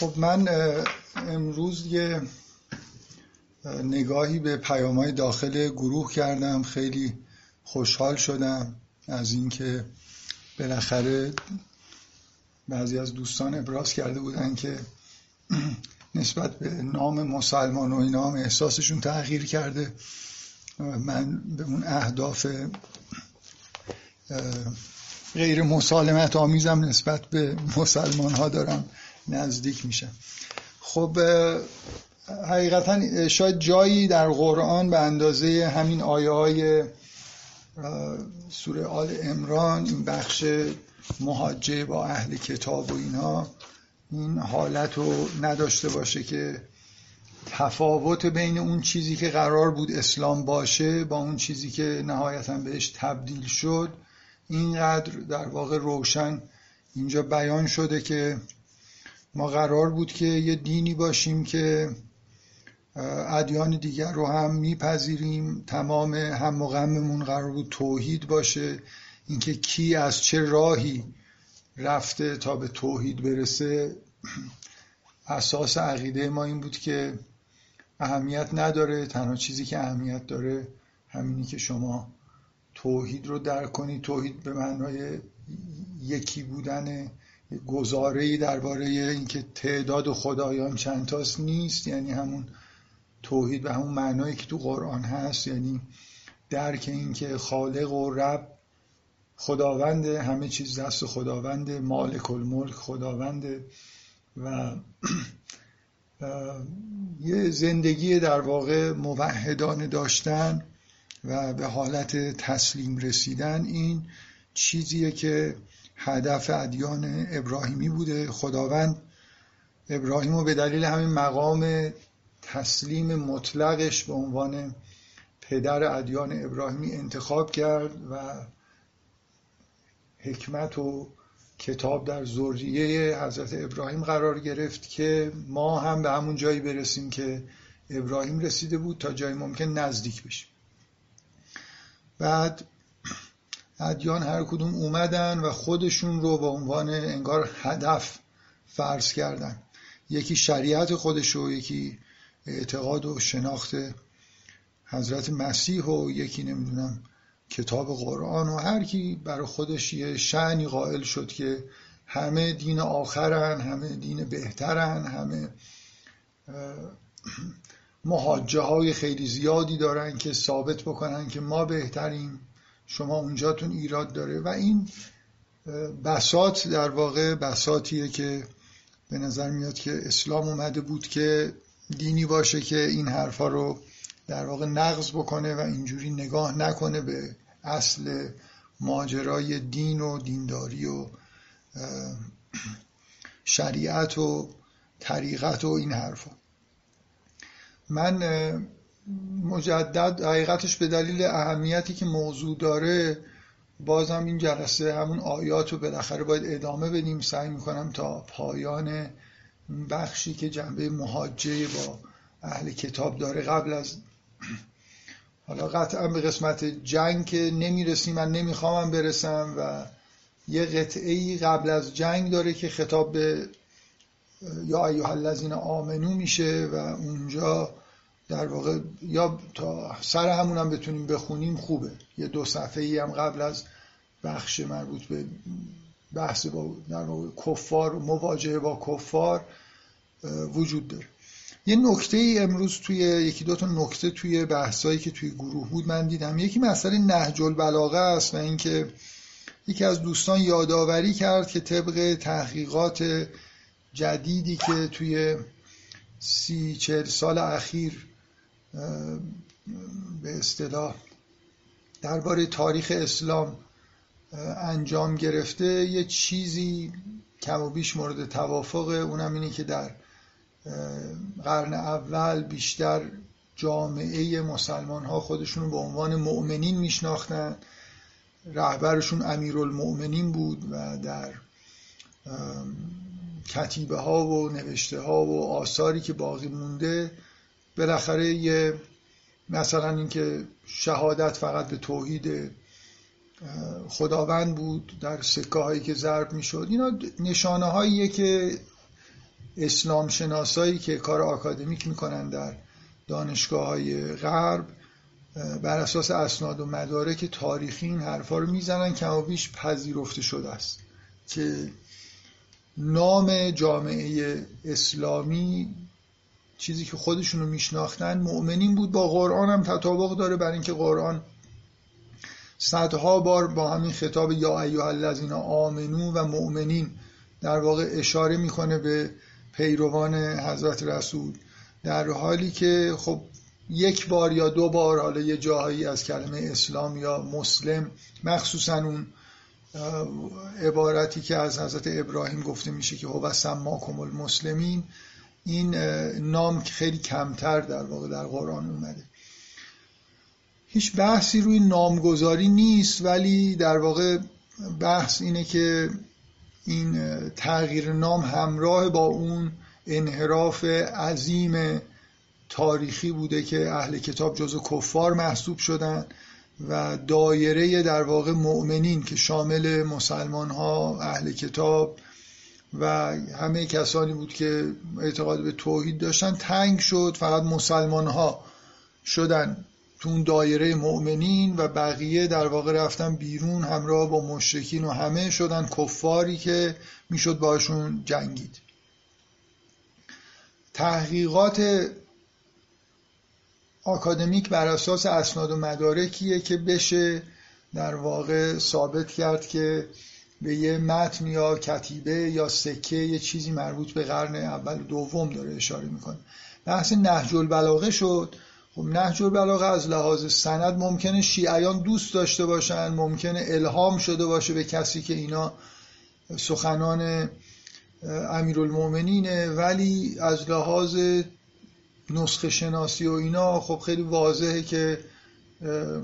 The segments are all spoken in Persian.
خب من امروز یه نگاهی به پیام های داخل گروه کردم. خیلی خوشحال شدم از اینکه بالاخره بعضی از دوستان ابراز کرده بودن که نسبت به نام مسلمان و اینا احساسشون تغییر کرده. من به اون اهداف غیر مسالمت آمیزم نسبت به مسلمان ها دارم. نزدیک میشم خب حقیقتا شاید جایی در قرآن به اندازه همین آیه های سوره آل امران این بخش مهاجه با اهل کتاب و اینها این حالت رو نداشته باشه که تفاوت بین اون چیزی که قرار بود اسلام باشه با اون چیزی که نهایتا بهش تبدیل شد اینقدر در واقع روشن اینجا بیان شده که ما قرار بود که یه دینی باشیم که ادیان دیگر رو هم میپذیریم. تمام هم و غممون قرار بود توحید باشه. اینکه کی از چه راهی رفته تا به توحید برسه اساس عقیده ما این بود که اهمیت نداره. تنها چیزی که اهمیت داره همینی که شما توحید رو درک کنید توحید به معنای یکی بودن گزاره درباره اینکه تعداد خدایان چند تاست نیست یعنی همون توحید و همون معنایی که تو قرآن هست یعنی درک اینکه خالق و رب خداوند همه چیز دست خداوند مالک الملک خداوند و یه زندگی در واقع موحدانه داشتن و به حالت تسلیم رسیدن این چیزیه که هدف ادیان ابراهیمی بوده. خداوند ابراهیم رو به دلیل همین مقام تسلیم مطلقش به عنوان پدر ادیان ابراهیمی انتخاب کرد و حکمت و کتاب در ذریه حضرت ابراهیم قرار گرفت که ما هم به همون جایی برسیم که ابراهیم رسیده بود تا جایی ممکن نزدیک بشیم. بعد ادیان هر کدوم اومدن و خودشون رو به عنوان انگار هدف فرض کردن. یکی شریعت خودش و یکی اعتقاد و شناخت حضرت مسیح و یکی نمی‌دونم کتاب قرآن و هر کی برای خودش یه شعنی قائل شد که همه دین آخرن همه دین بهترن همه محاجه های خیلی زیادی دارن که ثابت بکنن که ما بهتریم. شما اونجاتون ایراد داره و این بسات در واقع بساتیه که به نظر میاد که اسلام اومده بود که دینی باشه که این حرفا رو در واقع نقض بکنه و اینجوری نگاه نکنه به اصل ماجرای دین و دینداری و شریعت و طریقت و این حرفا. من مجدد حقیقتش به دلیل اهمیتی که موضوع داره بازم این جلسه همون آیات رو بالاخره باید ادامه بدیم. سعی می‌کنم تا پایان بخشی که جنبه محاجه با اهل کتاب داره قبل از حالا قطعا به قسمت جنگ که نمی‌رسیم من نمیخوامم برسم و یه قطعه قبل از جنگ داره که خطاب به یا ایها الذین آمنو میشه و اونجا در واقع یا تا سر همون هم بتونیم بخونیم خوبه. یه دو صفحه ای هم قبل از بخش مربوط به بحث با در واقع کفار مواجهه با کفار وجود داره. یه نکته ای امروز توی یکی دو تا نکته توی بحثایی که توی گروه بود من دیدم. یکی مسئله نهج البلاغه است و اینکه یکی از دوستان یادآوری کرد که طبق تحقیقات جدیدی که توی سی چهل سال اخیر به اصطلاح درباره تاریخ اسلام انجام گرفته. یه چیزی کم و بیش مورد توافقه اونم اینه که در قرن اول بیشتر جامعه مسلمان ها خودشون به عنوان مؤمنین میشناختن. رهبرشون امیرالمؤمنین بود و در کتیبه ها و نوشته ها و آثاری که باقی مونده بالاخره یه مثلا اینکه شهادت فقط به توحید خداوند بود در سکه هایی که ضرب می‌شد. اینا نشانه هاییه که اسلام شناسایی که کار آکادمیک می‌کنن در دانشگاه های غرب بر اساس اسناد و مدارک تاریخی این حرفا رو می‌زنن که بیش پذیرفته شده است که نام جامعه اسلامی چیزی که خودشون رو میشناختن مؤمنین بود با قرآن هم تطابق داره برای اینکه قرآن صدها بار با همین خطاب یا ایها الذین آمنو و مؤمنین در واقع اشاره می‌کنه به پیروان حضرت رسول. در حالی که خب یک بار یا دو بار حالا یه جاهایی از کلمه اسلام یا مسلم مخصوصا اون عبارتی که از حضرت ابراهیم گفته میشه که هو سماکم المسلمین این نام خیلی کمتر در واقع در قرآن اومده. هیچ بحثی روی نامگذاری نیست ولی در واقع بحث اینه که این تغییر نام همراه با اون انحراف عظیم تاریخی بوده که اهل کتاب جزو کفار محسوب شدن و دایره در واقع مؤمنین که شامل مسلمان ها اهل کتاب و همه کسانی بود که اعتقاد به توحید داشتن تنگ شد فقط مسلمان ها شدن تو اون دایره مؤمنین و بقیه در واقع رفتن بیرون همراه با مشرکین و همه شدن کفاری که می‌شد باشون جنگید. تحقیقات آکادمیک بر اساس اسناد و مدارکیه که بشه در واقع ثابت کرد که به یه متن یا کتیبه یا سکه یه چیزی مربوط به قرن اول دوم داره اشاره می‌کنه. بحث نهج البلاغه شد. خب نهج البلاغه از لحاظ سند ممکنه شیعیان دوست داشته باشن ممکنه الهام شده باشه به کسی که اینا سخنان امیرالمؤمنینه. ولی از لحاظ نسخه شناسی و اینا خب خیلی واضحه که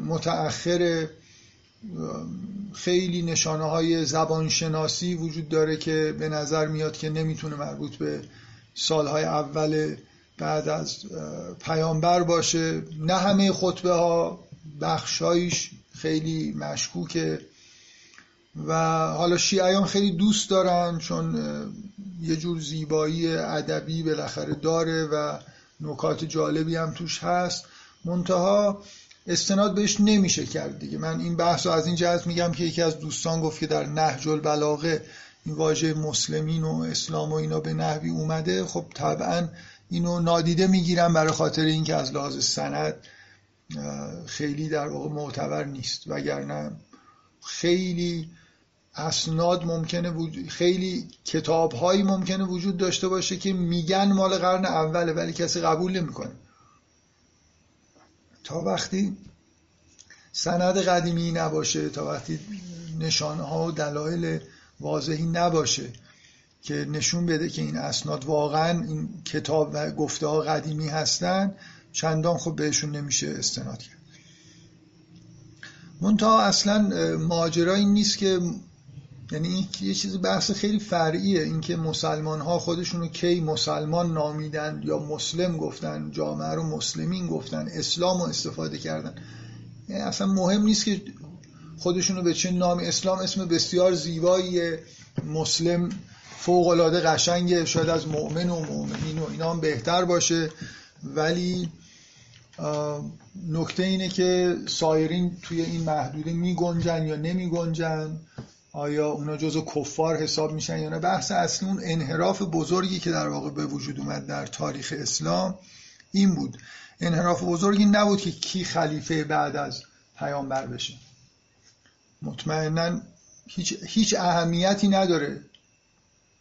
متأخر خیلی نشانه های زبان شناسی وجود داره که به نظر میاد که نمی‌تونه مربوط به سالهای اول بعد از پیامبر باشه. نه همه خطبه ها بخشایش خیلی مشکوکه و حالا شیعیان خیلی دوست دارن چون یه جور زیبایی ادبی بالاخره داره و نکات جالبی هم توش هست. منتها استناد بهش نمیشه کرد دیگه. من این بحث رو از این جهت میگم که یکی از دوستان گفت که در نهج البلاغه این واژه مسلمین و اسلام و اینا به نحوی اومده. خب طبعا اینو نادیده می‌گیرم برای خاطر اینکه از لحاظ سند خیلی در واقع معتبر نیست. وگرنه خیلی اسناد ممکنه وجود خیلی کتاب هایی ممکنه وجود داشته باشه که میگن مال قرن اوله ولی کسی قبول نمی‌کنه. تا وقتی سند قدیمی نباشه تا وقتی نشانه ها و دلایل واضحی نباشه که نشون بده که این اسناد واقعا این کتاب و گفته ها قدیمی هستن چندان خب بهشون نمیشه استناد کرد. منتها اصلا ماجرایی نیست که یعنی این یه چیز بحث خیلی فرعیه. اینکه مسلمان ها خودشونو کی مسلمان نامیدن یا مسلم گفتن جامعه رو مسلمین گفتن اسلام رو استفاده کردن. یعنی اصلا مهم نیست که خودشونو به چه نام. اسلام اسم بسیار زیبایی مسلم فوق العاده قشنگه. شاید از مؤمن و مؤمنین و اینا هم بهتر باشه. ولی نکته اینه که سایرین توی این محدوده می گنجن یا نمی گنجن آیا اونا جزو کفار حساب میشن یا نه؟ بحث اصلی اون انحراف بزرگی که در واقع به وجود اومد در تاریخ اسلام این بود. انحراف بزرگی نبود که کی خلیفه بعد از پیامبر بشه. مطمئنا هیچ, هیچ اهمیتی نداره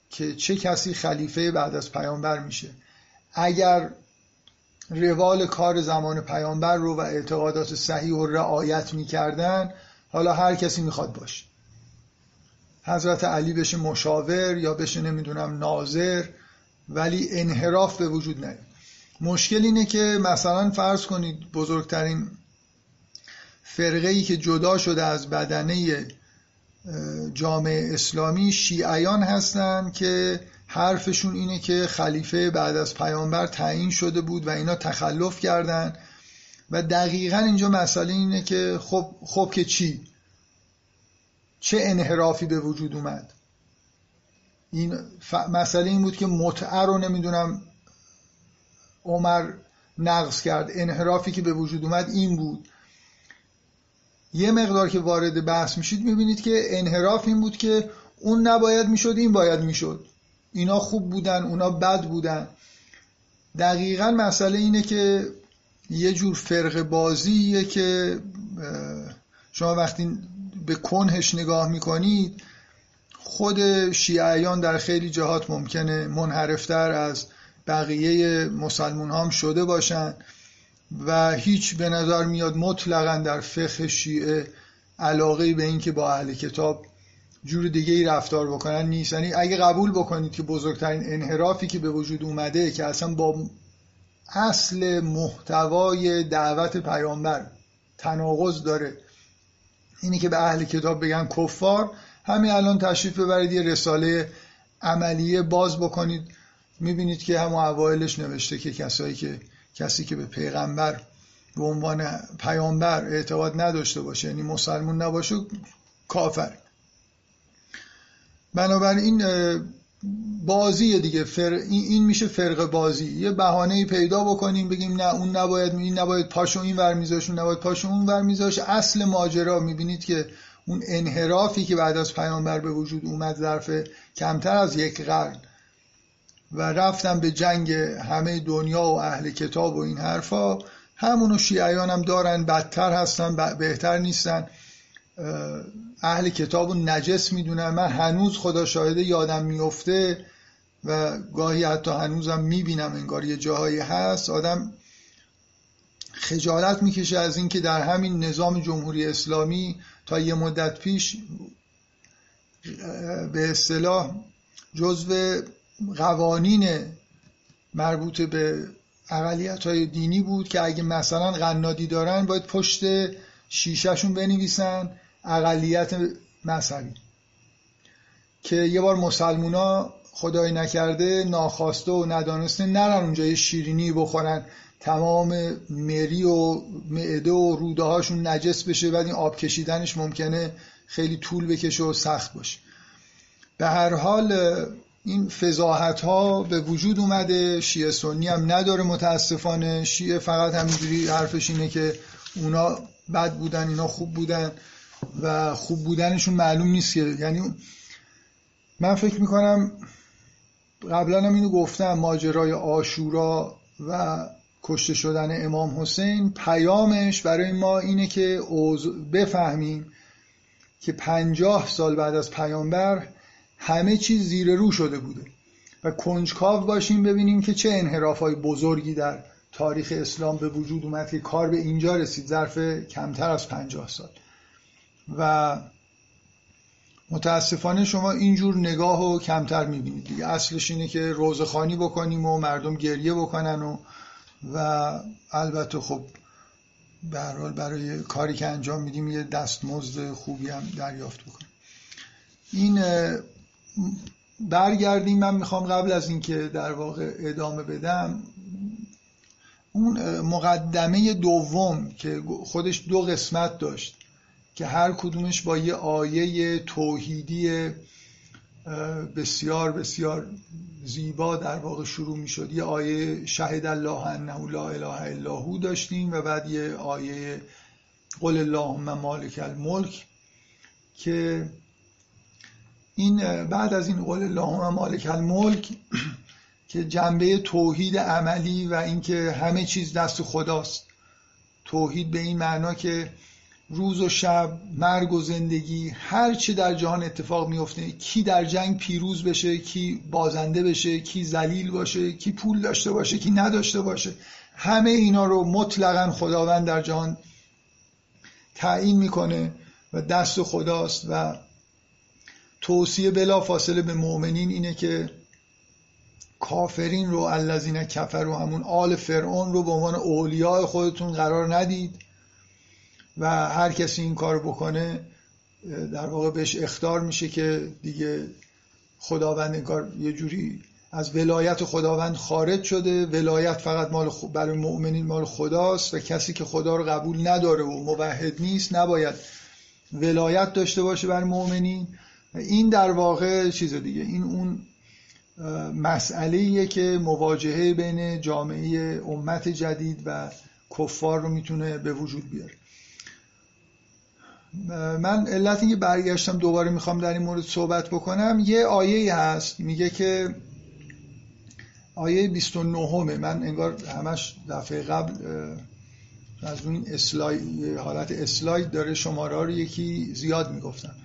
که چه کسی خلیفه بعد از پیامبر میشه. اگر روال کار زمان پیامبر رو و اعتقادات صحیح و رعایت می‌کردن حالا هر کسی می‌خواد باشه. حضرت علی بشه مشاور یا بشه نمی‌دونم ناظر ولی انحراف به وجود نیاد. مشکل اینه که مثلا فرض کنید بزرگترین فرقه ای که جدا شده از بدنه جامعه اسلامی شیعیان هستن که حرفشون اینه که خلیفه بعد از پیامبر تعیین شده بود و اینا تخلف کردن. و دقیقا اینجا مسئله اینه که خب خب که چی؟ چه انحرافی به وجود اومد. این مسئله این بود که متعه رو نمی‌دونم عمر نقض کرد. انحرافی که به وجود اومد این بود. یه مقدار که وارد بحث میشید می‌بینید که انحراف این بود که اون نباید می‌شد این باید می‌شد. اینا خوب بودن اونا بد بودن. دقیقا مسئله اینه که یه جور فرق بازیه که شما وقتی به کنهش نگاه می‌کنید خود شیعیان در خیلی جهات ممکنه منحرفتر از بقیه مسلمون هم شده باشن و هیچ به نظر میاد مطلقا در فقه شیعه علاقه به اینکه با اهل کتاب جور دیگه ای رفتار بکنن نیست. یعنی اگه قبول بکنید که بزرگترین انحرافی که به وجود اومده که اصلا با اصل محتوای دعوت پیامبر تناقض داره اینی که به اهل کتاب بگن کفار همین الان تشریف ببرید یه رساله عملیه باز بکنید. می‌بینید که هم اوایلش نوشته که کسایی که کسی که به پیغمبر به عنوان پیامبر اعتقاد نداشته باشه یعنی مسلمون نباشه کافر. بنابراین بازی دیگه. فر... این میشه فرق بازی. یه بهانه پیدا بکنیم بگیم نه اون نباید این نباید پاشو این ور میذاش اون نباید پاشو اون ور میذاش. اصل ماجرا می‌بینید که اون انحرافی که بعد از پیامبر به وجود اومد ظرف کمتر از یک قرن. و رفتن به جنگ همه دنیا و اهل کتاب و این حرفا. همونو شیعیان هم دارن بدتر هستن بهتر نیستن. اهل کتاب و نجس می‌دونن. من هنوز خدا شاهده یادم میفته و گاهی حتی هنوزم می‌بینم انگار یه جاهایی هست. آدم خجالت می‌کشه از اینکه در همین نظام جمهوری اسلامی تا یه مدت پیش به اصطلاح جزو قوانین مربوط به اقلیت های دینی بود که اگه مثلا قنادی دارن باید پشت شیشهشون بنویسن. اقلیت مذهبی. که یه بار مسلمونا خدای نکرده ناخواسته و ندانسته نرن اونجا یه شیرینی بخورن. تمام مری و معده و روده هاشون نجس بشه بعد این آب کشیدنش ممکنه خیلی طول بکشه و سخت باشه. به هر حال این فضاحت ها به وجود اومده. شیعه سنی هم نداره متاسفانه. شیعه فقط همینجوری حرفش اینه که اونا بد بودن اینا خوب بودن. و خوب بودنشون معلوم نیست یعنی من فکر می‌کنم قبلا هم اینو گفتم ماجرای آشورا و کشته شدن امام حسین پیامش برای ما اینه که بفهمیم که پنجاه سال بعد از پیامبر همه چیز زیر رو شده بوده و کنجکاو باشیم ببینیم که چه انحرافای بزرگی در تاریخ اسلام به وجود اومد که کار به اینجا رسید ظرف کمتر از پنجاه سال. و متاسفانه شما اینجور نگاه رو کمتر می‌بینید دیگه. اصلش اینه که روزخانی بکنیم و مردم گریه بکنن و و البته خب به حال برای کاری که انجام میدیم یه دستمزد خوبی هم دریافت بکنیم. این برگردیم. من می‌خوام قبل از اینکه در واقع ادامه بدم اون مقدمه دوم که خودش دو قسمت داشت. که هر کدومش با یه آیه توحیدی بسیار بسیار زیبا در واقع شروع می شد یه آیه شهد الله انه لا اله الا هو داشتیم و بعد یه آیه قل اللهم مالک الملک که این بعد از این قول اللهم مالک الملک که جنبه توحید عملی و اینکه همه چیز دست خداست. توحید به این معنا که روز و شب مرگ و زندگی هر چی در جهان اتفاق میفته کی در جنگ پیروز بشه کی بازنده بشه کی ذلیل باشه کی پول داشته باشه کی نداشته باشه همه اینا رو مطلقا خداوند در جهان تعیین می‌کنه و دست خداست و توصیه بلا فاصله به مؤمنین اینه که کافرین رو الذین کفر و همون آل فرعون رو به عنوان اولیاء خودتون قرار ندید. و هر کسی این کار بکنه در واقع بهش اختار میشه که دیگه خداوند انگار یه جوری از ولایت خداوند خارج شده. ولایت فقط مال برای مؤمنین مال خداست و کسی که خدا رو قبول نداره و موحد نیست نباید ولایت داشته باشه بر مؤمنین. این در واقع چیز دیگه. این اون مسئله که مواجهه بین جامعه امت جدید و کفار رو می‌تونه به وجود بیاره. من علت اینکه برگشتم دوباره می‌خوام در این مورد صحبت بکنم یه آیه هست میگه که آیه 29 من انگار همش دفعه قبل از اون اسلاید حالت اسلاید داره شماره رو یکی زیاد می‌گفتم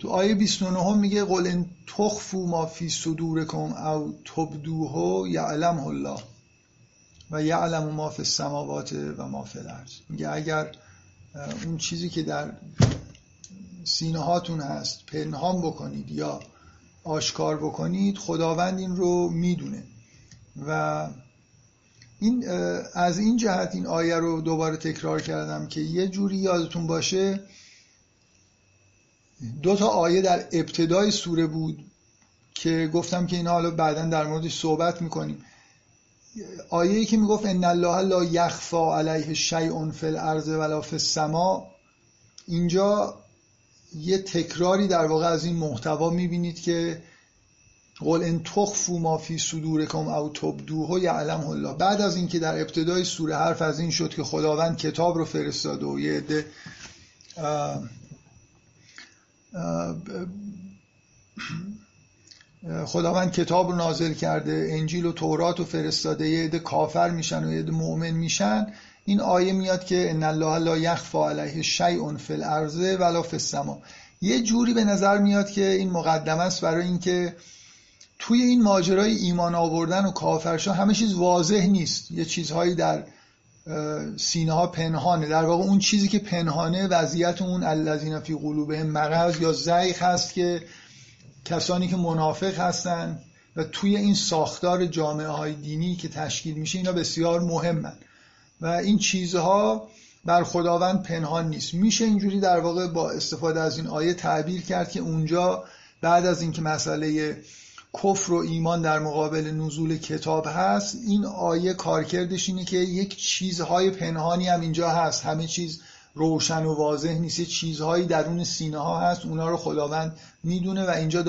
تو آیه 29 میگه قل ان تخفو ما فی صدورکم او تبدوه یعلم الله و یعلم ما فی السماوات و ما فی الارض. میگه اگر اون چیزی که در سینه هاتون هست پنهان بکنید یا آشکار بکنید خداوند این رو می‌دونه. و این از این جهت این آیه رو دوباره تکرار کردم که یه جوری یادتون باشه دو تا آیه در ابتدای سوره بود که گفتم که اینا حالا بعدا در موردش صحبت می‌کنیم. آیه ای که می‌گفت ان الله لا یخفا علیه شیء فی الارض ولا فی السما اینجا یه تکراری در واقع از این محتوا می‌بینید که قل ان تخفوا ما فی صدورکم او تبدوه یعلمه الله بعد از اینکه در ابتدای سوره حرف از این شد که خداوند کتاب رو فرستاده و یه عده خداوند کتاب رو نازل کرده انجیل و تورات رو فرستاده یه عده کافر میشن و یه عده مؤمن میشن. این آیه میاد که ان الله لا یخفا علیه شیء فی الارض ولا فی السما یه جوری به نظر میاد که این مقدمه است برای اینکه توی این ماجرای ایمان آوردن و کافرشا همه چیز واضح نیست. یه چیزهایی در سینه ها پنهانه. در واقع اون چیزی که پنهانه وضعیت اون الذین فی قلوبهم مرض یا ضعیف هست که کسانی که منافق هستن و توی این ساختار جامعه های دینی که تشکیل میشه اینا بسیار مهمن. و این چیزها بر خداوند پنهان نیست. میشه اینجوری در واقع با استفاده از این آیه تعبیر کرد که اونجا بعد از اینکه مسئله کفر و ایمان در مقابل نزول کتاب هست این آیه کارکردش اینه که یک چیزهای پنهانی هم اینجا هست. همه چیز روشن و واضح نیست. چیزهایی درون سینه ها هست. اونا رو خداوند می‌دونه و اینجا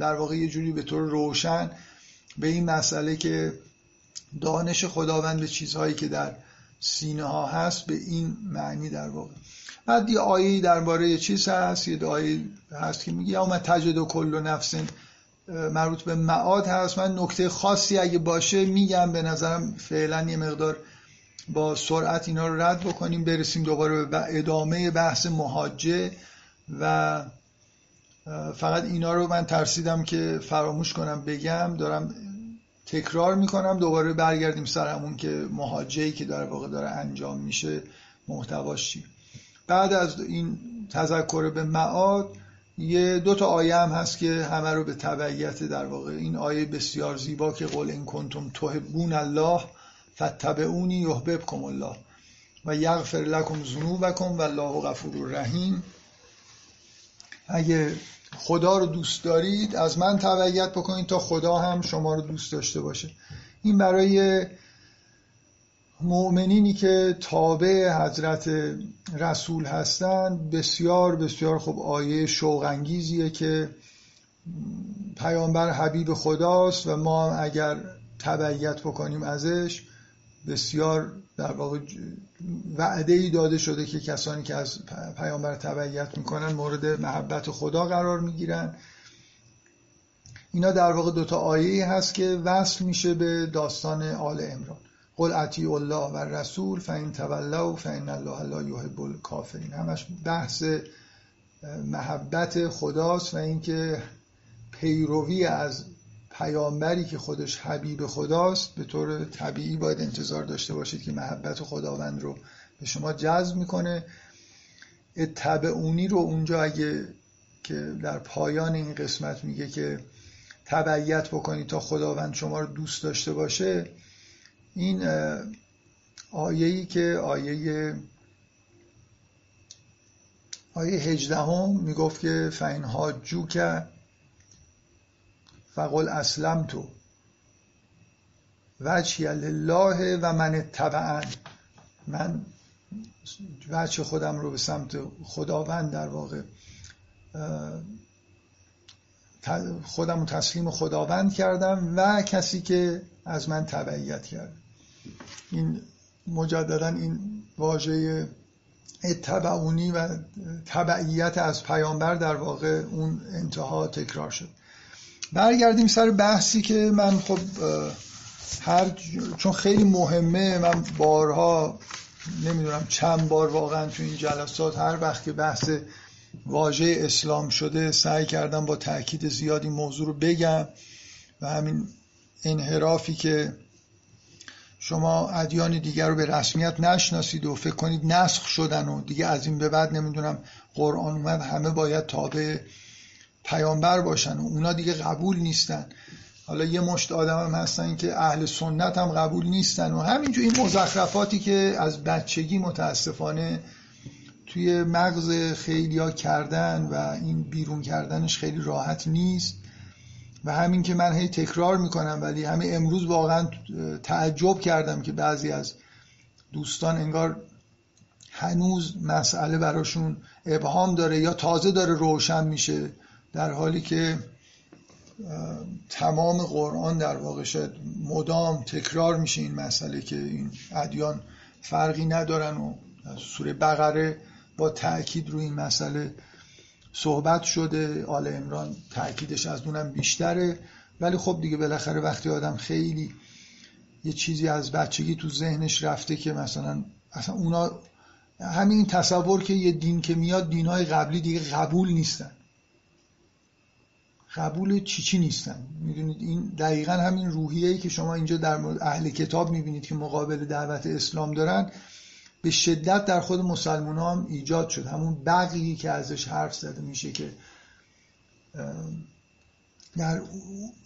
در واقع یه جوری به طور روشن به این مسئله که دانش خداوند به چیزهایی که در سینه ها هست به این معنی در واقع. بعد یه آیه درباره چیز هست یه آیه هست که میگه یا تجد و کل و نفس مربوط به معاد هست. من نکته خاصی اگه باشه میگم به نظرم فعلا یه مقدار با سرعت اینا رو رد بکنیم برسیم دوباره به ادامه بحث محاجه و فقط اینا رو من ترسیدم که فراموش کنم بگم. دارم تکرار می‌کنم. دوباره برگردیم سر همون که محاجهی که در واقع داره انجام میشه محتواش بعد از این تذکر به معاد یه دو تا آیه هم هست که همه رو به تبعیت در واقع این آیه بسیار زیبا که قول این کنتم تحبون الله فتبعونی یحببکم الله و یغفر لکم ذنوبکم و الله غفور رحیم اگه خدا رو دوست دارید از من تبعیت بکنید تا خدا هم شما رو دوست داشته باشه. این برای مؤمنینی که تابع حضرت رسول هستند بسیار بسیار خب آیه شوق انگیزیه که پیامبر حبیب خداست و ما اگر تبعیت بکنیم ازش بسیار در واقع وعده ای داده شده که کسانی که از پیامبر تبعیت می‌کنن مورد محبت خدا قرار می‌گیرن. اینا در واقع دوتا آیه هست که وصل میشه به داستان آل امران قل اطیع الله و رسول فین تولوا فین الله لا یحب الکافرین. همش بحث محبت خداست و اینکه پیروی از پیامبری که خودش حبیب خداست به طور طبیعی باید انتظار داشته باشید که محبت خداوند رو به شما جذب می‌کنه. اتبعونی رو اونجا اگه که در پایان این قسمت میگه که تبعیت بکنید تا خداوند شما رو دوست داشته باشه این آیه‌ای که آیه آیه هجدهم می‌گفت که فین جو که فقل اسلم تو وجهی لله و من اتبعن. من وجه خودم رو به سمت خداوند در واقع خودم رو تسلیم خداوند کردم و کسی که از من تبعیت کرد. این مجددا این واژه اتبعونی و تبعیت از پیامبر در واقع اون انتها تکرار شد. برگردیم سر بحثی که من خب هر چون خیلی مهمه من بارها نمی‌دونم چند بار واقعا تو این جلسات هر وقت که بحث واژه اسلام شده سعی کردم با تاکید زیادی موضوع رو بگم و همین انحرافی که شما ادیان دیگر رو به رسمیت نشناسید و فکر کنید نسخ شدن و دیگه از این به بعد نمی‌دونم قرآن اومد همه باید تابع پیامبر باشن و اونا دیگه قبول نیستن. حالا یه مشت آدم هم هستن که اهل سنت هم قبول نیستن و همینجور این مزخرفاتی که از بچگی متاسفانه توی مغز خیلی ها کردن و این بیرون کردنش خیلی راحت نیست. و همین که من هی تکرار می‌کنم ولی همه امروز واقعا تعجب کردم که بعضی از دوستان انگار هنوز مسئله براشون ابهام داره یا تازه داره روشن میشه. در حالی که تمام قرآن در واقع شد مدام تکرار میشه این مسئله که این ادیان فرقی ندارن و سوره بقره با تاکید روی این مسئله صحبت شده آل امران تاکیدش از اونم بیشتره. ولی خب دیگه بالاخره وقتی آدم خیلی یه چیزی از بچگی تو ذهنش رفته که مثلا اصلا اونا همین تصور که یه دین که میاد دینهای قبلی دیگه قبول نیستن. قبول چی چی نیستن. می‌دونید این دقیقا همین روحیه ای که شما اینجا در اهل کتاب می‌بینید که مقابل دعوت اسلام دارن به شدت در خود مسلمان هم ایجاد شد. همون بقیی که ازش حرف زده میشه که در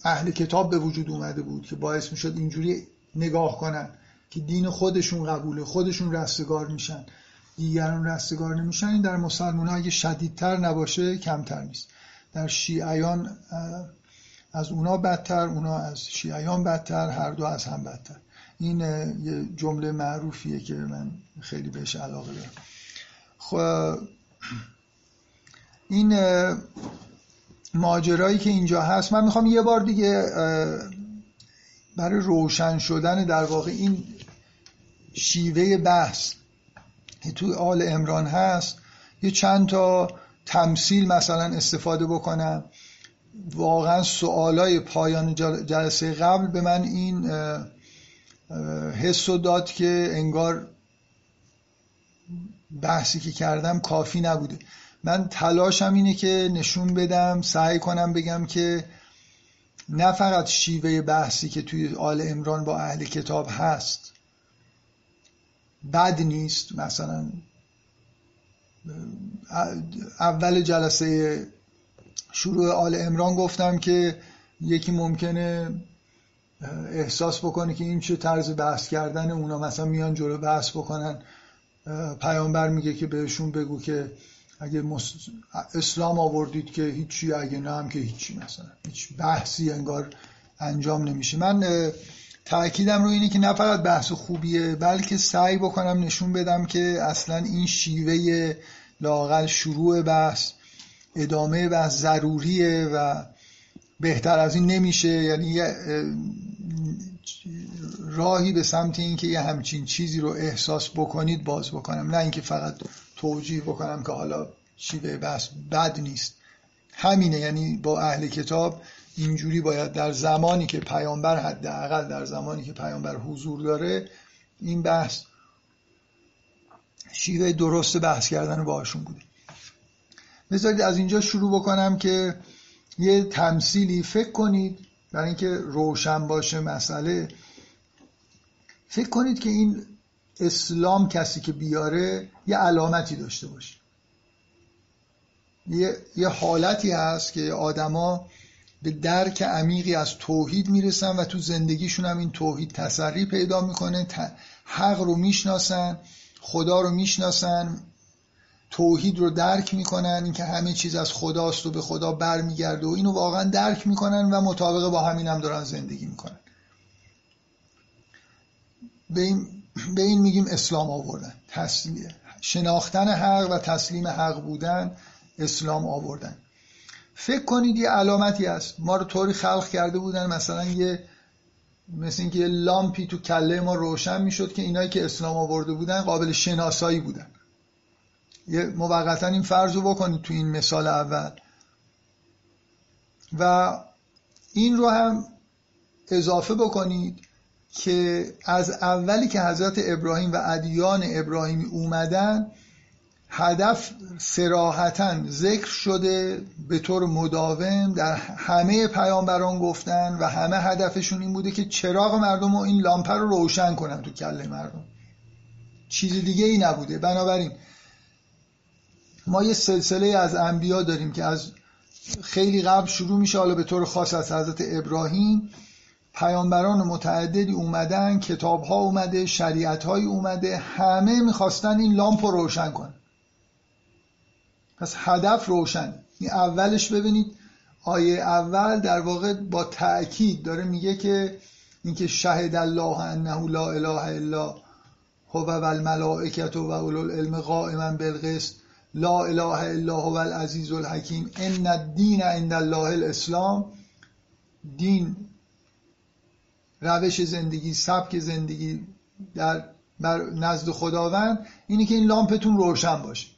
اهل کتاب به وجود اومده بود که باعث می‌شد اینجوری نگاه کنن که دین خودشون قبوله خودشون رستگار میشن. دیگران رستگار نمیشن. این در مسلمان ها اگه شدیدتر نباشه کمتر نیست. در شیعیان از اونا بدتر اونا از شیعیان بدتر هر دو از هم بدتر. این یه جمله معروفیه که من خیلی بهش علاقه دارم. خب این ماجرایی که اینجا هست من می‌خوام یه بار دیگه برای روشن شدن در واقع این شیوه بحث که توی آل امران هست یه چند تا تمثیل مثلا استفاده بکنم. واقعا سوالای پایان جلسه قبل به من این حس و داد که انگار بحثی که کردم کافی نبوده. من تلاشم اینه که نشون بدم سعی کنم بگم که نه فقط شیوه بحثی که توی آل امران با اهل کتاب هست بد نیست. مثلا اول جلسه شروع آل امران گفتم که یکی ممکنه احساس بکنه که این چه طرز بحث کردن اونا مثلا میان جلو بحث بکنن پیامبر میگه که بهشون بگو که اگه اسلام آوردید که هیچی اگه نه هم که هیچی مثلا هیچ بحثی انگار انجام نمیشه. من تاکیدم رو اینه که نه فقط بحث خوبیه بلکه سعی بکنم نشون بدم که اصلا این شیوه لاقل شروع بحث ادامه بحث ضروریه و بهتر از این نمیشه. یعنی راهی به سمت اینکه یه همچین چیزی رو احساس بکنید باز بکنم. نه اینکه فقط توجیه بکنم که حالا شیوه بحث بد نیست. همینه. یعنی با اهل کتاب اینجوری باید در زمانی که پیامبر حداقل در زمانی که پیامبر حضور داره این بحث شیوه درست بحث کردن باشون بوده. بذارید از اینجا شروع بکنم که یه تمثیلی فکر کنید برای اینکه روشن باشه مسئله. فکر کنید که این اسلام کسی که بیاره یه علامتی داشته باشه. یه, یه حالتی هست که آدما به درک عمیقی از توحید می‌رسن و تو زندگیشون هم این توحید تسری پیدا می‌کنه حق رو می‌شناسن. خدا رو می‌شناسن توحید رو درک می‌کنن اینکه همه چیز از خداست و به خدا برمیگرده و اینو واقعا درک می‌کنن و مطابق با همین هم دارن زندگی می‌کنن. به این, به این میگیم اسلام آوردن. تسلیم شناختن حق و تسلیم حق بودن اسلام آوردن. فکر کنید یه علامتی هست. ما رو طوری خلق کرده بودن مثلا یه مثل اینکه یه لامپی تو کله ما روشن می‌شد که اینایی که اسلام آورده بودن قابل شناسایی بودن. یه موقتا این فرض رو بکنید تو این مثال اول. و این رو هم اضافه بکنید که از اولی که حضرت ابراهیم و ادیان ابراهیمی اومدن هدف سراحتا ذکر شده به طور مداوم در همه پیامبران گفتن و همه هدفشون این بوده که چراغ مردم و این لامپه رو روشن کنن تو کله مردم. چیز دیگه ای نبوده. بنابراین ما یه سلسله از انبیا داریم که از خیلی قبل شروع میشه. حالا به طور خاص از حضرت ابراهیم پیامبران متعددی اومدن کتاب ها اومده شریعت های اومده همه می‌خواستن این لامپ رو روشن کنن. پس هدف روشن. این اولش ببینید آیه اول در واقع با تأکید داره میگه که اینکه شهد الله انه لا اله الا هو و الملائکت و اولو العلم قائما بالقسط. لا اله الا هو العزیز الحکیم. ان الدین عند الله الاسلام. دین روش زندگی سبک زندگی در نزد خداوند. اینه که این لامپتون روشن باشه.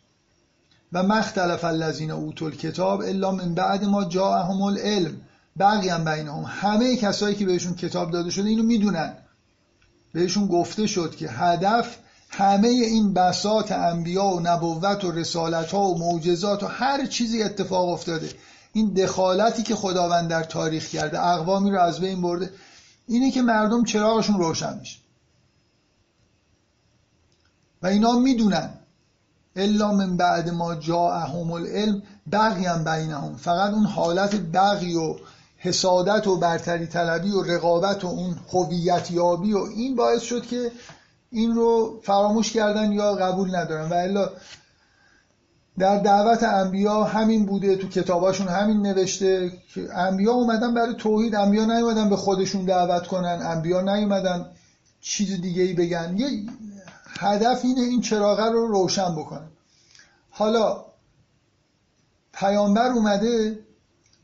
و مختلف الذین اوتل کتاب الا من بعد ما جاءهم العلم. بقی هم بینهم همه کسایی که بهشون کتاب داده شده اینو می‌دونن. بهشون گفته شد که هدف همه این بسات انبیا و نبوت و رسالت ها و معجزات و هر چیزی اتفاق افتاده. این دخالتی که خداوند در تاریخ کرده اقوامی رو از بین برده اینه که مردم چراغشون روشن میشه. و اینا می‌دونن. الا من بعد ما جاءهم العلم بقی هم بینهم. فقط اون حالت بقی و حسادت و برتری طلبی و رقابت و اون هویت یابی و این باعث شد که این رو فراموش کردن یا قبول ندارن. و الا در دعوت انبیا همین بوده تو کتاباشون همین نوشته که انبیا اومدن برای توحید انبیا نیومدن به خودشون دعوت کنن انبیا نیومدن چیز دیگه ای بگن. یه هدف اینه این چراغه رو روشن بکنن حالا پیامبر اومده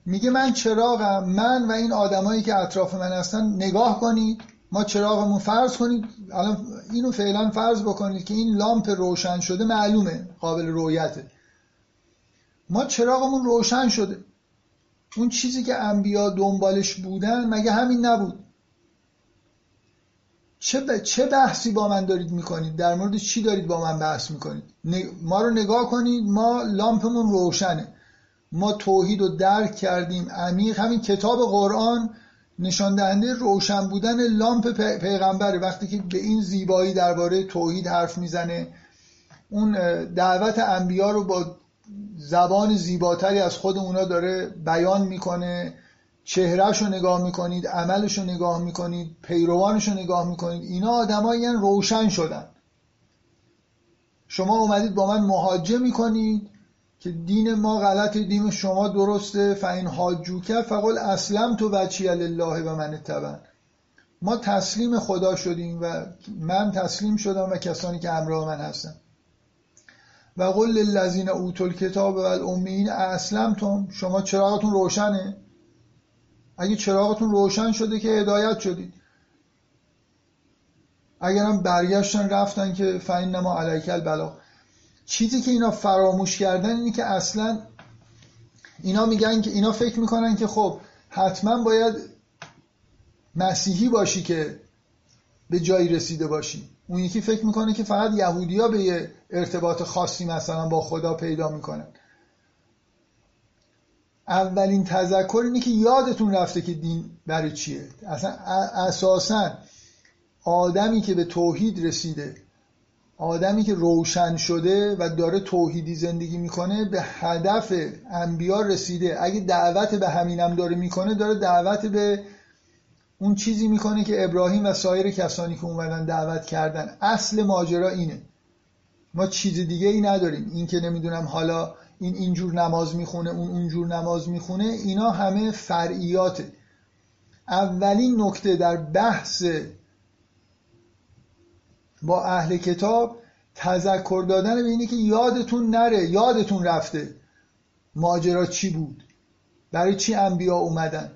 میگه من چراغم من و این آدمایی که اطراف من هستن نگاه کنید ما چراغمون فرض کنید. الان اینو فعلا فرض بکنید که این لامپ روشن شده معلومه قابل رویته ما چراغمون روشن شده. اون چیزی که انبیا دنبالش بودن مگه همین نبود؟ چه, چه بحثی با من دارید می‌کنید؟ در مورد چی دارید با من بحث می‌کنید؟ ما رو نگاه کنید ما لامپمون روشنه. ما توحید رو درک کردیم. عمیق. همین کتاب قرآن نشان دهنده روشن بودن لامپ پیغمبره. وقتی که به این زیبایی درباره توحید حرف می‌زنه اون دعوت انبیا رو با زبان زیباتری از خود اونا داره بیان می‌کنه. چهرهش رو نگاه می‌کنید عملش رو نگاه می‌کنید پیروانش رو نگاه می‌کنید اینا آدمایی روشن شدن. شما اومدید با من مهاجه می‌کنید که دین ما غلط دین شما درسته فاین حاجو کرد فقل اسلم تو وچی الله و من اتبن ما تسلیم خدا شدیم و من تسلیم شدم و کسانی که همراه من هستن. و قل للذین اوتل کتاب و الامین اسلمتم. شما چراغتون روشنه؟ اگه چراغتون روشن شده که هدایت شدید. اگرم برگشتن رفتن که فین نما علیک البلاغ. چیزی که اینا فراموش کردن اینه که اصلا اینا میگن که اینا فکر می‌کنن که خب حتما باید مسیحی باشی که به جایی رسیده باشی. اون یکی فکر می‌کنه که فقط یهودیا به یه ارتباط خاصی مثلا با خدا پیدا می‌کنن. اولین تذکر اینه که یادتون رفته که دین برای چیه. اصلا اساسا آدمی که به توحید رسیده آدمی که روشن شده و داره توحیدی زندگی می‌کنه به هدف انبیا رسیده. اگه دعوت به همینم داره می‌کنه داره دعوت به اون چیزی می‌کنه که ابراهیم و سایر کسانی که اومدن دعوت کردن. اصل ماجرا اینه. ما چیز دیگه ای نداریم. این که نمی‌دونم حالا این اینجور نماز می‌خونه اون اونجور نماز می‌خونه اینا همه فرعیاته. اولین نکته در بحث با اهل کتاب تذکر دادن به اینه که یادتون نره یادتون رفته ماجرا چی بود برای چی انبیا اومدن.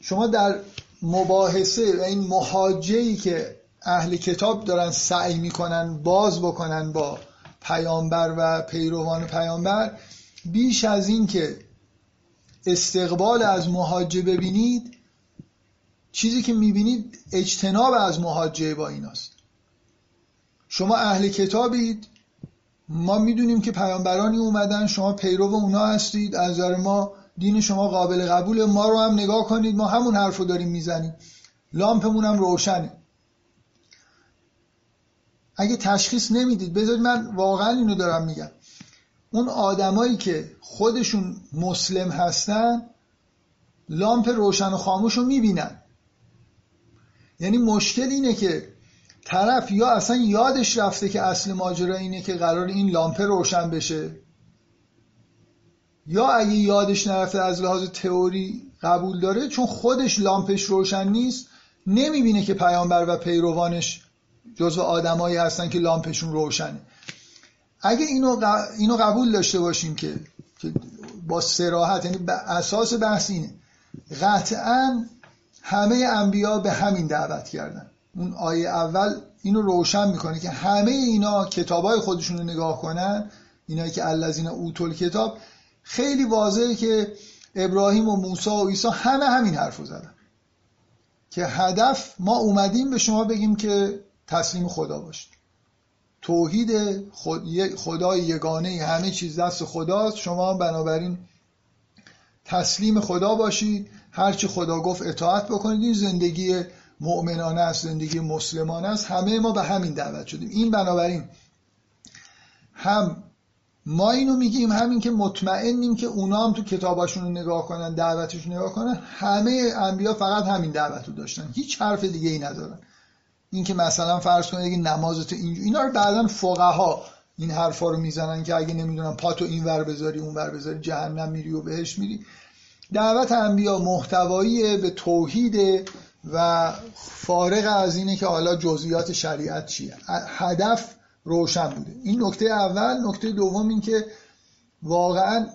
شما در مباحثه و این محاجه که اهل کتاب دارن سعی می‌کنن باز بکنن با پیامبر و پیروان پیامبر بیش از این که استقبال از محاجه ببینید چیزی که می‌بینید اجتناب از محاجه با ایناست. شما اهل کتابید ما می‌دونیم که پیامبرانی اومدن شما پیرو اونا هستید از نظر ما دین شما قابل قبول ما رو هم نگاه کنید ما همون حرف رو داریم می‌زنیم. لامپمون هم روشنه. اگه تشخیص نمی‌دید بذارید من واقعا اینو دارم میگم. اون آدمایی که خودشون مسلم هستن لامپ روشن و خاموش رو می‌بینن. یعنی مشکل اینه که طرف یا اصلا یادش رفته که اصل ماجرا اینه که قرار این لامپ روشن بشه یا اگه یادش نرفته از لحاظ تئوری قبول داره چون خودش لامپش روشن نیست نمی‌بینه که پیامبر و پیروانش جزو آدمایی هستن که لامپشون روشنه. اگه اینو, اینو قبول داشته باشیم که با سراحت یعنی اساس بحث اینه. قطعا همه انبیا به همین دعوت کردن. اون آیه اول اینو روشن می‌کنه که همه اینا کتابای خودشون رو نگاه کنن. اینایی که الذین اوتول کتاب خیلی واضحه که ابراهیم و موسی و عیسی همه همین حرف رو زدن. که هدف ما اومدیم به شما بگیم که تسلیم خدا باشید. توحید خدای یگانه همه چیز دست خداست. شما بنابراین تسلیم خدا باشید. هرچی خدا گفت اطاعت بکنید. این زندگی مؤمنانه است زندگی مسلمانه است. همه ما به همین دعوت شدیم. این بنابراین هم ما اینو میگیم همین که مطمئنیم که اونا هم تو کتاباشون رو نگاه کنن دعوتشون نگاه کنن همه انبیا فقط همین دعوت رو داشتن. هیچ حرف دیگه ای ندارن. این که مثلا فرض کنید اگه نمازت اینجا اینا رو بعدا فقها این حرفا رو می‌زنن که اگه نمی‌دونم پاتو این ور بذاری اون ور بذاری جهنم میری و بهش میری. دعوت انبیا محتوایی به توحید و فارغ از اینه که حالا جزئیات شریعت چیه. هدف روشن بوده. این نکته اول. نکته دوم این که واقعا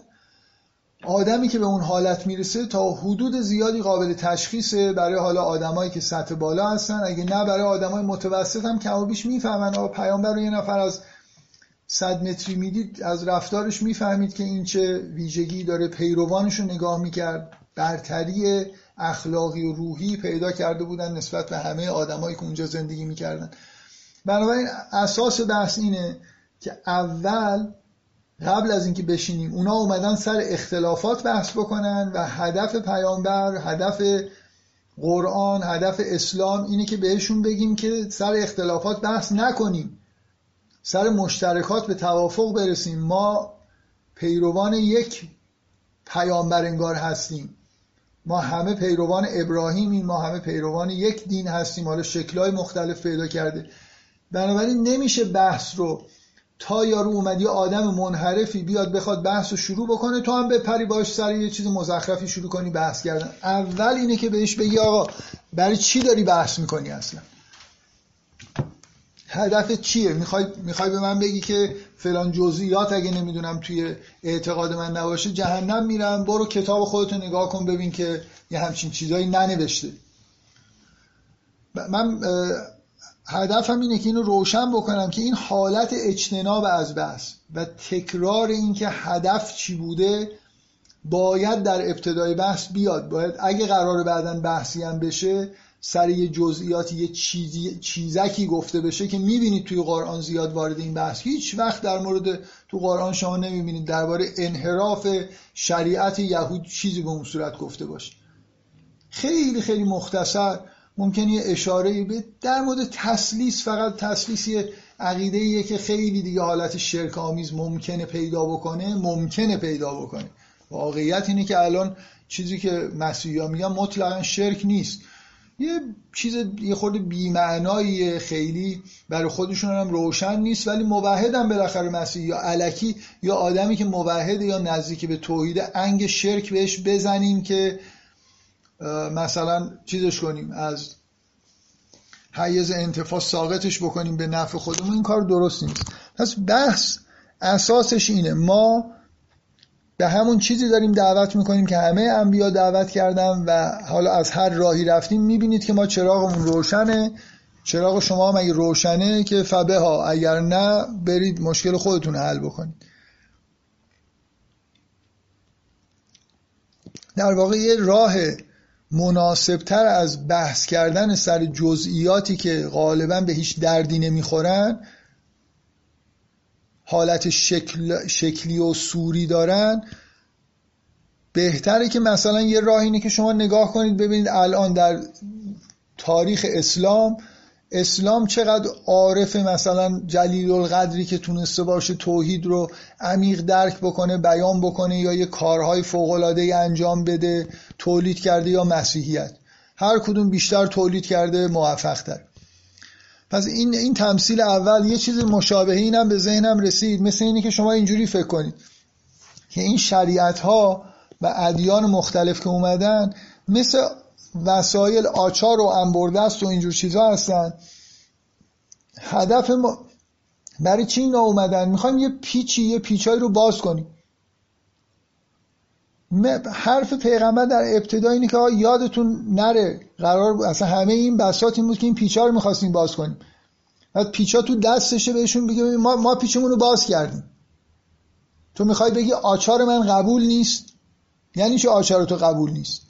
آدمی که به اون حالت می‌رسه تا حدود زیادی قابل تشخیصه برای حالا آدمایی که سطح بالا هستن. اگه نه برای آدمای متوسط هم کم بیش می‌فهمن. آقا پیامبر رو یه نفر از صد متری می‌دید از رفتارش می‌فهمید که این چه ویژگی داره. پیروانش رو نگاه می‌کرد. برتری اخلاقی و روحی پیدا کرده بودن نسبت به همه آدمایی که اونجا زندگی می‌کردن. بنابراین اساس بحث اینه که اول قبل از اینکه بشینیم اونا اومدن سر اختلافات بحث بکنن و هدف پیامبر هدف قرآن هدف اسلام اینه که بهشون بگیم که سر اختلافات بحث نکنیم. سر مشترکات به توافق برسیم. ما پیروان یک پیامبر انگار هستیم. ما همه پیروان ابراهیمیم ما همه پیروان یک دین هستیم. حالا شکلهای مختلف پیدا کرده. بنابراین نمیشه بحث رو تا یارو اومد یه آدم منحرفی بیاد بخواد بحث رو شروع بکنه تو هم بپری باش سر یه چیز مزخرفی شروع کنی بحث کردن. اول اینه که بهش بگی آقا برای چی داری بحث می‌کنی اصلا؟ هدف چیه؟ می‌خوای می‌خوای به من بگی که فلان جزئیات اگه نمی‌دونم توی اعتقاد من نباشه جهنم میرم برو کتاب خودتو نگاه کن ببین که یه همچین چیزایی ننوشته. من هدفم اینه که اینو روشن بکنم که این حالت اجتناب از بحث و تکرار این که هدف چی بوده باید در ابتدای بحث بیاد. باید اگه قرار بعدا بحثی هم بشه سر یه جزئیات یه چیزی چیزکی گفته بشه که می‌بینید توی قرآن زیاد وارد این بحث. هیچ وقت در مورد تو قرآن شما نمی‌بینید درباره انحراف شریعت یهود چیزی به اون صورت گفته باشه. خیلی خیلی مختصر. ممکنه یه اشاره به در مورد تسلیس فقط تسلیسی عقیده ایه که خیلی دیگه حالت شرک آمیز ممکنه پیدا بکنه ممکنه پیدا بکنه. واقعیت اینه که الان چیزی که مسیحی ها میگن مطلقا شرک نیست. یه چیز یه خورده بیمعنایی خیلی برای خودشون هم روشن نیست ولی موحد هم بالاخره مسیحی یا علکی یا آدمی که موحد یا نزدیک به توحید انگ شرک بهش بزنیم که مثلا چیزش کنیم از حیز انتفاع ساقطش بکنیم به نفع خودمون این کار درست نیست. پس بحث اساسش اینه. ما به همون چیزی داریم دعوت می‌کنیم که همه انبیا دعوت کردن و حالا از هر راهی رفتیم می‌بینید که ما چراغمون روشنه. چراغ شما هم اگه روشنه که فبه ها اگر نه برید مشکل خودتون حل بکنید. در واقع یه راه مناسبتر از بحث کردن سر جزئیاتی که غالبا به هیچ دردی نمی‌خورن حالت شکل، شکلی و سوری دارن. بهتره که مثلا یه راه اینه که شما نگاه کنید ببینید الان در تاریخ اسلام اسلام چقدر عارف مثلا جلیل القدری که تونسته باشه توحید رو عمیق درک بکنه بیان بکنه یا یه کارهای فوقلاده انجام بده تولید کرده یا مسیحیت. هر کدوم بیشتر تولید کرده موفق تر پس این این تمثیل اول یه چیز مشابه اینم به ذهنم رسید. مثل اینه که شما اینجوری فکر کنید که این شریعت ها و ادیان مختلف که اومدن مثل وسایل آچار و انبردست و اینجور چیزها هستن. هدف ما برای چی اینا اومدن؟ می‌خوایم یه پیچی یه پیچایی رو باز کنیم. حرف پیغمبر در ابتدا اینه که یادتون نره. قرار بود اصلا همه این بساط این بود که این پیچا رو می‌خواستیم باز کنیم. بعد پیچا تو دستشه بهشون بگه ما, ما پیچمون رو باز کردیم. تو می‌خوای بگی آچار من قبول نیست؟ یعنی چه آچار تو قبول نیست؟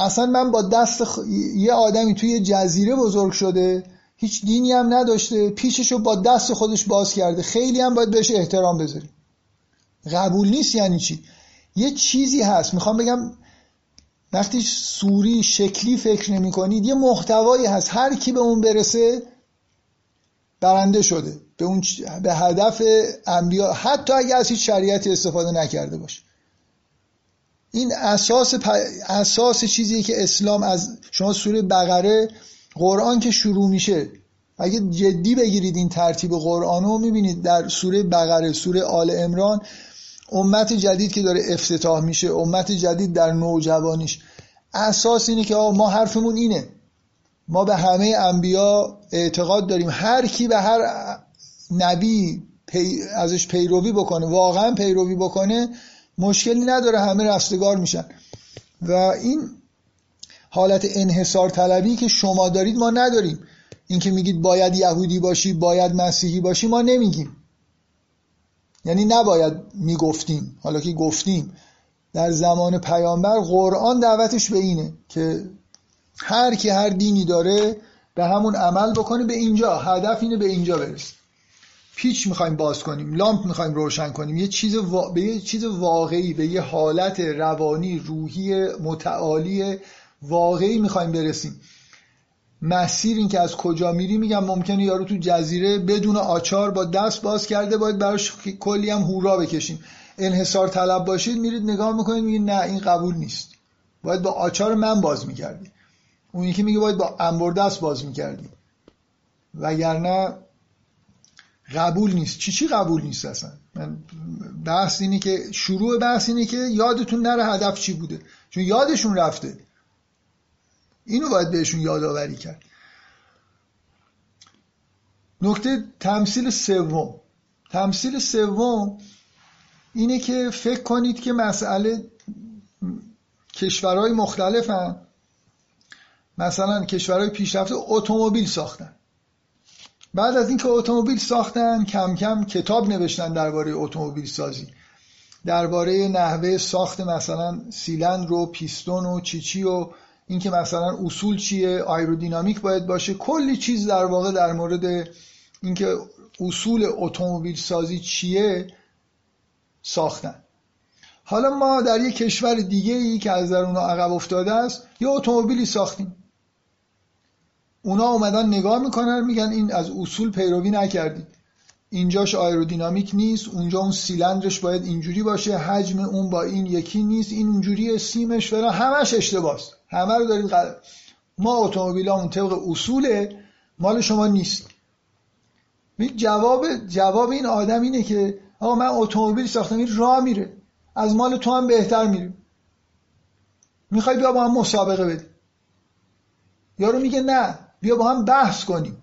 اصلا من با دست یه آدمی توی جزیره بزرگ شده هیچ دینی هم نداشته پیششو با دست خودش باز کرده. خیلی هم باید بهش احترام بذاریم. قبول نیست یعنی چی؟ یه چیزی هست. می‌خوام بگم وقتی سوری شکلی فکر نمی کنید یه محتوایی هست. هر کی به اون برسه برنده شده. به اون به هدف انبیا حتی اگه از هیچ شریعتی استفاده نکرده باشه. این اساس اساس چیزی که اسلام از شما سوره بقره قرآن که شروع میشه. اگه جدی بگیرید این ترتیب قرآن رو می‌بینید در سوره بقره سوره آل امران امت جدید که داره افتتاح میشه امت جدید در نوجوانیش اساس اینه که ما حرفمون اینه. ما به همه انبیا اعتقاد داریم. هر کی به هر نبی ازش پیروی بکنه واقعا پیروی بکنه مشکلی نداره همه رستگار میشن. و این حالت انحصار طلبی که شما دارید ما نداریم. اینکه میگید باید یهودی باشی باید مسیحی باشی ما نمیگیم. یعنی نباید می‌گفتیم. حالا که گفتیم در زمان پیامبر قرآن دعوتش به اینه که هر کی هر دینی داره به همون عمل بکنه به اینجا هدف اینه به اینجا برسه. پیچ می‌خوایم باز کنیم لامپ می‌خوایم روشن کنیم یه چیز به یه چیز واقعی به یه حالت روانی روحی متعالی واقعی می‌خوایم برسیم. مسیر این که از کجا میری میگم ممکنه یارو تو جزیره بدون آچار با دست باز کرده باید براش کلی هم هورا بکشیم. انحصار طلب باشید میرید نگاه می‌کنید میگید نه این قبول نیست. باید با آچار من باز می‌کردی. اون یکی میگه باید با انبردست باز می‌کردی. وگرنه قبول نیست. چی چی قبول نیست اصلا؟ من بحث اینه که شروع بحث اینه که یادتون نره هدف چی بوده. چون یادشون رفته. اینو باید بهشون یادآوری کرد. نکته تمثیل سوم. تمثیل سوم اینه که فکر کنید که مسئله کشورهای مختلفن. مثلا کشورهای پیشرفته اتومبیل ساختن. بعد از اینکه اتومبیل ساختن کم کم کتاب نوشتن درباره اتومبیل سازی. درباره نحوه ساخت مثلا سیلندر رو پیستون و چیچی و اینکه مثلا اصول چیه آیرودینامیک باید باشه. کلی چیز در واقع در مورد اینکه اصول اتومبیل سازی چیه ساختن. حالا ما در یک کشور دیگه ای که از در اونا عقب افتاده است یه اتومبیلی ساختیم. اونا اومدن نگاه می‌کنن میگن این از اصول پیروی نکردید اینجاش آیرودینامیک نیست اونجا اون سیلندرش باید اینجوری باشه حجم اون با این یکی نیست این اونجوری سیمش فلان همش اشتباهه همه رو دارید قل... ما اون طبق اصوله مال شما نیست. جواب جواب این آدم اینه که آقا من اتومبیل ساختم این راه میره. از مال تو هم بهتر میریم. می‌خوای بیا با هم مسابقه بدیم. یارو میگه نه. بیا با هم بحث کنیم.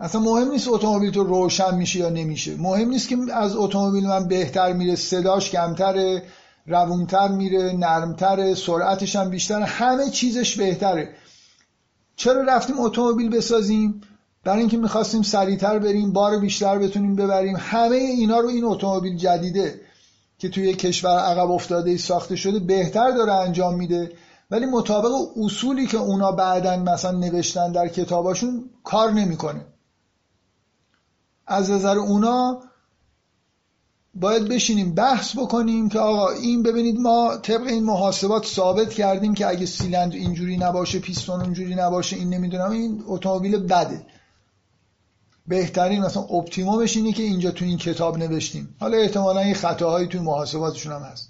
اصلا مهم نیست اتومبیل تو روشن میشه یا نمیشه. مهم نیست که از اتومبیل من بهتر میره صداش کمتره روونتر میره نرمتره سرعتش هم بیشتره همه چیزش بهتره. چرا رفتیم اتومبیل بسازیم؟ برای اینکه می‌خواستیم سریعتر بریم بار بیشتر بتونیم ببریم. همه اینا رو این اتومبیل جدیده که توی کشور عقب افتاده ساخته شده بهتر داره انجام میده. ولی مطابق اصولی که اونا بعدا مثلا نوشتن در کتاباشون کار نمی‌کنه. از نظر اونا باید بشینیم بحث بکنیم که آقا این ببینید ما طبق این محاسبات ثابت کردیم که اگه سیلندر اینجوری نباشه پیستون اینجوری نباشه این نمی‌دونم این اتومبیل بده. بهترین مثلا اپتیمومش اینه که اینجا تو این کتاب نوشتیم. حالا احتمالا این خطاهایی توی محاسباتشون هم هست.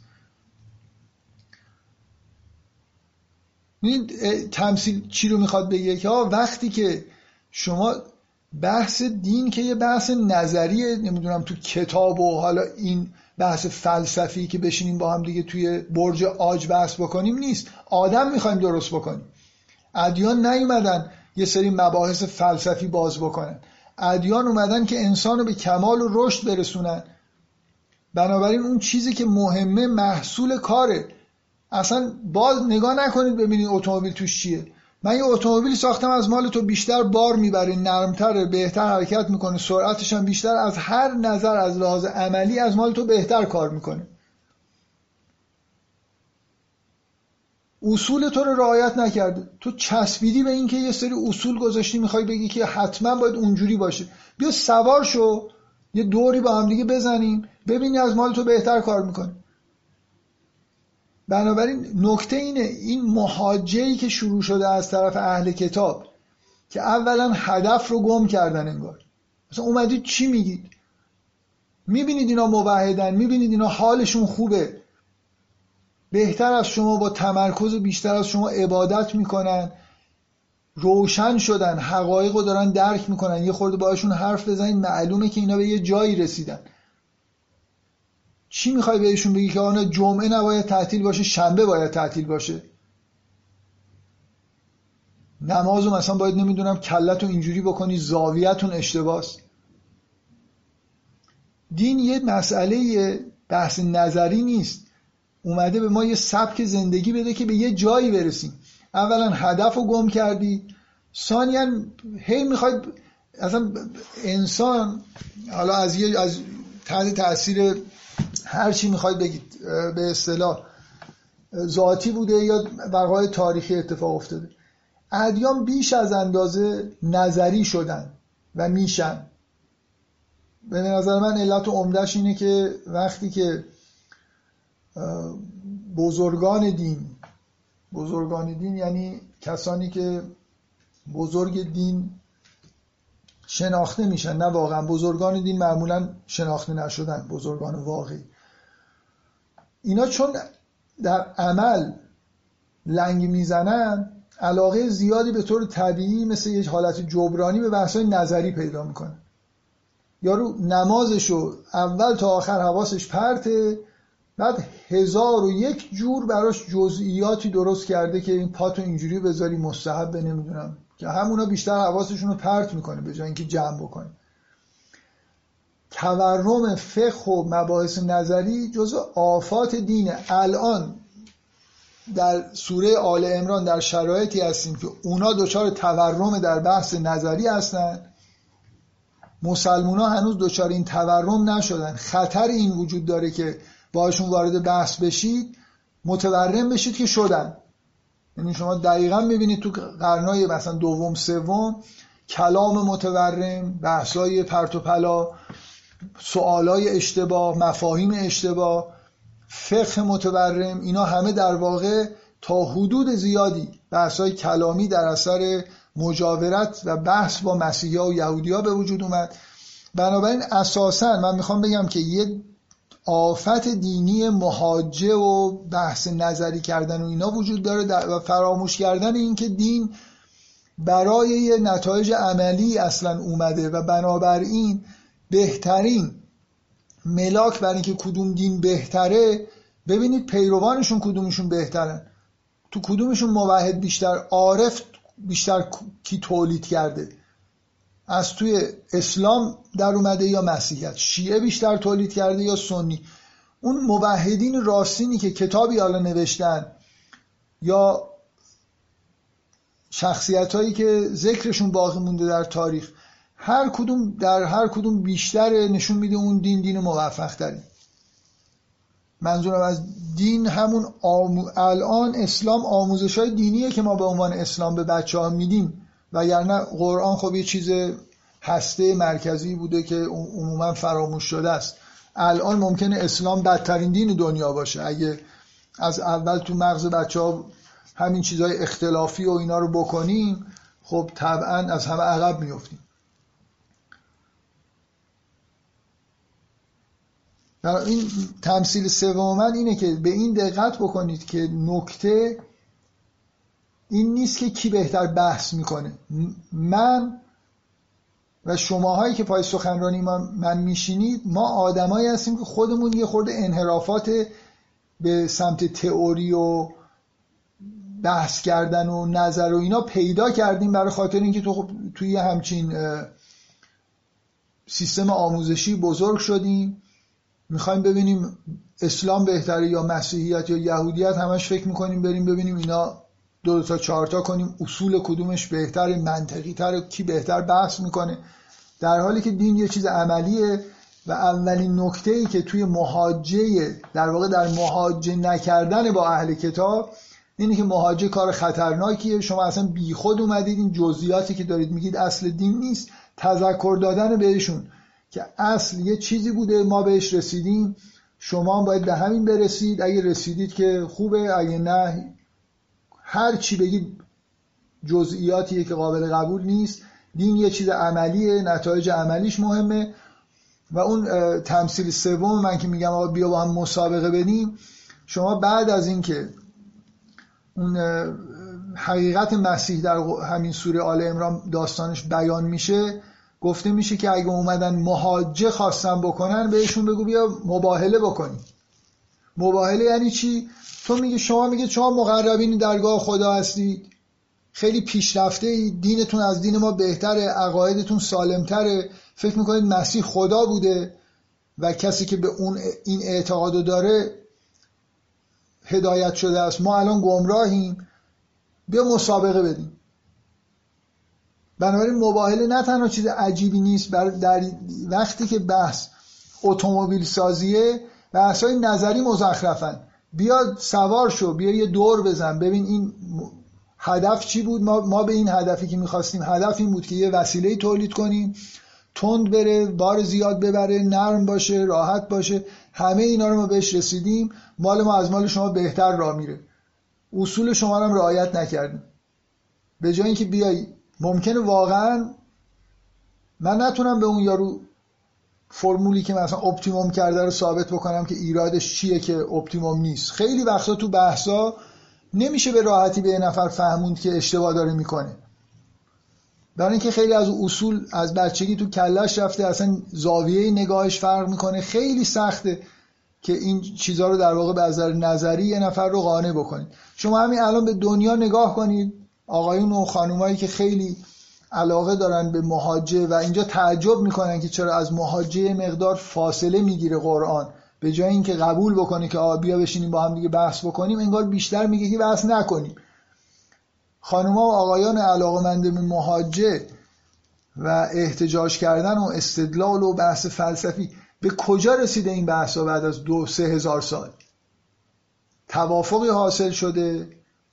این تمثیل چی رو می‌خواد بگه که وقتی که شما بحث دین که یه بحث نظریه نمی‌دونم تو کتاب و حالا این بحث فلسفی که بشینیم با هم دیگه توی برج آج بحث بکنیم نیست. آدم می‌خوایم درست بکنیم. ادیان نیومدن یه سری مباحث فلسفی باز بکنن. ادیان اومدن که انسان رو به کمال و رشد برسونن. بنابراین اون چیزی که مهمه محصول کاره. اصلا باز نگاه نکنید ببینید اتومبیل توش چیه. من یه اتومبیل ساختم از مال تو بیشتر بار می‌بره نرمتره بهتر حرکت می‌کنه سرعتش هم بیشتر از هر نظر از لحاظ عملی از مال تو بهتر کار می‌کنه. اصول تو رو رعایت نکرده. تو چسبیدی به اینکه یه سری اصول گذاشتی می‌خوای بگی که حتما باید اونجوری باشه. بیا سوار شو یه دوری با هم دیگه بزنیم ببینی از مال تو بهتر کار می‌کنه. بنابراین نکته اینه این محاجهی که شروع شده از طرف اهل کتاب که اولا هدف رو گم کردن انگار. مثلا اومدید چی میگید؟ می‌بینید اینا موحدن می‌بینید اینا حالشون خوبه. بهتر از شما با تمرکز بیشتر از شما عبادت می‌کنن. روشن شدن حقایق رو دارن درک می‌کنن. یه خورده باشون حرف بزنید معلومه که اینا به یه جایی رسیدن. چی می‌خوای بهشون بگی که آنها جمعه نباید تعطیل باشه شنبه باید تعطیل باشه؟ نمازو مثلا باید نمی‌دونم کلتون اینجوری بکنی زاویتون اشتباس. دین یه مسئله بحث نظری نیست. اومده به ما یه سبک زندگی بده که به یه جایی برسیم. اولا هدف رو گم کردی. ثانیا هی می‌خواید اصلا انسان حالا از یه از تحت تاثیر هر چی می‌خواید بگید به اصطلاح ذاتی بوده یا وقایع تاریخی اتفاق افتاده. ادیان بیش از اندازه نظری شدن و میشن. به نظر من علت عمدهش اینه که وقتی که بزرگان دین بزرگان دین یعنی کسانی که بزرگ دین شناخته میشن نه واقعا. بزرگان دین معمولا شناخته نشدن بزرگان واقعی. اینا چون در عمل لنگ می‌زنن علاقه زیادی به طور طبیعی مثل یک حالت جبرانی به بحثای نظری پیدا می‌کنه. یارو نمازشو اول تا آخر حواسش پرته بعد هزار و یک جور براش جزئیاتی درست کرده که این پاتو اینجوری بذاری مستحب نمی‌دونم که همونا بیشتر حواسشون رو پرت می‌کنه به جای اینکه جمع بکنه. تورم فقه و مباحث نظری جزو آفات دینه الان در سوره آل امران در شرایطی هستیم که اونا دچار تورم در بحث نظری هستن. مسلمونا هنوز دچار این تورم نشدن. خطر این وجود داره که باشون وارد بحث بشید متورم بشید که شدن. یعنی شما دقیقا می‌بینید تو قرنای مثلا دوم سوم کلام متورم بحثای پرت و پلا سوالای اشتباه مفاهیم اشتباه فقه متورم اینا همه در واقع تا حدود زیادی بحثای کلامی در اثر مجاورت و بحث با مسیحی و یهودی به وجود اومد. بنابراین اساسا من می‌خوام بگم که یه آفت دینی مهاجه و بحث نظری کردن و اینا وجود داره و فراموش کردن اینکه دین برای یه نتایج عملی اصلا اومده و بنابراین بهترین ملاک برای اینکه کدوم دین بهتره ببینید پیروانشون کدومشون بهترن تو کدومشون موحد بیشتر عارف بیشتر کی تولید کرده؟ از توی اسلام در اومده یا مسیحیت؟ شیعه بیشتر تولید کرده یا سنی؟ اون موحدین راستینی که کتابی حالا نوشتن یا شخصیت هایی که ذکرشون باقی مونده در تاریخ هر کدوم در هر کدوم بیشتر نشون میده اون دین دین موفق تری منظورم از دین همون الان اسلام آموزش های دینیه که ما به عنوان اسلام به بچه ها میدیم. وگرنه قرآن خب یه چیز هسته مرکزی بوده که عموما فراموش شده است. الان ممکنه اسلام بدترین دین دنیا باشه. اگه از اول تو مغز بچه ها همین چیزهای اختلافی و اینا رو بکنیم خب طبعا از همه عقب میفتیم این تمثیل سوم من اینه که به این دقت بکنید که نکته این نیست که کی بهتر بحث می‌کنه. من و شماهایی که پای سخنرانی من, میشینید ما آدمایی هستیم که خودمون یه خورده انحرافات به سمت تئوری و بحث کردن و نظر و اینا پیدا کردیم برای خاطر اینکه تو خب توی همچین سیستم آموزشی بزرگ شدیم. می‌خوایم ببینیم اسلام بهتره یا مسیحیت یا یهودیت همش فکر می‌کنیم بریم ببینیم اینا دو, تا چهار تا کنیم. اصول کدومش بهتر منطقی تر کی بهتر بحث می‌کنه. در حالی که دین یه چیز عملیه و اولین نکته ای که توی محاجه در واقع در محاجه نکردن با اهل کتاب اینه که محاجه کار خطرناکیه. شما اصلا بیخود اومدید این جزئیاتی که دارید میگید اصل دین نیست تذکر دادن بهشون. که اصل یه چیزی بوده ما بهش رسیدیم. شما باید به همین برسید. اگه رسیدید که خوبه اگه نه هر چی بگید جزئیاتیه که قابل قبول نیست. دین یه چیز عملیه نتایج عملیش مهمه. و اون تمثیل سوم من که میگم آقا بیا با هم مسابقه بدیم شما بعد از اینکه اون حقیقت مسیح در همین سوره آل امران داستانش بیان میشه گفته میشه که اگه اومدن مهاجه خواستن بکنن بهشون بگو بیا مباهله بکنی. مباهله یعنی چی؟ تو میگی شما میگه شما مقربین درگاه خدا هستید خیلی پیشرفته ای. دینتون از دین ما بهتره عقایدتون سالمتره. فکر می‌کنید مسیح خدا بوده و کسی که به اون این اعتقادو داره هدایت شده است. ما الان گمراهیم. بیا مسابقه بدیم. بنابراین مباهله نه تنها چیز عجیبی نیست در وقتی که بحث اتومبیل سازیه بحث های نظری مزخرفن. بیا سوار شو بیا یه دور بزن. ببین این هدف چی بود؟ ما, ما به این هدفی که می‌خواستیم هدف این بود که یه وسیله تولید کنیم تند بره بار زیاد ببره نرم باشه راحت باشه. همه اینا رو ما بهش رسیدیم. مال ما از مال شما بهتر راه میره. اصول شما رو هم رعایت نکردیم. به جای اینکه بیای ممکنه واقعا من نتونم به اون یارو فرمولی که مثلا اپتیموم کرده رو ثابت بکنم که ایرادش چیه که اپتیموم نیست. خیلی وقتا تو بحثا نمیشه به راحتی به یه نفر فهموند که اشتباه داره می‌کنه. برای اینکه خیلی از اصول از بچگی تو کله‌ش رفته اصلا زاویه نگاهش فرق می‌کنه. خیلی سخته که این چیزها رو در واقع به نظر نظری یه نفر رو قانع بکنید. شما همین الان به دنیا نگاه کنید. آقایون و خانومایی که خیلی علاقه دارن به مهاجه و اینجا تعجب می‌کنن که چرا از مهاجه مقدار فاصله می‌گیره قرآن. به جای اینکه قبول بکنه که بیا بشینیم با هم دیگه بحث بکنیم انگار بیشتر میگه که بحث نکنیم. خانوما و آقایان علاقمند به مهاجه و احتجاج کردن و استدلال و بحث فلسفی به کجا رسیده این بحث بعد از دو سه هزار سال؟ توافقی حاصل شده؟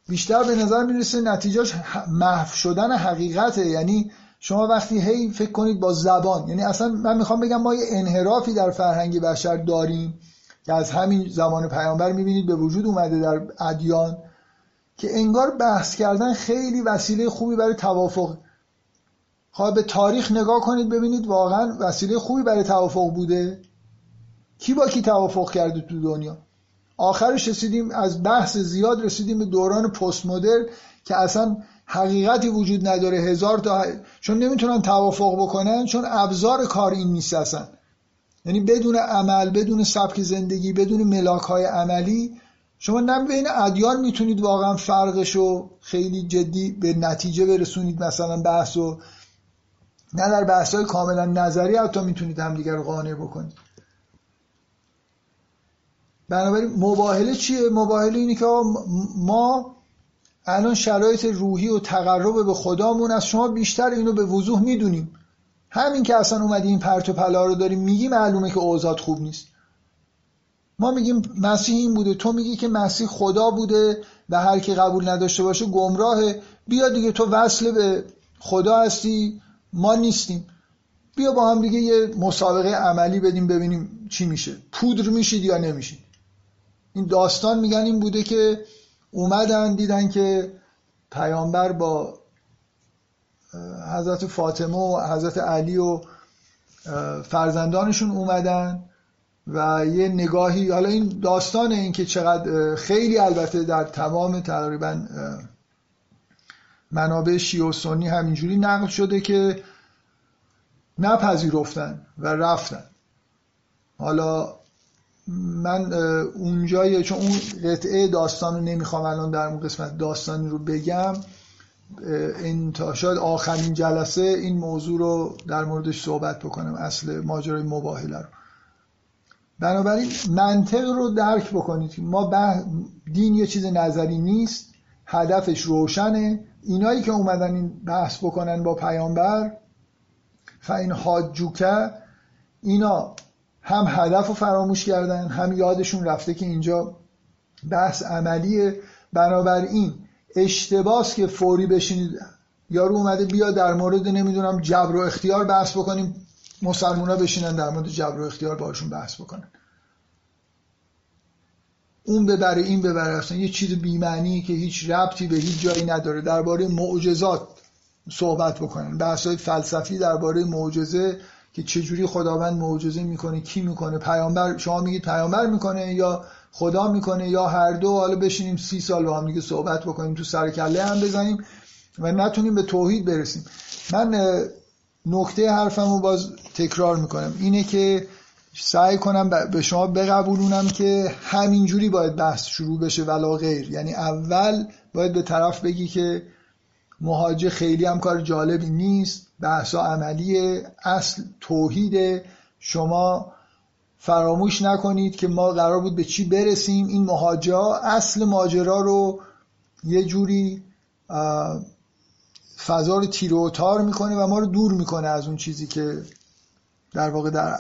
بیشتر به نظر می‌رسه نتیجهش محو شدن حقیقته. یعنی شما وقتی هی فکر کنید با زبان یعنی اصلا من می‌خوام بگم ما یه انحرافی در فرهنگ بشر داریم که از همین زمان پیامبر می‌بینید به وجود اومده در ادیان که انگار بحث کردن خیلی وسیله خوبی برای توافق. خواهد به تاریخ نگاه کنید ببینید واقعا وسیله خوبی برای توافق بوده. کی با کی توافق کرده تو دنیا؟ آخرش رسیدیم از بحث زیاد رسیدیم به دوران پست مدرن که اصلا حقیقتی وجود نداره. هزار تا چون نمی‌تونن توافق بکنن چون ابزار کار این نیست اصلا. یعنی بدون عمل بدون سبک زندگی بدون ملاک های عملی شما نه بین ادیان می‌تونید واقعا فرقش رو خیلی جدی به نتیجه برسونید مثلا بحث و نه در بحث های کاملا نظری حتی می‌تونید همدیگر قانع بکنید. بنابراین مباهله چیه؟ مباهله اینه که ما الان شرایط روحی و تقرب به خدامون از شما بیشتر اینو به وضوح می‌دونیم. همین که اصلا اومدی این پرت و پلا رو داریم میگی معلومه که اوضاع خوب نیست. ما میگیم مسیح این بوده تو میگی که مسیح خدا بوده و هر کی قبول نداشته باشه گمراهه. بیا دیگه تو وصل به خدا هستی ما نیستیم. بیا با هم دیگه یه مسابقه عملی بدیم ببینیم چی میشه. پودر میشید یا نمیشید. این داستان میگن این بوده که اومدن دیدن که پیامبر با حضرت فاطمه و حضرت علی و فرزندانشون اومدن و یه نگاهی حالا این داستان این که چقدر خیلی البته در تمام تقریبا منابع شیعه و سنی همینجوری نقل شده که نپذیرفتن و رفتن. حالا من اونجایی چون اون قطعه داستان رو نمی‌خوام الان در اون قسمت داستانی رو بگم این تا شاید آخرین جلسه این موضوع رو در موردش صحبت بکنم اصل ماجرای مباهله رو. بنابراین منطق رو درک بکنید. ما دین یه چیز نظری نیست هدفش روشنه. اینایی که اومدن این بحث بکنن با پیامبر فاین حاجوکه اینا هم هدف رو فراموش کردن هم یادشون رفته که اینجا بحث عملیه. بنابراین اشتباس که فوری بشینید. یارو اومده بیا در مورد نمی‌دونم جبر و اختیار بحث بکنیم. مسلمان بشینن در مورد جبر و اختیار باشون بحث بکنن. اون ببره این ببره اصلا یه چیز بیمعنی که هیچ ربطی به هیچ جایی نداره. درباره معجزات صحبت بکنن. بحث های فلسفی درباره معجزه که چجوری خداوند معجزه می‌کنه کی می‌کنه؟ پیامبر شما میگید پیامبر می‌کنه یا خدا می‌کنه یا هر دو؟ حالا بشینیم سی سال با هم دیگه صحبت بکنیم تو سر کله هم بزنیم و نتونیم به توحید برسیم. من نکته حرفم رو باز تکرار می‌کنم. اینه که سعی کنم به شما بقبولونم که همینجوری باید بحث شروع بشه ولا غیر. یعنی اول باید به طرف بگی که مهاجه خیلی هم کار جالبی نیست. بحثا عملیه اصل توحیده شما فراموش نکنید که ما قرار بود به چی برسیم. این مهاجا اصل ماجرا رو یه جوری فضا رو تیر و تار می‌کنه و ما رو دور می‌کنه از اون چیزی که در واقع در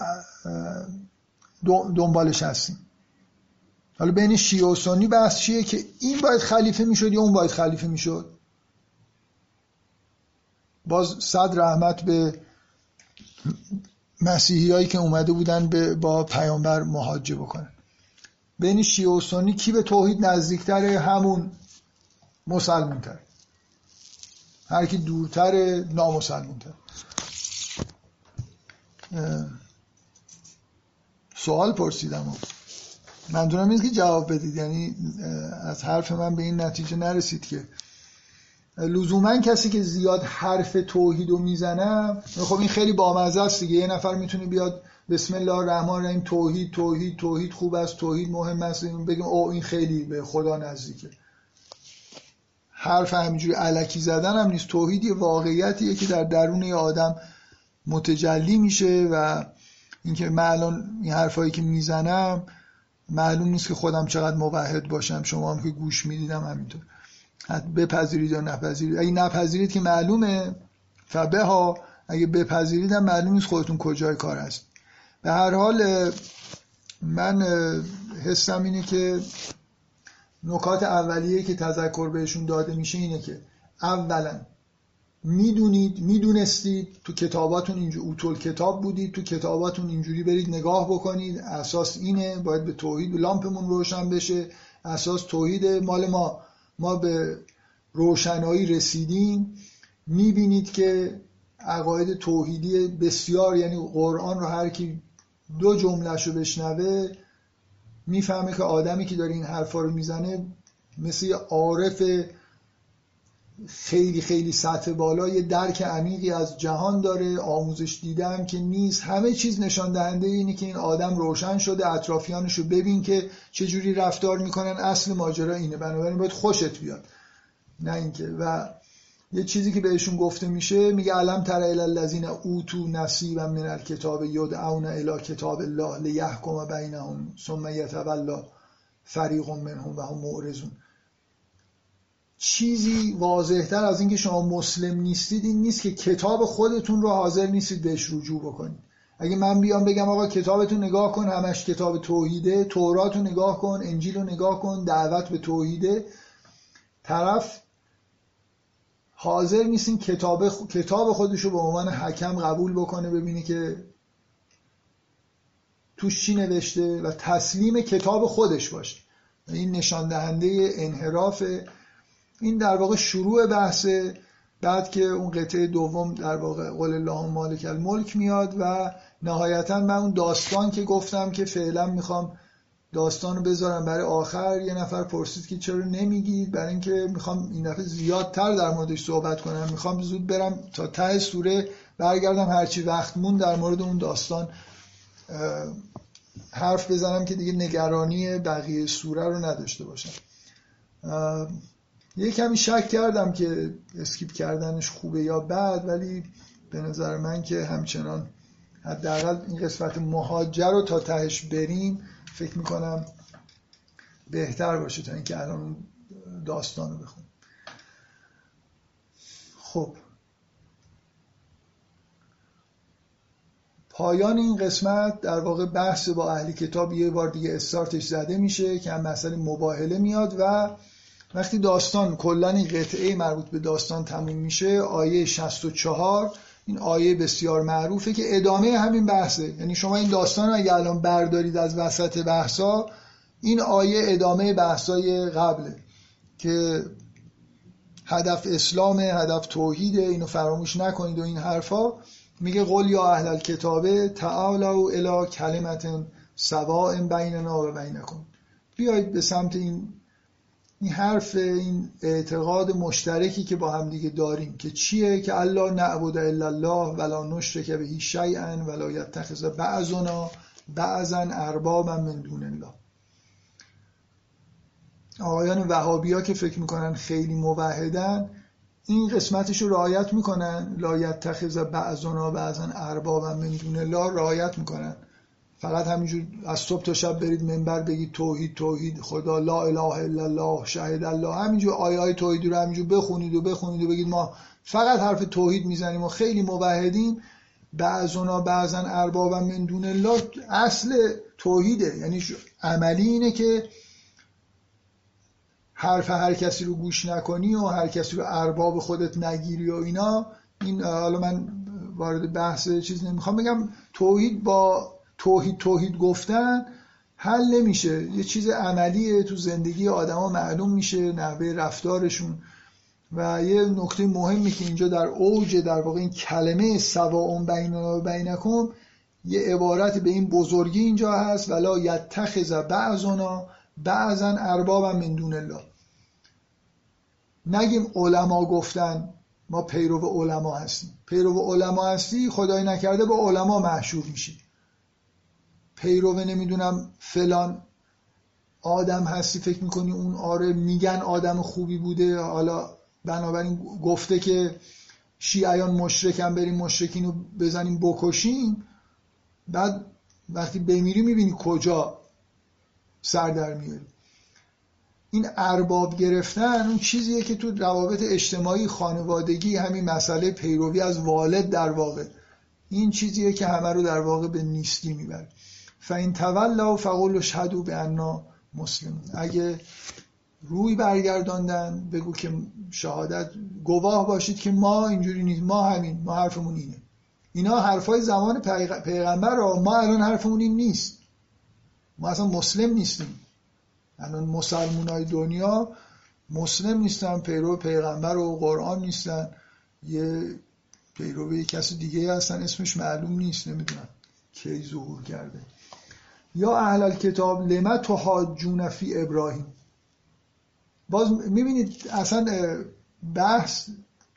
دنبالش هستیم. حالا بین شیعه و سنی بحث چیه که این باید خلیفه می‌شد یا اون باید خلیفه می‌شد؟ باز صد رحمت به مسیحی هایی که اومده بودن به با پیامبر مهاجه بکنن. بین شیعه و سنی کی به توحید نزدیکتره؟ همون مسلمون تر هر کی دورتر نامسلمون تر سوال پرسیدم. منظورم نیست که جواب بدید. یعنی از حرف من به این نتیجه نرسید که لزوما کسی که زیاد حرف توحید رو می‌زنه خب این خیلی بامزه است دیگه. یه نفر می‌تونه بیاد بسم الله الرحمن الرحیم توحید توحید توحید خوب است توحید مهم است. بگیم او این خیلی به خدا نزدیکه. حرف همینجوری علکی زدن هم نیست. توحید یه واقعیتیه که در درون یه آدم متجلی میشه و اینکه من الان این حرفایی که می‌زنم معلوم نیست که خودم چقدر موحد باشم. شما هم که گوش می‌دیدم همینطور. بپذیرید یا نپذیرید. اگه نپذیرید که معلومه. فبه ها اگه بپذیرید هم معلوم نیست خودتون کجای کار هست به هر حال من حسم اینه که نکات اولیه که تذکر بهشون داده میشه اینه که اولا می‌دونید می‌دونستید تو کتاباتون اینجوری اوتول کتاب بودید تو کتاباتون اینجوری برید نگاه بکنید. اساس اینه باید به توحید لامپمون روشن بشه. اساس توحید مال ما. ما به روشنایی رسیدیم. می‌بینید که عقاید توحیدی بسیار یعنی قرآن رو هر کی دو جملهش رو بشنوه می‌فهمه که آدمی که داره این حرفا رو می‌زنه مثل یه عارف خیلی خیلی سطح بالا یه درک عمیقی از جهان داره. آموزش دیدم که نیست. همه چیز نشان دهنده اینه که این آدم روشن شده. اطرافیانش رو ببین که چجوری رفتار می‌کنن. اصل ماجرا اینه. بنابراین باید خوشت بیاد. نه اینکه. و یه چیزی که بهشون گفته میشه میگه علم تر الی الذین اوتو نصیبا من الکتاب یدعون الی کتاب الله لیحکم بینهم ثم یتولا فریق منهم و هم معرضون. چیزی واضحتر از اینکه شما مسلم نیستید این نیست که کتاب خودتون رو حاضر نیستید بهش رجوع بکنید. اگه من بیام بگم آقا کتابتون نگاه کن همش کتاب توحیده تورات نگاه کن انجیل رو نگاه کن دعوت به توحیده. طرف حاضر نیست این کتاب, کتاب خودش رو به عنوان حکم قبول بکنه ببینه که توش چی نوشته و تسلیم کتاب خودش باشه. این نشان دهنده انحراف این در واقع شروع بحثه بعد که اون قطعه دوم در واقع قول الله مالک الملک میاد و نهایتا من اون داستان که گفتم که فعلا می‌خوام داستان رو بذارم برای آخر یه نفر پرسید که چرا نمیگید؟ برای اینکه می‌خوام این دفعه زیادتر در موردش صحبت کنم. می‌خوام زود برم تا ته سوره برگردم. هرچی وقت مون در مورد اون داستان حرف بزنم که دیگه نگرانی بقیه سوره رو نداشته باشم. یه کمی شک کردم که اسکیپ کردنش خوبه یا بد ولی به نظر من که همچنان حداقل این قسمت مهاجر رو تا تهش بریم فکر می‌کنم بهتر باشه تا اینکه الان داستان رو بخونیم. خب. پایان این قسمت در واقع بحث با اهلی کتاب یه بار دیگه استارتش زده میشه که هم مسئله مباهله میاد و وقتی داستان کلا این قطعه مربوط به داستان تموم میشه آیه 64 این آیه بسیار معروفه که ادامه همین بحثه. یعنی شما این داستان رو اگه الان بردارید از وسط بحثا این آیه ادامه بحثای قبله که هدف اسلامه هدف توحیده اینو فراموش نکنید و این حرفا. میگه قول یا اهل الکتابه تعالوا الی کلمت سواء بیننا و بینکم. بیایید به سمت این این حرف این اعتقاد مشترکی که با هم دیگه داریم که چیه؟ که الله نعبد الا الله ولا نشرک به شیئا ولا یتخذ بعضنا بعضا اربابا من دون الله. آقایان وهابی ها که فکر می‌کنن خیلی موحدن این قسمتش رو رعایت می‌کنن. لا یتخذ بعضنا بعضا اربابا من دون الله رعایت می‌کنن. فقط همینجور از صبح تا شب برید منبر بگید توحید توحید خدا لا اله الا الله شهید الله. همینجور آیه های توحیدی رو همینجور بخونید و بخونید و بگید ما فقط حرف توحید می‌زنیم و خیلی موحدیم. بعضنا بعضا اربابا من دون الله اصل توحیده. یعنی عملی اینه که حرف هر کسی رو گوش نکنی و هر کسی رو ارباب خودت نگیری و اینا. این حالا من وارد بحث چیز نمی‌خوام بگم. توحید با توحید توحید گفتن حل نمیشه. یه چیز عملیه تو زندگی آدما معلوم میشه نحوه رفتارشون. و یه نکته مهمی که اینجا در اوج در واقع این کلمه سواء بیننا و بینکم یه عبارت به این بزرگی اینجا هست ولا یتخذ بعضنا بعضا اربابا من دون الله. نگیم علما گفتن ما پیرو علما هستیم. پیرو علما هستی خدای نکرده با علما محشور میشی. پیرو نمی‌دونم فلان. آدم هستی فکر می‌کنی اون آره میگن آدم خوبی بوده. حالا بنابراین گفته که شیعیان مشرکن بریم مشرکین رو بزنیم بکشیم. بعد وقتی بمیری می‌بینی کجا سر در میاری. این ارباب گرفتن اون چیزیه که تو روابط اجتماعی خانوادگی همین مسئله پیروی از والد در واقع. این چیزیه که همه رو در واقع به نیستی می‌بره. فاین تولا فقول شهدو به انا مسلم اگه روی برگرداندن بگو که شهادت گواه باشید که ما اینجوری نیست ما همین ما حرفمون اینه. اینا حرفای زمان پیغمبر رو ما الان حرفمون این نیست. ما اصلا مسلم نیستیم. الان مسلمون های دنیا مسلم نیستن پیرو پیغمبر و قرآن نیستن. یه پیرو یه کسی دیگه هستن اسمش معلوم نیست نمی‌دونم کی ظهور کرده. یا اهل کتاب لما تحاجون فی ابراهیم. باز می‌بینید اصلا بحث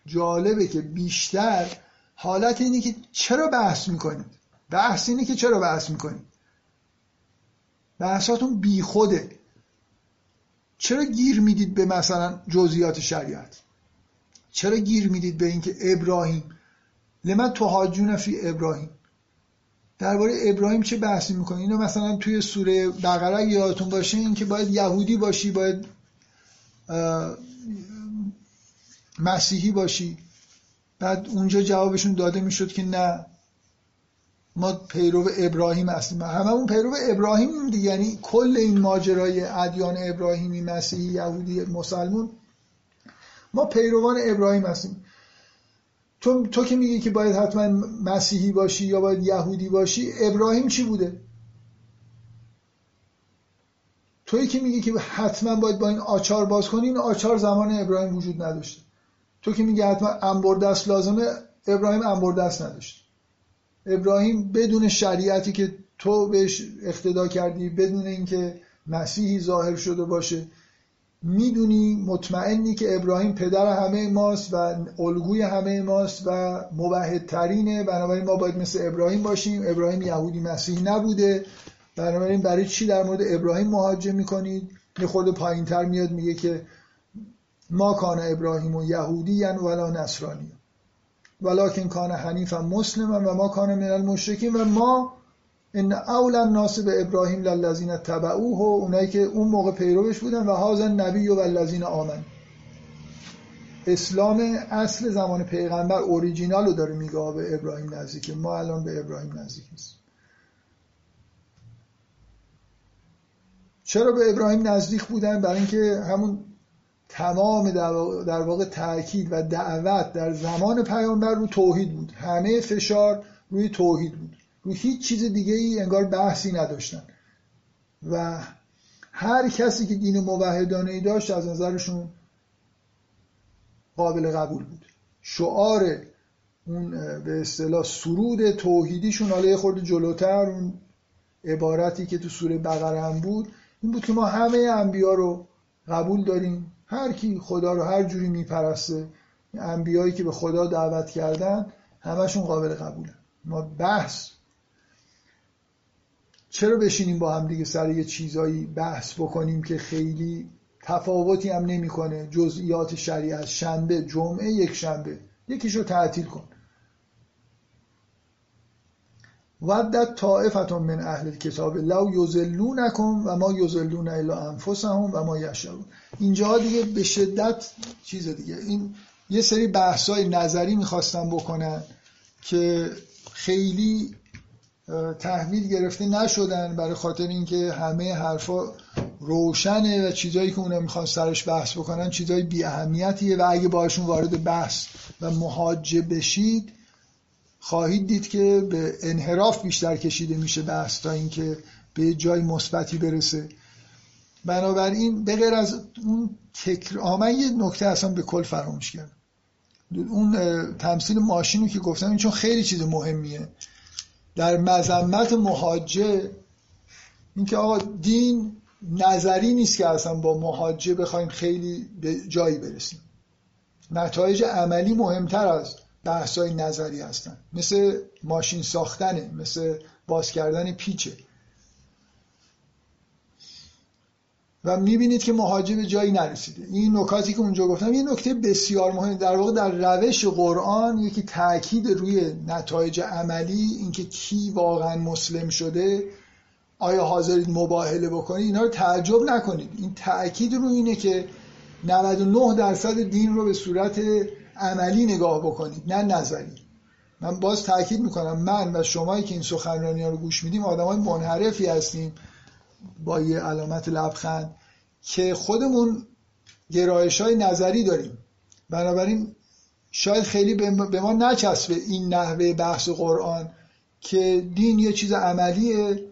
جالبه که بیشتر حالت اینه که چرا بحث می‌کنید؟ بحث اینه که چرا بحث می‌کنید؟ بحثاتون بیخوده. چرا گیر می‌دید به مثلا جزئیات شریعت؟ چرا گیر می‌دید به اینکه ابراهیم؟ لمن تهاجون فی ابراهیم. درباره ابراهیم چه بحثی می‌کنی؟ اینو مثلا توی سوره بقره یادتون باشه این که باید یهودی باشی باید مسیحی باشی. بعد اونجا جوابشون داده می‌شد که نه. ما پیرو ابراهیم هستیم. هممون پیرو ابراهیم دیگه. یعنی کل این ماجرای ادیان ابراهیمی مسیحی یهودی مسلمون ما پیروان ابراهیم هستیم. تو, تو که میگی که باید حتما مسیحی باشی یا باید یهودی باشی ابراهیم چی بوده؟ توی که میگی که حتما باید با این آچار باز کنی این آچار زمان ابراهیم وجود نداشته. تو که میگی حتما انبردست لازمه ابراهیم انبردست نداشته. ابراهیم بدون شریعتی که تو بهش اقتدا کردی بدون اینکه مسیحی ظاهر شده باشه می‌دونی مطمئنی که ابراهیم پدر همه ماست و الگوی همه ماست و موحدترینه. بنابراین ما باید مثل ابراهیم باشیم. ابراهیم یهودی مسیحی نبوده. بنابراین برای چی در مورد ابراهیم مهاجم می‌کنید؟ یه خورده پایین تر میاد میگه که ما کان ابراهیم و یهودی یعنی ولا نصرانی ولکن کان حنیفا مسلم و ما کان من المشرکین و ما ان اول الناس به ابراهیم للذین تبعوه و اونایی که اون موقع پیروش بودن و هازن نبی و الذین آمن. اسلام اصل زمان پیغمبر اوریجینال رو داره میگه به ابراهیم نزدیکه ما الان به ابراهیم نزدیک نیست چرا به ابراهیم نزدیک بودن؟ برای اینکه همون تمام در واقع تاکید و دعوت در زمان پیامبر رو توحید بود. همه فشار روی توحید بود. هیچ چیز دیگه ای انگار بحثی نداشتن. و هر کسی که دین موحدانه ای داشت از نظرشون قابل قبول بود. شعار اون به اصطلاح سرود توحیدیشون حالا یه خورده جلوتر اون عبارتی که تو سوره بقره هم بود این بود که ما همه انبیا رو قبول داریم. هر کی خدا رو هر جوری میپرسته انبیایی که به خدا دعوت کردن همشون قابل قبولن ما بحث چرا بشینیم با هم دیگه سر یه چیزایی بحث بکنیم که خیلی تفاوتی هم نمی‌کنه؟ جزئیات شریعت شنبه جمعه یک شنبه. یکیشو تعطیل کن. ودت طائفتون من اهل کتاب لو یزلونکم و ما یزلون الا انفسهم و ما یشعرون. اینجا دیگه به شدت چیز دیگه. این یه سری بحثای نظری می‌خواستم بکنن که خیلی تحویل گرفته نشدن برای خاطر اینکه همه حرفا روشنه و چیزایی که اونا می‌خوان سرش بحث بکنن چیزای بی اهمیتیه و اگه باشون وارد بحث و محاجه بشید خواهید دید که به انحراف بیشتر کشیده میشه بحث تا اینکه به جای مثبتی برسه. بنابراین به غیر از اون تکر من یه نکته اصلا به کل فراموش کردم. اون تمثیل ماشین رو که گفتم این چون خیلی چیز مهمیه. در مذمت محاجه اینکه آقا دین نظری نیست که اصلا با محاجه بخوایم خیلی به جایی برسیم. نتایج عملی مهمتر از بحثای نظری هستن. مثل ماشین ساختنه مثل باز کردن پیچه. و می‌بینید که مهاجه به جایی نرسیده. این نکاتی که اونجا گفتم یه نکته بسیار مهم. در واقع در روش قرآن یکی تاکید روی نتایج عملی اینکه کی واقعا مسلم شده آیا حاضرید مباهله بکنید اینا رو تعجب نکنید. این تاکید رو اینه که 99 درصد دین رو به صورت عملی نگاه بکنید نه نظری. من باز تاکید می‌کنم من و شمایی که این سخنرانی رو گوش میدیم آدم های منحرفی هستیم. با یه علامت لبخند که خودمون گرایش های نظری داریم. بنابراین شاید خیلی به ما نچسبه این نحوه بحث قرآن که دین یه چیز عملیه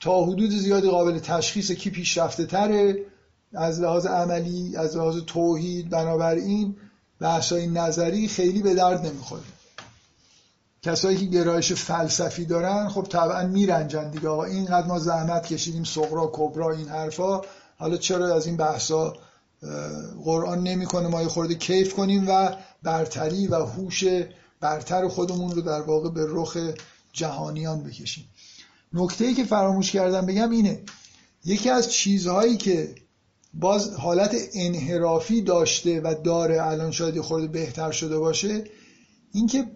تا حدود زیادی قابل تشخیص کی پیشرفته تره از لحاظ عملی از لحاظ توحید بنابراین بحثای نظری خیلی به درد نمی‌خوره. کسایی که گرایش فلسفی دارن خب طبعا میرنجن دیگه. آقا اینقدر ما زحمت کشیدیم سغرا کبرا این حرفا حالا چرا از این بحثا قرآن نمی‌کنه ما یه خورده کیف کنیم و برتری و هوش برتر خودمون رو در واقع به رخ جهانیان بکشیم. نکته ای که فراموش کردم بگم اینه یکی از چیزهایی که باز حالت انحرافی داشته و داره الان شاید خورده بهتر شده باشه اینکه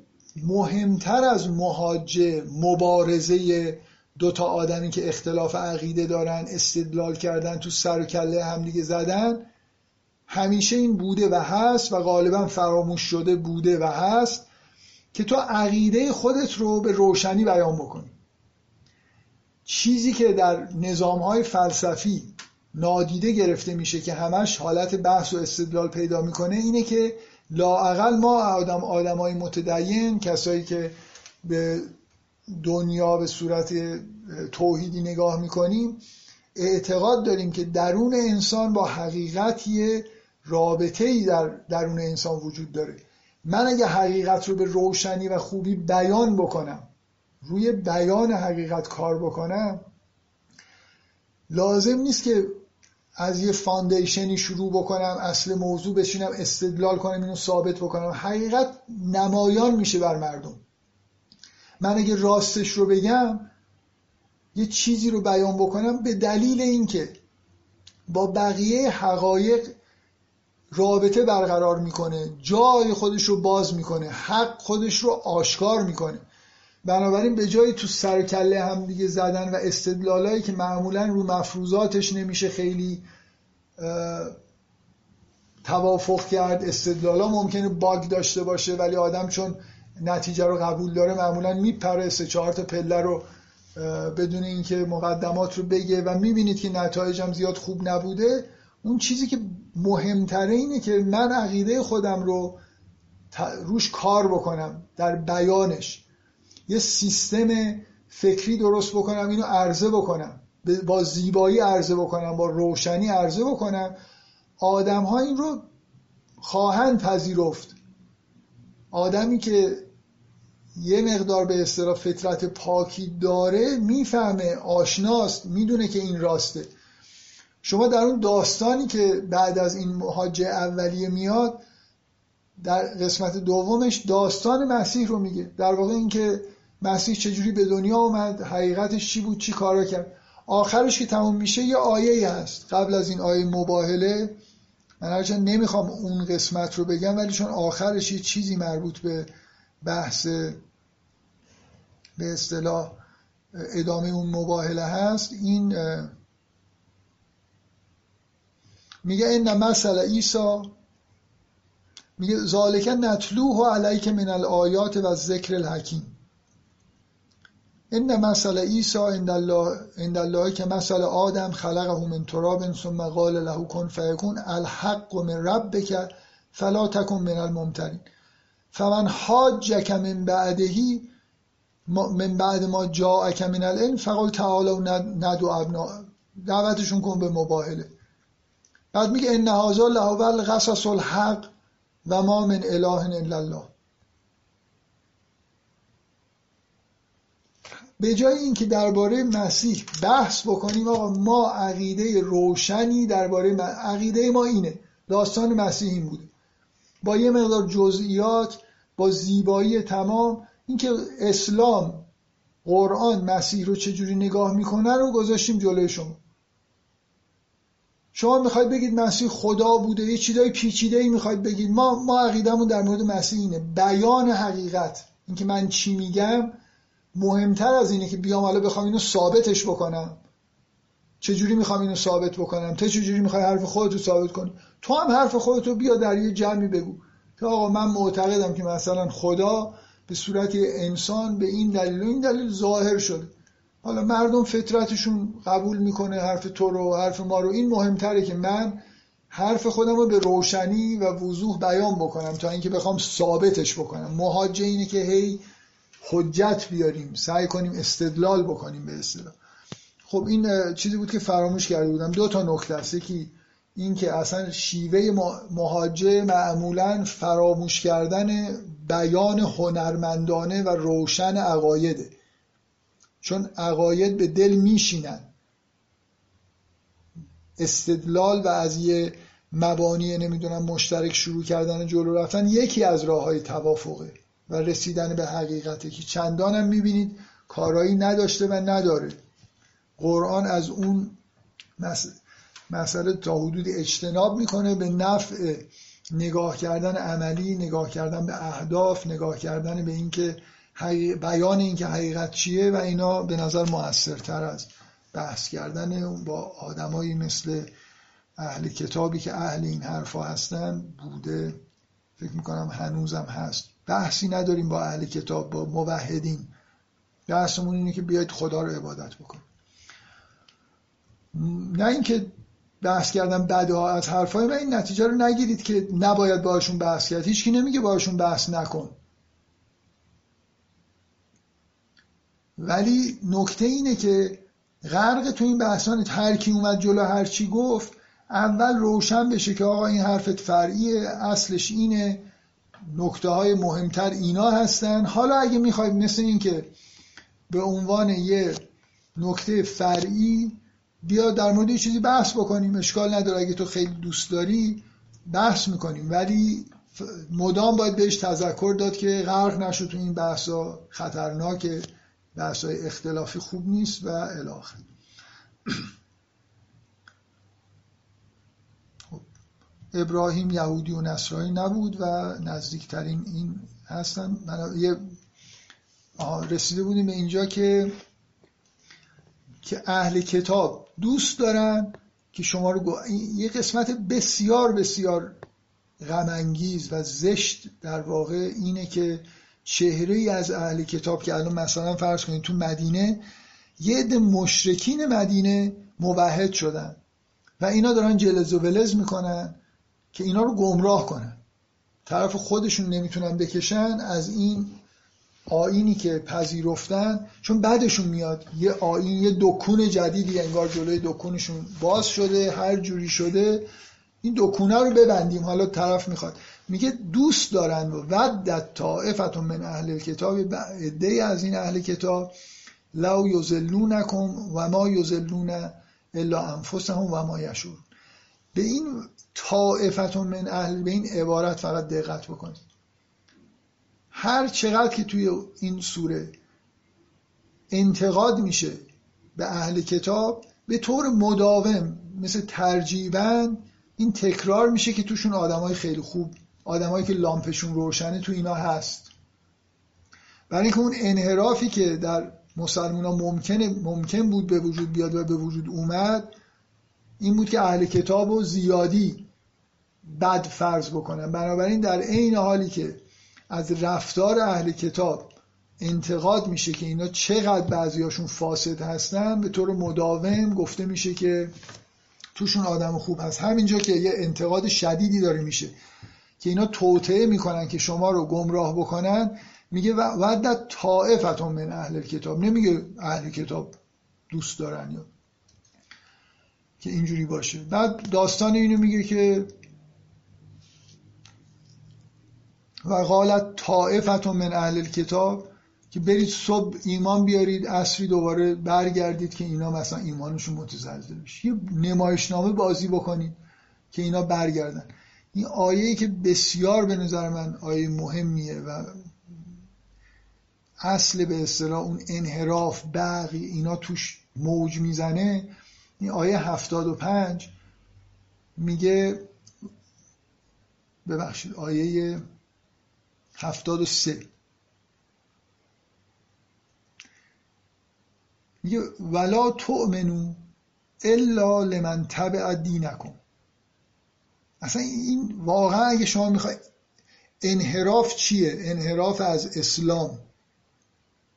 مهمتر از مهاجه مبارزه دو تا آدمی که اختلاف عقیده دارن استدلال کردن تو سر و کله همدیگه زدن همیشه این بوده و هست و غالبا فراموش شده بوده و هست که تو عقیده خودت رو به روشنی بیان بکنی. چیزی که در نظام های فلسفی نادیده گرفته میشه که همش حالت بحث و استدلال پیدا می‌کنه اینه که لاعقل ما آدم آدم های متدین کسایی که به دنیا به صورت توحیدی نگاه می‌کنیم اعتقاد داریم که درون انسان با حقیقت یه رابطه ای در درون انسان وجود داره. من اگه حقیقت رو به روشنی و خوبی بیان بکنم روی بیان حقیقت کار بکنم لازم نیست که از یه فاندیشنی شروع بکنم اصل موضوع بشینم استدلال کنم اینو ثابت بکنم. حقیقت نمایان میشه بر مردم. من اگه راستش رو بگم یه چیزی رو بیان بکنم به دلیل اینکه با بقیه حقایق رابطه برقرار می‌کنه جای خودش رو باز می‌کنه حق خودش رو آشکار می‌کنه. بنابراین به جای تو سر کله هم دیگه زدن و استدلالایی که معمولا رو مفروضاتش نمیشه خیلی توافق کرد استدلالا ممکنه باگ داشته باشه ولی آدم چون نتیجه رو قبول داره معمولا میپره سه چهار تا پله رو بدون اینکه مقدمات رو بگه و می‌بینید که نتایجم زیاد خوب نبوده. اون چیزی که مهمتره اینه که من عقیده خودم رو روش کار بکنم در بیانش. یه سیستم فکری درست بکنم اینو عرضه بکنم. با زیبایی عرضه بکنم با روشنی عرضه بکنم. آدم ها این رو خواهند پذیرفت. آدمی که یه مقدار به اصطلاح فطرت پاکی داره می‌فهمه آشناست می‌دونه که این راسته. شما در اون داستانی که بعد از این مهاجه اولیه میاد در قسمت دومش داستان مسیح رو میگه. در واقع اینکه مسیح چجوری به دنیا اومد حقیقتش چی بود چی کارا کرد. آخرش که تموم میشه یه آیه هست. قبل از این آیه مباهله من هرچند نمی‌خوام اون قسمت رو بگم ولی چون آخرش یه چیزی مربوط به بحث به اصطلاح ادامه اون مباهله هست این میگه این مثل عیسی میگه ذالک نتلوه علیک من الآیات و ذکر الحکیم این مثل عیسی عند الله عند که مثل آدم خلقه من تراب ثم قال له کن فیکون الحق من ربک فلا تکن من الممترین. فمن حاجک من بعدهی من بعد ما جاءک من العلم فقل تعالوا ندو ابنا. دعوتشون کن به مباهله. بعد میگه ان هذا له القصص الحق و ما من اله الا الله. به جای اینکه درباره مسیح بحث بکنیم آقا ما عقیده روشنی درباره عقیده ما اینه. داستان مسیح این بوده با یه مقدار جزئیات با زیبایی تمام اینکه اسلام قرآن مسیح رو چجوری نگاه می‌کنه رو گذاشتیم جلوی شما. شما می‌خواید بگید مسیح خدا بوده یه چیزای پیچیده ای می‌خواید بگید. ما ما عقیدمون در مورد مسیح اینه. بیان حقیقت. اینکه من چی میگم مهمتر از اینه که بیام حالا بخوام اینو ثابتش بکنم. چجوری می‌خوام اینو ثابت بکنم؟ تو چجوری می‌خوای حرف خودتو ثابت کنی؟ تو هم حرف خودتو بیا در یه جمعی بگو. که آقا من معتقدم که مثلا خدا به صورت انسان به این دلیل و این دلیل ظاهر شده. حالا مردم فطرتشون قبول می‌کنه حرف تو رو حرف ما رو. این مهمتره که من حرف خودم رو به روشنی و وضوح بیان بکنم تا اینکه بخوام ثابتش بکنم. مهاجه اینه که هی حجت بیاریم سعی کنیم استدلال بکنیم به اصطلاح. خب این چیزی بود که فراموش کرده بودم. دو تا نکته است. یکی این که اصلا شیوه مهاجه معمولا فراموش کردن بیان هنرمندانه و روشن عقایده. چون عقاید به دل میشینن. استدلال و از یه مبانی نمی‌دونم مشترک شروع کردن جلو رفتن یکی از راه های توافقه. و رسیدن به حقیقته که چندانم می‌بینید کارایی نداشته و نداره. قرآن از اون مسئله تا حدود اجتناب می‌کنه به نفع نگاه کردن عملی نگاه کردن به اهداف نگاه کردن به اینکه بیان اینکه حقیقت چیه و اینا به نظر موثرتر از بحث کردن با آدمایی مثل اهل کتابی که اهل این حرفا هستن بوده. فکر می‌کنم هنوزم هست. بحثی نداریم با اهل کتاب با موحدین. بحثمون اینه که بیاید خدا رو عبادت بکن نه اینکه بحث کردن بدها از حرفای من این نتیجه رو نگیرید که نباید باشون بحث کرد. هیچکی نمیگه باشون بحث نکن. ولی نکته اینه که غرق تو این بحثان هر کی اومد جلو هر چی گفت اول روشن بشه که آقا این حرفت فرعیه اصلش اینه. نکته های مهمتر اینا هستن. حالا اگه می‌خواید مثل این که به عنوان یه نکته فرعی بیا در مورد یه چیزی بحث بکنیم اشکال نداره. اگه تو خیلی دوست داری بحث می‌کنیم. ولی مدام باید بهش تذکر داد که غرق نشد تو این بحثا خطرناکه. بحث های اختلافی خوب نیست و الاخر ابراهیم یهودی و نصرانی نبود و نزدیکترین این هستن من یه رسیده بودیم به اینجا که که اهل کتاب دوست دارن که شما رو. یه قسمت بسیار بسیار غمانگیز و زشت در واقع اینه که چهره ای از اهل کتاب که الان مثلا فرض کنید تو مدینه یه عده مشرکین مدینه موحد شدن و اینا دارن جلز و ولز می‌کنن که اینا رو گمراه کنن. طرف خودشون نمی‌تونن بکشن از این آینی که پذیرفتن چون بعدشون میاد. یه آین یه دکون جدیدی انگار جلوی دکونشون باز شده هر جوری شده. این دکونه رو ببندیم. حالا طرف می‌خواد. میگه دوست دارن. و ودت طائفتون من اهل کتاب عده از این اهل کتاب. لو یزلونکم و ما یزلون الا انفسهم و ما یشور به این طائفتون من اهل به این عبارت فقط دقت بکنید. هر چقدر که توی این سوره انتقاد میشه به اهل کتاب به طور مداوم مثل ترجیبا این تکرار میشه که توشون آدمای خیلی خوب آدمایی که لامپشون روشنه تو اینا هست. برای اینکه اون انحرافی که در مسلمان ها ممکن, ممکن بود به وجود بیاد و به وجود اومد این بود که اهل کتاب و زیادی بد فرض بکنن بنابراین در عین حالی که از رفتار اهل کتاب انتقاد میشه که اینا چقدر بعضیاشون فاسد هستن به طور مداوم گفته میشه که توشون آدم خوب هست. همینجا که یه انتقاد شدیدی داره میشه که اینا توطعه می‌کنن که شما رو گمراه بکنن. میگه ودت طائفتون من اهل کتاب. نمیگه اهل کتاب دوست دارن یا که اینجوری باشه. بعد داستان اینو میگه که و قالت طائفتون من اهل کتاب که برید صبح ایمان بیارید اصری دوباره برگردید که اینا مثلا ایمانشون متزلزل بشه. یه نمایشنامه بازی بکنید که اینا برگردن. این آیه‌ای که بسیار به نظر من آیه مهمیه و اصل به اصطلاح اون انحراف بقی اینا توش موج می‌زنه. این آیه هفتاد و پنج میگه ببخشید آیه هفتاد و سه. میگه ولا تؤمنو الا لمن تبع دینکم. اصلا این واقعا اگه شما می‌خوای انحراف چیه؟ انحراف از اسلام.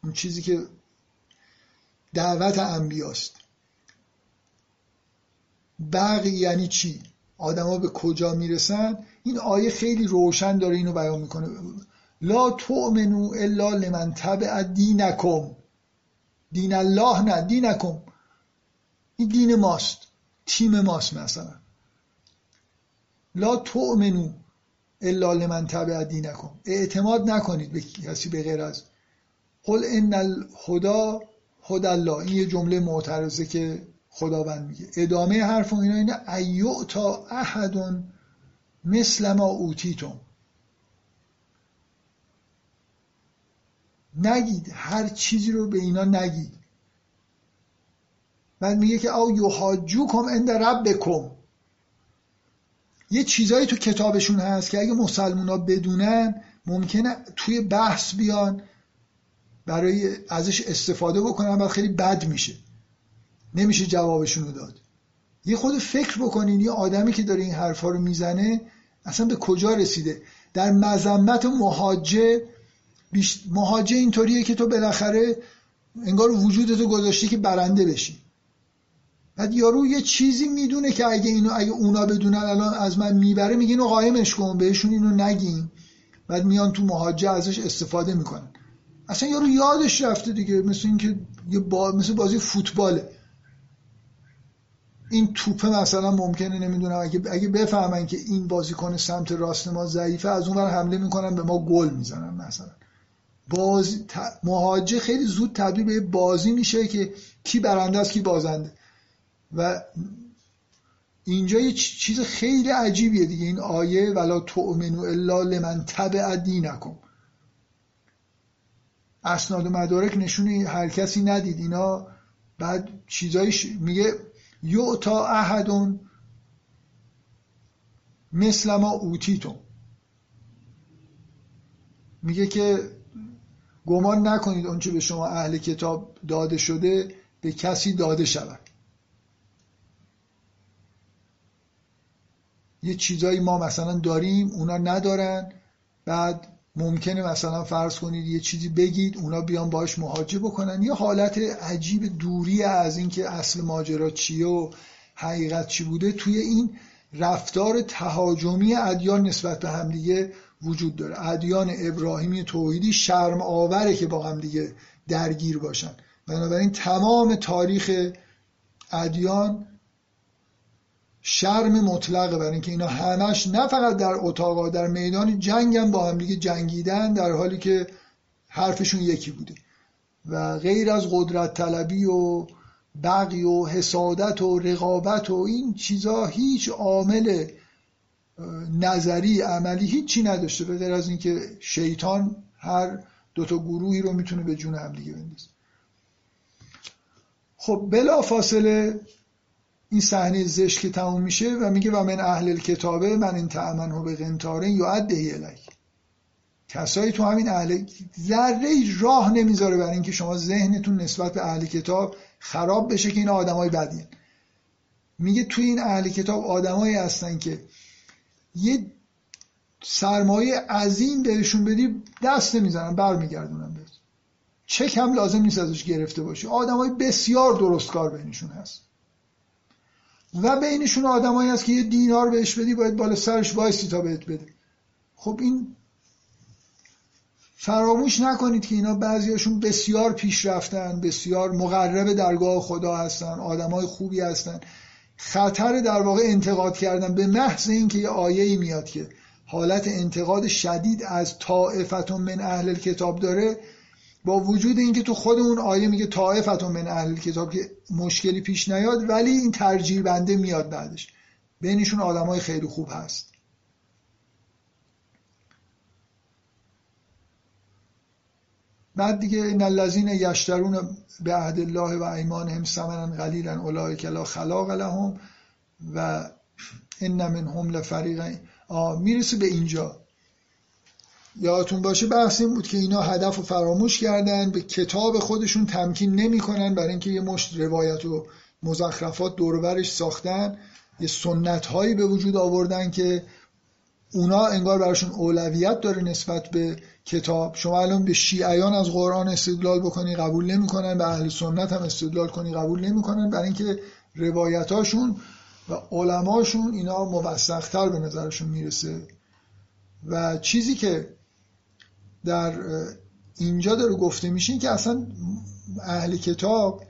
اون چیزی که دعوت انبیاست. بقی یعنی چی؟ آدما به کجا می‌رسن؟ این آیه خیلی روشن داره اینو بیان می‌کنه. لا تؤمنو الا لمن تبع دینکم. دین الله نه دینکم. این دین ماست تیم ماست مثلا. لا تؤمنو الا لمن تبع دینکم. اعتماد نکنید به کسی به غیر از. قل ان الهدا هدى الله. این یه جمله معترضه که خداوند میگه. ادامه حرف اینا اینه ایوتا احد مثل ما اوتیتم. نگید هر چیزی رو به اینا نگید. بعد میگه که او یحاجوکم عند ربکم. یه چیزایی تو کتابشون هست که اگه مسلمونا بدونن ممکنه توی بحث بیان برای ازش استفاده بکنن بعد خیلی بد میشه. نمیشه جوابشون رو داد. یه خود فکر بکنین یه آدمی که داره این حرفا رو می‌زنه اصلا به کجا رسیده؟ در مذمت مهاجه بیش... مهاجه اینطوریه که تو بالاخره انگار وجودتو گذاشتی که برنده بشی. بعد یارو یه چیزی می‌دونه که اگه اینو اگه اونا بدونن الان از من می‌بره میگه اینو قایمش کن بهشون اینو نگین. بعد میان تو مهاجه ازش استفاده می‌کنن. اصلا یارو یادش رفته دیگه مثل اینکه با... مثل بازی فوتباله. این توپه مثلا ممکنه نمی‌دونم اگه اگه بفهمن که این بازیکن سمت راست ما ضعیفه از اون حمله می‌کنن به ما گل می‌زنن مثلا. بازی مهاجه خیلی زود تبدیل به بازی میشه که کی برنده است کی بازنده. و اینجا یه چیز خیلی عجیبیه دیگه. این آیه ولا تؤمنو الا لمن تبع دینکم. اسناد و مدارک نشون هر کسی ندید. اینا بعد چیزایی میگه یعطا احدون مثل ما اوتیتون میگه که گمان نکنید اونچه به شما اهل کتاب داده شده به کسی داده شود. یه چیزایی ما مثلا داریم اونا ندارن. بعد ممکنه مثلا فرض کنید یه چیزی بگید اونا بیان باش مهاجه بکنن. یه حالت عجیب دوری از اینکه اصل ماجرا چیه و حقیقت چی بوده توی این رفتار تهاجمی ادیان نسبت به همدیگه وجود داره. ادیان ابراهیمی توحیدی شرم آوره که با همدیگه درگیر باشن. بنابراین تمام تاریخ ادیان شرم مطلقه. برای اینکه اینا همش نه فقط در اتاقا در میدان جنگ هم با هم دیگه جنگیدن در حالی که حرفشون یکی بوده. و غیر از قدرت طلبی و بقی و حسادت و رقابت و این چیزا هیچ عامل نظری عملی هیچی نداشته به غیر از اینکه شیطان هر دوتا گروهی رو می‌تونه به جون هم دیگه بندازه. خب بلا فاصله این صحنه زشت که تموم میشه و میگه و من اهل کتابه من این تأمنه به قنطاره یا ادهی الک کسایی تو همین اهل ذره راه نمی‌ذاره برای اینکه شما ذهنتون نسبت به اهل کتاب خراب بشه که این آدمای بدین. میگه توی این اهل کتاب آدمایی هستن که یه سرمایه عظیم بهشون بدی دست نمی‌زنن برمیگردونن بهت. چک هم لازم نیست ازش گرفته باشی. آدمای بسیار درستکار بینشون هست. و بینشون آدمایی هست که یه دینار بهش بدی باید بالا سرش وایسی تا بهت بده. خب این فراموش نکنید که اینا بعضیاشون بسیار پیشرفتن بسیار مقرب درگاه خدا هستن آدمای خوبی هستن. خطر در واقع انتقاد کردن به محض اینکه یه آیه میاد که حالت انتقاد شدید از طائفتون من اهل کتاب داره با وجود اینکه تو خود اون آیه میگه طائفتون من اهل کتاب که مشکلی پیش نیاد ولی این ترجیح بنده میاد بعدش. بینشون آدمای خیلی خوب هست. بعد دیگه ان الذين یشترون به عهد الله و ایمانهم ثمنا قلیلا اولئک لا خلاق لهم و ان منهم لفریقا. می‌رسه به اینجا. یادتون باشه بحث این بود که اینا هدف رو فراموش کردن به کتاب خودشون تمکین نمی‌کنن برای اینکه یه مشت روایت و مزخرفات دورورش ساختن. یه سنت هایی به وجود آوردن که اونا انگار براشون اولویت داره نسبت به کتاب شما الان به شیعیان از قرآن استدلال بکنی قبول نمی‌کنن به اهل سنت هم استدلال کنی قبول نمی‌کنن برای اینکه روایتاشون و علماشون اینا موثقتر به نظرشون می‌رسه. و چیزی که در اینجا داره گفته میشه که اصلا اهل کتاب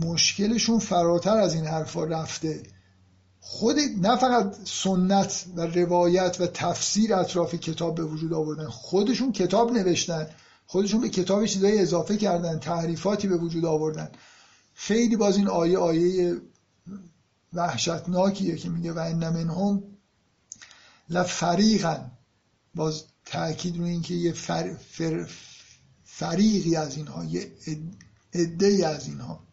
مشکلشون فراتر از این حرفا رفته. خود نه فقط سنت و روایت و تفسیر اطراف کتاب به وجود آوردن خودشون کتاب نوشتن خودشون به کتاب چیزایی اضافه کردن تعریفاتی به وجود آوردن. خیلی باز این آیه آیه وحشتناکیه که میگه و ان منهم لفریقا باز تاکید روی اینکه یه فر... فر... فریقی از اینها یه عده از اینها.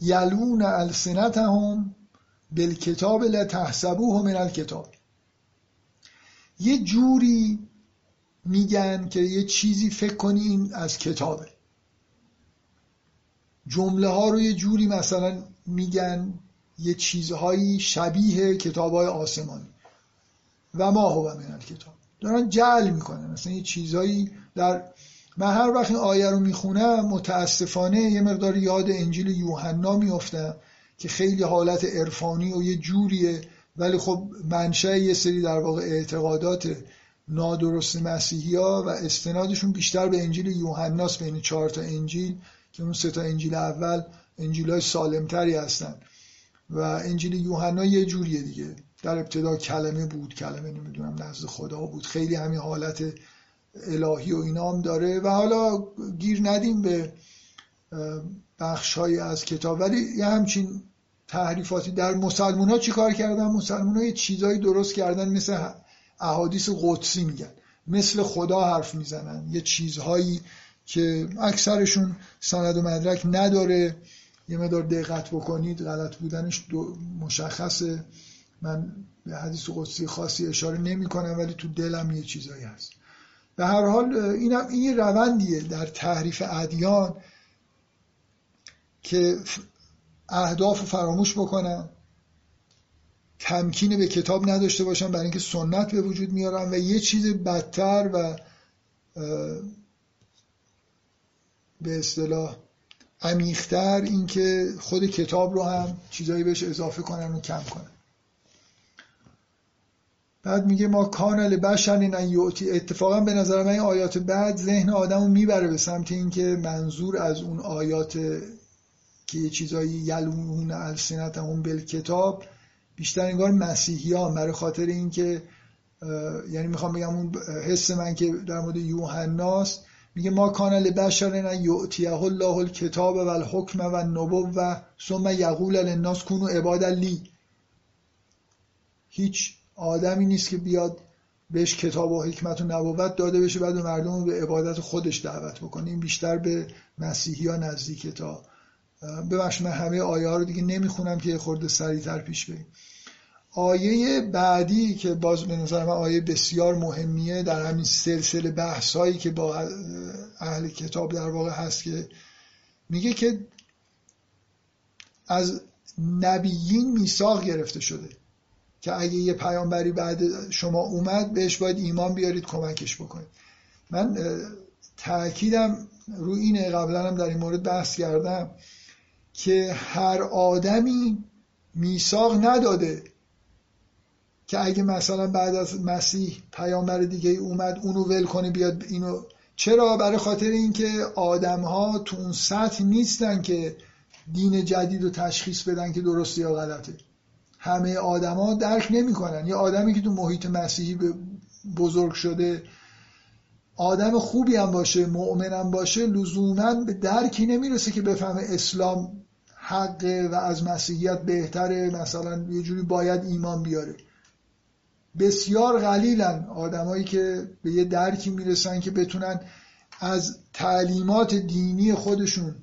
یلون السنتهم بالکتاب لتحسبوه من الکتاب. یه جوری میگن که یه چیزی فکر کنی این از کتابه. جمله ها رو یه جوری مثلا میگن یه چیزهایی شبیه کتاب های آسمانی. و ما هو من الکتاب. دارن جعل می‌کنن. مثلا یه چیزهایی در من هر وقت این آیه رو می‌خونم متاسفانه یه مقدار یاد انجیل یوحنا میفتم که خیلی حالت عرفانی و یه جوریه. ولی خب منشه یه سری در واقع اعتقادات نادرست مسیحی ها و استنادشون بیشتر به انجیل یوحناست بین چهار تا انجیل که اون سه تا انجیل اول انجیل های سالمتری هستن. و انجیل یوحنا یه جوریه دیگه. در ابتدا کلمه بود کلمه نمی‌دونم نزد خدا بود. خیلی همین حالت الهی و اینام داره و حالا گیر ندیم به بخش از کتاب. ولی یه همچین تحریفاتی در مسلمان ها چی کار کردن؟ مسلمان ها یه چیزایی درست کردن مثل احادیث قدسی میگن. مثل خدا حرف می‌زنن. یه چیزهایی که اکثرشون سند و مدرک نداره. یه مدار دقت بکنید غلط بودنش مشخصه. من به حدیث قدسی خاصی اشاره نمی کنم ولی تو دلم یه چیزایی هست. به هر حال اینم این روندیه در تحریف ادیان که اهداف فراموش بکنن تمکین به کتاب نداشته باشن برای اینکه سنت به وجود میارن و یه چیز بدتر و به اصطلاح عمیقتر اینکه خود کتاب رو هم چیزایی بهش اضافه کنن و کم کنن. بعد میگه ما کانال بشر این یوتی. اتفاقا به نظر من این آیات بعد ذهن آدم رو می‌بره به سمت اینکه منظور از اون آیات که یه چیزایی یلون السنت اون بل کتاب بیشتر انگار مسیحی ها برای خاطر اینکه یعنی می‌خوام بگم اون حس من که در مورد یوحناست میگه ما کانال بشر نه یعطیه الله الکتاب و الحکم و النبو و ثم یقول للناس کونو عباد لی. هیچ آدمی نیست که بیاد بهش کتاب و حکمت و نبوت داده بشه بعد مردم به عبادت خودش دعوت بکنه. این بیشتر به مسیحی ها نزدیکه تا ببخش من همه آیه ها رو دیگه نمی‌خونم که یه خورده سریعتر پیش بریم. آیه بعدی که باز به نظر من آیه بسیار مهمیه در همین سلسله بحث هایی که با اهل کتاب در واقع هست که میگه که از نبیین میثاق گرفته شده. که اگه یه پیامبری بعد شما اومد بهش باید ایمان بیارید کمکش بکنید. من تاکیدم رو اینه قبلا هم در این مورد بحث کردم که هر آدمی میثاق نداده که اگه مثلا بعد از مسیح پیامبر دیگه اومد اونو ول کنه بیاد اینو. چرا؟ برای خاطر اینکه آدم ها تو اون سطح نیستن که دین جدید رو تشخیص بدن که درسته یا غلطه. همه آدما درک نمی‌کنن. یه آدمی که تو محیط مسیحی بزرگ شده آدم خوبی هم باشه مؤمنم باشه لزوما به درکی نمی‌رسه که بفهمه اسلام حقه و از مسیحیت بهتره. مثلا یه جوری باید ایمان بیاره. بسیار قلیلن آدمایی که به یه درکی می‌رسن که بتونن از تعلیمات دینی خودشون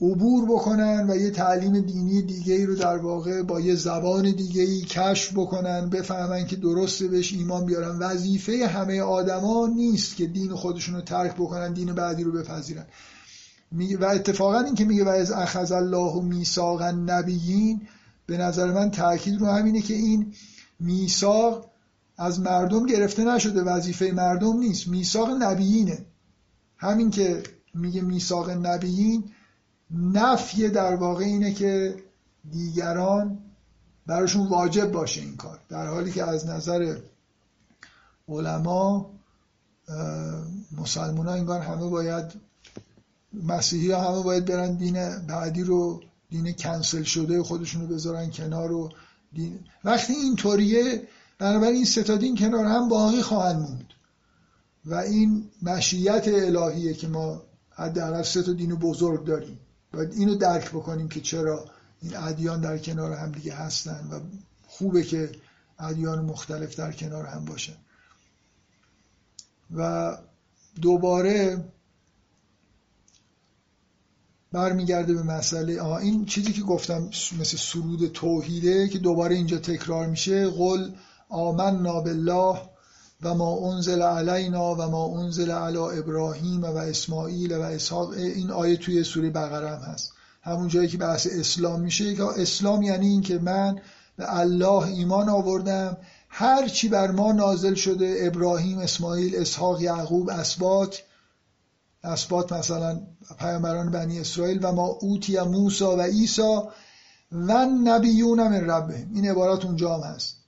عبور بکنن و یه تعلیم دینی دیگه رو در واقع با یه زبان دیگه ای کشف بکنن بفهمن که درسته بهش ایمان بیارن. وظیفه همه آدما نیست که دین خودشون رو ترک بکنن دین بعدی رو بپذیرن. و اتفاقا این که میگه و از اخذ الله میثاق النبیین به نظر من تاکید رو همینه که این میثاق از مردم گرفته نشده وظیفه مردم نیست. میثاق نبیینه. همین که میگه میثاق نبیین نفی در واقع اینه که دیگران براشون واجب باشه این کار. در حالی که از نظر علما مسلمان ها انگار همه باید مسیحی ها همه باید برن دین بعدی رو دین کنسل شده خودشون رو بذارن کنار و دین. وقتی اینطوریه بنابراین این ستا دین کنار هم باقی خواهند موند. و این مشیت الهیه که ما حداقل سه تا دین بزرگ داریم. باید اینو درک بکنیم که چرا این ادیان در کنار هم دیگه هستن و خوبه که ادیان مختلف در کنار هم باشن. و دوباره برمیگرده به مسئله آه این چیزی که گفتم مثل سرود توحیده که دوباره اینجا تکرار میشه قل آمنا بالله و ما انزل علینا و ما انزل علی ابراهیم و اسماعیل و اسحاق. این آیه توی سوره بقره هم هست. همون جایی که بحث اسلام میشه که اسلام یعنی این که من به الله ایمان آوردم. هر چی بر ما نازل شده ابراهیم اسماعیل اسحاق یعقوب اسبات اسبات مثلا پیامبران بنی اسرائیل و ما اوتی موسا و عیسی و نبیون من ربهم. این عبارات اونجا هم هست.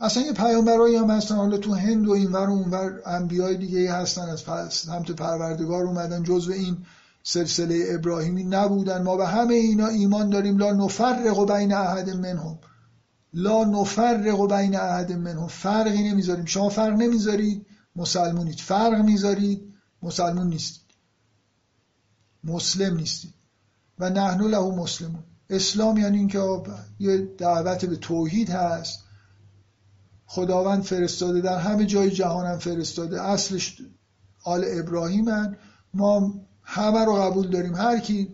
اصلا یه پیامبرایی هم هستن حالا تو هند و اینور و اونور انبیای دیگه هستن. از سمت پروردگار اومدن جزو این سلسله ابراهیمی نبودن. ما به همه اینا ایمان داریم. لا نفرق بین احد منهم. لا نفرق بین احد منهم. فرقی نمی‌ذاریم. شما فرق نمی‌ذارید مسلمونید فرق می‌ذارید مسلمون نیستید مسلم نیستید و نحنو له مسلمون. اسلام یعنی اینکه یه دعوت به توحید هست. خداوند فرستاده در همه جای جهان هم فرستاده. اصلش آل ابراهیمن. ما همه رو قبول داریم. هر کی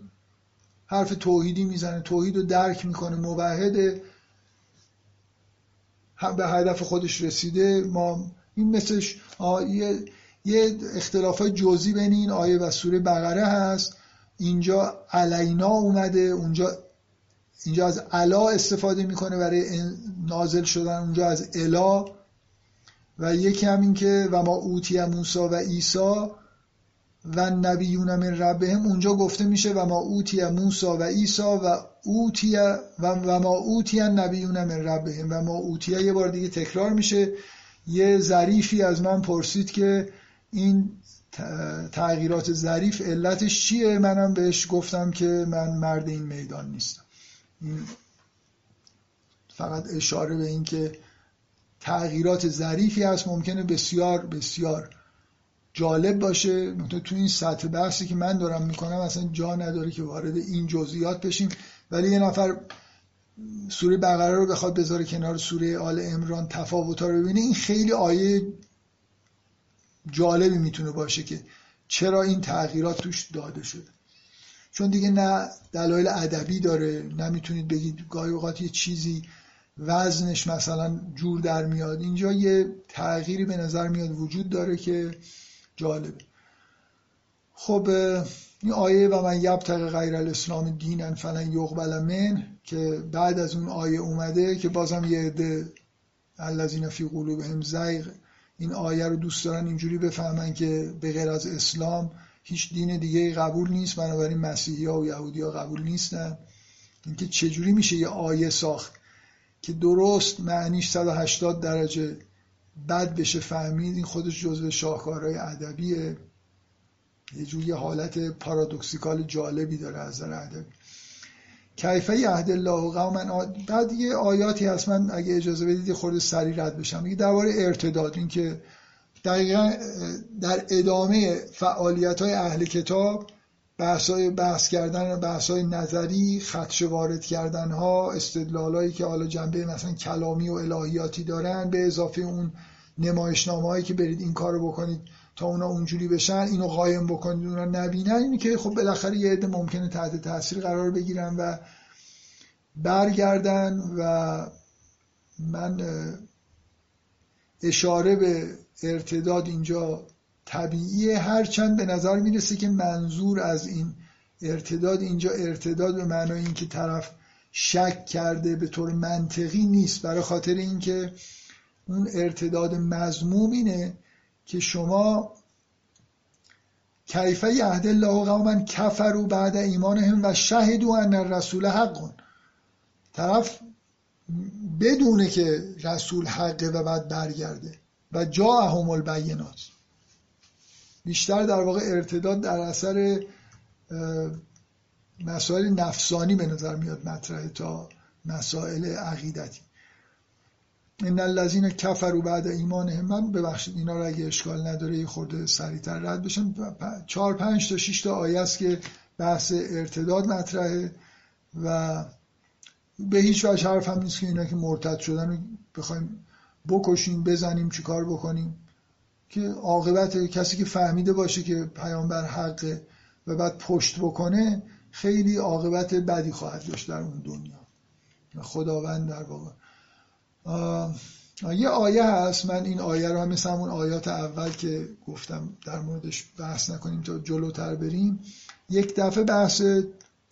حرف توحیدی می‌زنه توحید رو درک می‌کنه موحده به هدف خودش رسیده. ما این مثلش یه, یه اختلاف جزئی بین این آیه و سوره بقره هست. اینجا علینا اومده اونجا اینجا از علا استفاده می‌کنه برای نازل شدن اونجا از الا. و یکی هم این که و ما اوتی موسا و ایسا و نبیون من ربهم اونجا گفته میشه و ما اوتی موسا و ایسا و اوتی و, و ما اوتی نبیون من ربهم. و ما اوتی یه بار دیگه تکرار میشه. یه ظریفی از من پرسید که این تغییرات ظریف علتش چیه؟ منم بهش گفتم که من مرد این میدان نیستم. فقط اشاره به این که تغییرات ظریفی هست ممکنه بسیار بسیار جالب باشه. تو این سطح بحثی که من دارم می‌کنم اصلا جا نداره که وارد این جزئیات بشیم. ولی یه نفر سوره بقره رو بخواد بذاره کنار سوره آل امران تفاوت‌ها رو ببینه این خیلی آیه جالبی می‌تونه باشه که چرا این تغییرات توش داده شده. چون دیگه نه دلایل ادبی داره نمی‌تونید بگید گاهی اوقات یه چیزی وزنش مثلا جور در میاد. اینجا یه تغییری به نظر میاد وجود داره که جالبه. خب این آیه و من یبتق غیر الاسلام دینن فلن یقبل من که بعد از اون آیه اومده که بازم یه عده الذین فی قلوبهم زیغ این آیه رو دوست دارن اینجوری بفهمن که به غیر از اسلام هیچ دین دیگه قبول نیست. بنابراین مسیحی ها و یهودی ها قبول نیستن. اینکه چجوری میشه یه آیه ساخت؟ که درست معنیش 180 درجه بد بشه فهمید این خودش جزو شاهکارهای ادبیه. یه جوری حالت پارادوکسیکال جالبی داره از نظر ادبی کیفه عهد الله و قوما بعد یه آیاتی هست. من اگه اجازه بدید خورده سری رد بشم. میگه درباره ارتداد این که دقیقا در ادامه فعالیت های اهل کتاب بحث های بحث کردن بحث های نظری خدش وارد کردن ها استدلال هایی که حالا جنبه مثلا کلامی و الهیاتی دارن به اضافه اون نمایشنامه هایی که برید این کارو بکنید تا اونا اونجوری بشن اینو قایم بکنید اونا نبینن اینی که خب بالاخره یه عده ممکنه تحت تاثیر قرار بگیرن و برگردن و من اشاره به ارتداد اینجا طبیعیه هرچند به نظر می‌رسه که منظور از این ارتداد اینجا ارتداد به معنای اینکه طرف شک کرده به طور منطقی نیست. برای خاطر اینکه اون ارتداد مضموم اینه که شما کیفه عهد الله قوما کفروا بعد ایمانهم و شهدوا ان الرسول حق. طرف بدونه که رسول حقه و بعد برگرده و جا اهم البینات. بیشتر در واقع ارتداد در اثر مسائل نفسانی به نظر میاد مطرحه تا مسائل عقیدتی. ان الذين كفروا بعد ایمانهم من ببخشید اینا رو اگه اشکال نداره یه خورده سریعتر رد بشن چهار پنج تا شش تا آیه است که بحث ارتداد مطرحه و به هیچ وجه حرف هم نیست که اینا که مرتد شدن رو بخوایم بکشیم بزنیم چیکار بکنیم. که عاقبت کسی که فهمیده باشه که پیامبر حقه و بعد پشت بکنه خیلی عاقبت بدی خواهد داشت در اون دنیا. خداوند در واقع. یه آیه هست. من این آیه رو هم مثل همون آیات اول که گفتم در موردش بحث نکنیم تا جلوتر بریم. یک دفعه بحث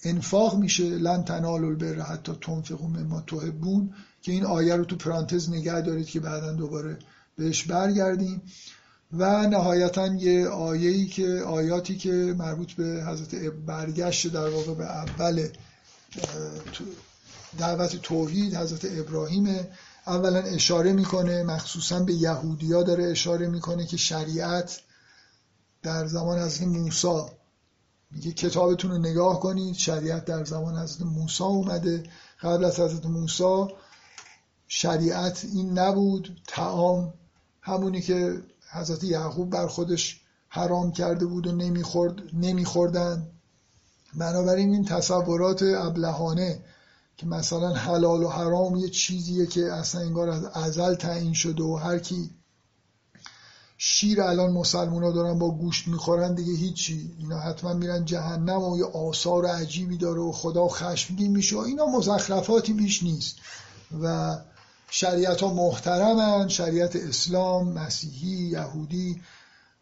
انفاق میشه. لن تنالوا البر حتی تنفقوا مما تحبون که این آیه رو تو پرانتز نگه دارید که بعدا دوباره بهش برگردیم. و نهایتا یه آیه‌ای که آیاتی که مربوط به حضرت برگشت در واقع به اول دعوت توحید حضرت ابراهیم اولا اشاره می‌کنه مخصوصا به یهودیا داره اشاره می‌کنه که شریعت در زمان حضرت موسی میگه کتابتون رو نگاه کنید شریعت در زمان حضرت موسی اومده. قبل از حضرت موسی شریعت این نبود تعام همونی که حضرت یعقوب بر خودش حرام کرده بود و نمی‌خورد نمیخوردن. بنابراین این تصورات ابلهانه که مثلا حلال و حرام یه چیزیه که اصلا انگار از ازل تعیین شده و هر کی شیر الان مسلمونا دارن با گوشت می‌خورن دیگه هیچی. اینا حتما میرن جهنم و یه آثار عجیبی داره و خدا خشمگین میشه اینا مزخرفاتی بیش نیست. و شریعت ها محترمن شریعت اسلام مسیحی یهودی.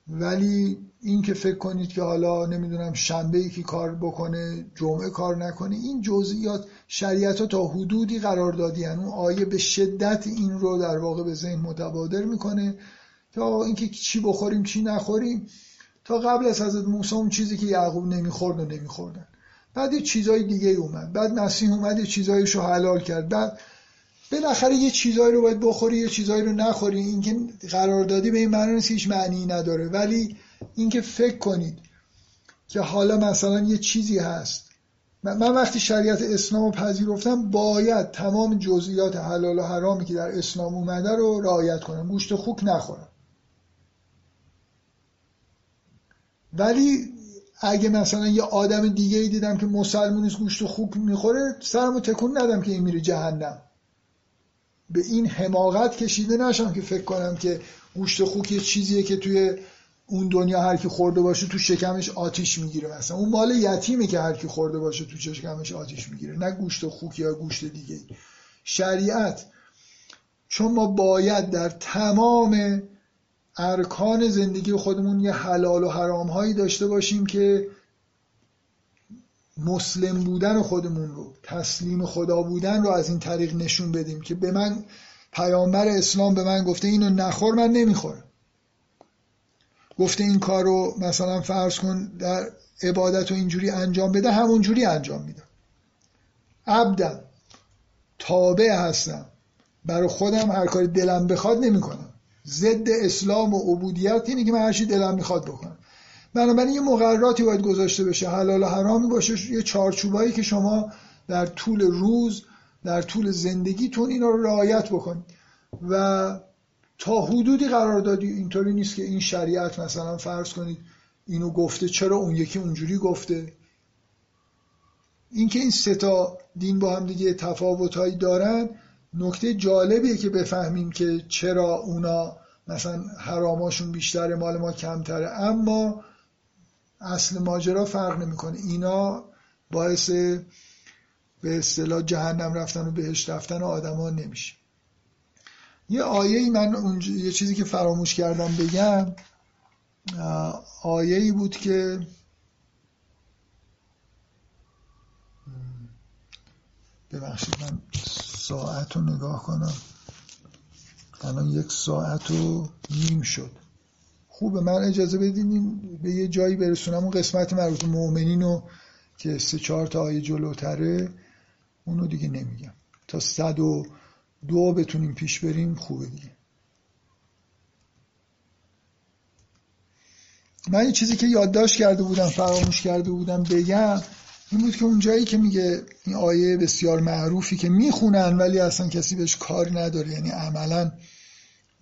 ولی این که فکر کنید که حالا نمی‌دونم شنبه ای که کار بکنه جمعه کار نکنه این جزئیات شریعت ها تا حدودی قرار دادی اون آیه به شدت این رو در واقع به ذهن متبادر می‌کنه تا اینکه چی بخوریم چی نخوریم. تا قبل از حضرت موسی اون چیزی که یعقوب نمی‌خورد و نمیخوردن. بعد یه چیزای دیگه اومد. بعد مسیح اومد یه چیزایشو حلال کرد. بعد بالاخره یه چیزایی رو باید بخوری یه چیزایی رو نخوری. اینکه قراردادی به این معنی نیست هیچ معنی نداره. ولی اینکه فکر کنید که حالا مثلا یه چیزی هست. من وقتی شریعت اسلام رو پذیرفتم باید تمام جزئیات حلال و حرامی که در اسلام اومده رو رعایت کنم. گوشت خوک نخورم. ولی اگه مثلا یه آدم دیگه ای دیدم که مسلمونیست گوشت خوک می‌خوره سرمو تکون ندم که این میره جهنم. به این حماقت کشیده نشم که فکر کنم که گوشت خوک یه چیزیه که توی اون دنیا هر کی خورده باشه تو شکمش آتیش می‌گیره مثلا. اون مال یتیمه که هر کی خورده باشه تو شکمش آتیش می‌گیره نه گوشت خوک یا گوشت دیگه شریعت چون ما باید در تمام ارکان زندگی خودمون یه حلال و حرام هایی داشته باشیم که مسلم بودن خودمون رو تسلیم خدا بودن رو از این طریق نشون بدیم که به من پیامبر اسلام به من گفته اینو نخور من نمی‌خورم. گفته این کار رو مثلا فرض کن در عبادت و اینجوری انجام بده همونجوری انجام میدم. عبدم تابع هستم. برای خودم هر کاری دلم بخواد نمی‌کنم. ضد اسلام و عبودیت اینه که من هرچی دلم می‌خواد بکنم. بنابراین یه مقرراتی باید گذاشته بشه. حلال و حرامی باشه یه چارچوبایی که شما در طول روز در طول زندگیتون اینا رو رعایت بکنید و تا حدودی قرار دادی اینطوری نیست که این شریعت مثلا فرض کنید اینو گفته چرا اون یکی اونجوری گفته؟ اینکه این سه تا دین با هم دیگه تفاوتهایی دارن نکته جالبیه که بفهمیم که چرا اونا مثلا حراماشون بیشتره مال ما کمتره. اما اصل ماجرا فرق نمی‌کنه. اینا باعث به اصطلاح جهنم رفتن و بهش رفتن و آدما نمیشه. یه آیه ای من اونج... یه چیزی که فراموش کردم بگم آیه ای بود که ببخشید من ساعت رو نگاه کنم. الان یک ساعت و نیم شد. خوبه. من اجازه بدین به یه جایی برسونم. اون قسمت مربوط مؤمنین رو که سه چهار تا آیه جلوتره اونو دیگه نمیگم. تا صد و دو بتونیم پیش بریم خوبه دیگه. من یه چیزی که یادداشت کرده بودم فراموش کرده بودم بگم این بود که اون جایی که میگه این آیه بسیار معروفی که می‌خونن ولی اصلا کسی بهش کار نداره. یعنی عملا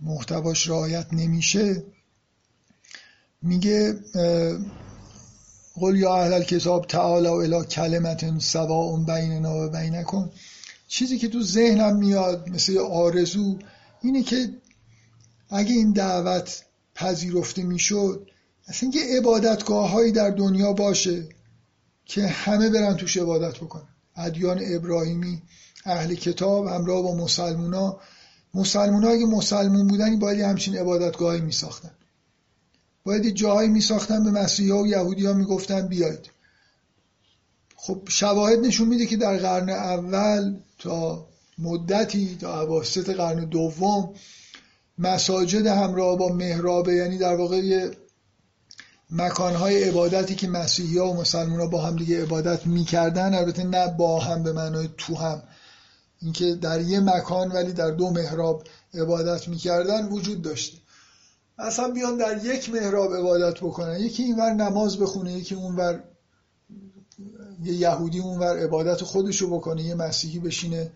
محتواش رعایت نمیشه. میگه قل یا اهل الکتاب تعالی و الی کلمت سواء بیننا و بینکم. چیزی که تو ذهنم میاد مثل آرزو اینه که اگه این دعوت پذیرفته می‌شد اصلا یه عبادتگاه هایی در دنیا باشه که همه برن توش عبادت بکنن. ادیان ابراهیمی اهل کتاب همراه با مسلمونا. مسلمونا اگه مسلمون بودن باید همچین عبادتگاهی میساختن. باید جاهایی میساختن به مسیحی ها و یهودی ها می‌گفتن بیاید. خب شواهد نشون میده که در قرن اول تا مدتی تا عواسط قرن دوم مساجد همراه با محرابه یعنی در واقع مکانهای عبادتی که مسیحی ها و مسلمان ها با هم دیگه عبادت می‌کردن البته نه با هم به معنای تو هم. اینکه در یه مکان ولی در دو محراب عبادت می‌کردن وجود داشته. اصلا بیان در یک محراب عبادت بکنن. یکی اینور نماز بخونه یکی اونور یه یهودی اونور عبادت خودشو بکنه یه مسیحی بشینه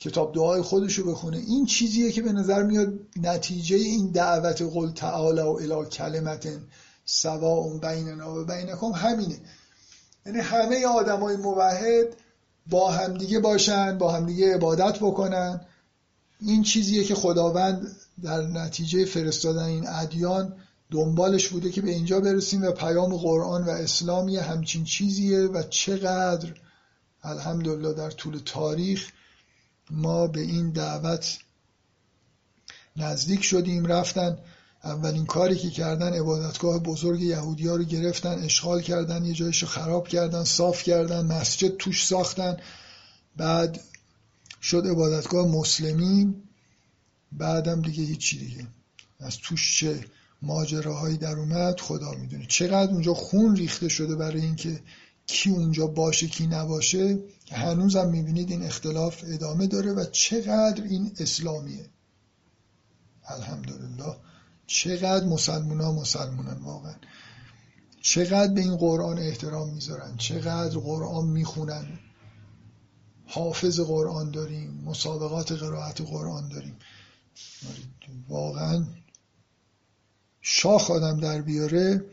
کتاب دعای خودشو بخونه. این چیزیه که به نظر میاد نتیجه این دعوت قل تعالی و الی کلمت اون بیننا و بینکم همینه. یعنی همه آدمای موحد با همدیگه باشن با همدیگه عبادت بکنن. این چیزیه که خداوند در نتیجه فرستادن این ادیان دنبالش بوده که به اینجا برسیم و پیام قرآن و اسلامی همچین چیزیه و چقدر الحمدلله در طول تاریخ ما به این دعوت نزدیک شدیم رفتن اولین کاری که کردن عبادتگاه بزرگ یهودی ها رو گرفتن اشغال کردن یه جایش رو خراب کردن صاف کردن مسجد توش ساختن بعد شد عبادتگاه مسلمین. بعدم دیگه هیچی دیگه. از توش چه ماجراهایی در اومد خدا می‌دونه. چقدر اونجا خون ریخته شده برای اینکه کی اونجا باشه کی نباشه هنوزم می‌بینید این اختلاف ادامه داره و چقدر این اسلامیه. الحمدلله. چقدر مسلمان ها مسلمانن واقعا. چقدر به این قرآن احترام می‌ذارن چقدر قرآن می‌خونن. حافظ قرآن داریم مسابقات قرائت قرآن داریم. واقعا شاخ آدم در بیاره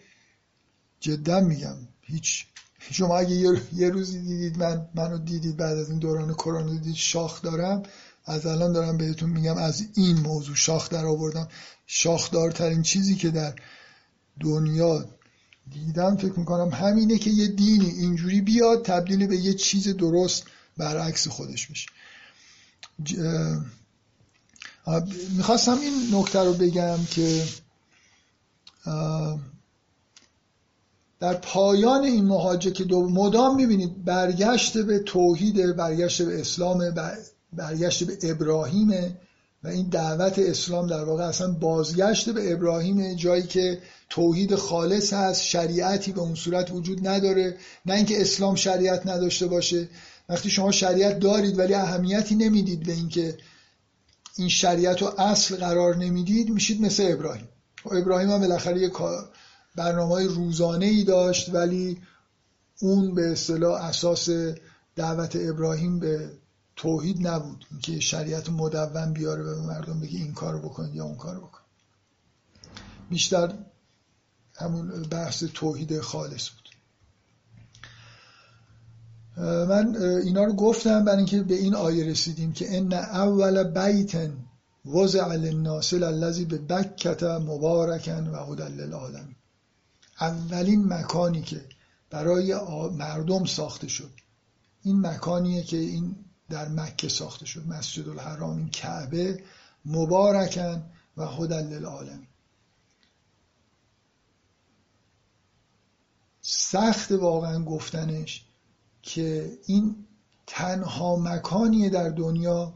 جدا میگم هیچ شما اگه یه روزی دیدید من منو دیدید بعد از این دوران کرونا دیدید شاخ دارم از الان دارم بهتون میگم از این موضوع شاخ در آوردم. شاخدارترین چیزی که در دنیا دیدم فکر می‌کنم همینه که یه دینی اینجوری بیاد تبدیل به یه چیز درست برعکس خودش بشه. می‌خواستم این نکته رو بگم که در پایان این مهاجه که دو مدام می‌بینید برگشت به توحید برگشت به اسلام برگشت به ابراهیم و این دعوت اسلام در واقع اصلا بازگشت به ابراهیم جایی که توحید خالص هست شریعتی به اون صورت وجود نداره. نه اینکه اسلام شریعت نداشته باشه. وقتی شما شریعت دارید ولی اهمیتی نمی‌دید به اینکه این شریعت رو اصل قرار نمی‌دید میشید مثل ابراهیم. خب ابراهیم هم بالاخره یه برنامه روزانه ای داشت ولی اون به اصطلاح اساس دعوت ابراهیم به توحید نبود. اینکه شریعت مدون بیاره به مردم بگه این کارو بکن یا اون کارو بکن. بیشتر همون بحث توحید خالص بود. من اینا رو گفتم برای اینکه به این آیه رسیدیم که ان اول بیت وضع للناس الذی به بکت مبارکن و هدى للعالمین اولین مکانی که برای مردم ساخته شد. این مکانیه که این در مکه ساخته شد. مسجد الحرام این کعبه مبارکن و هدى للعالمین سخت واقعا گفتنش که این تنها مکانیه در دنیا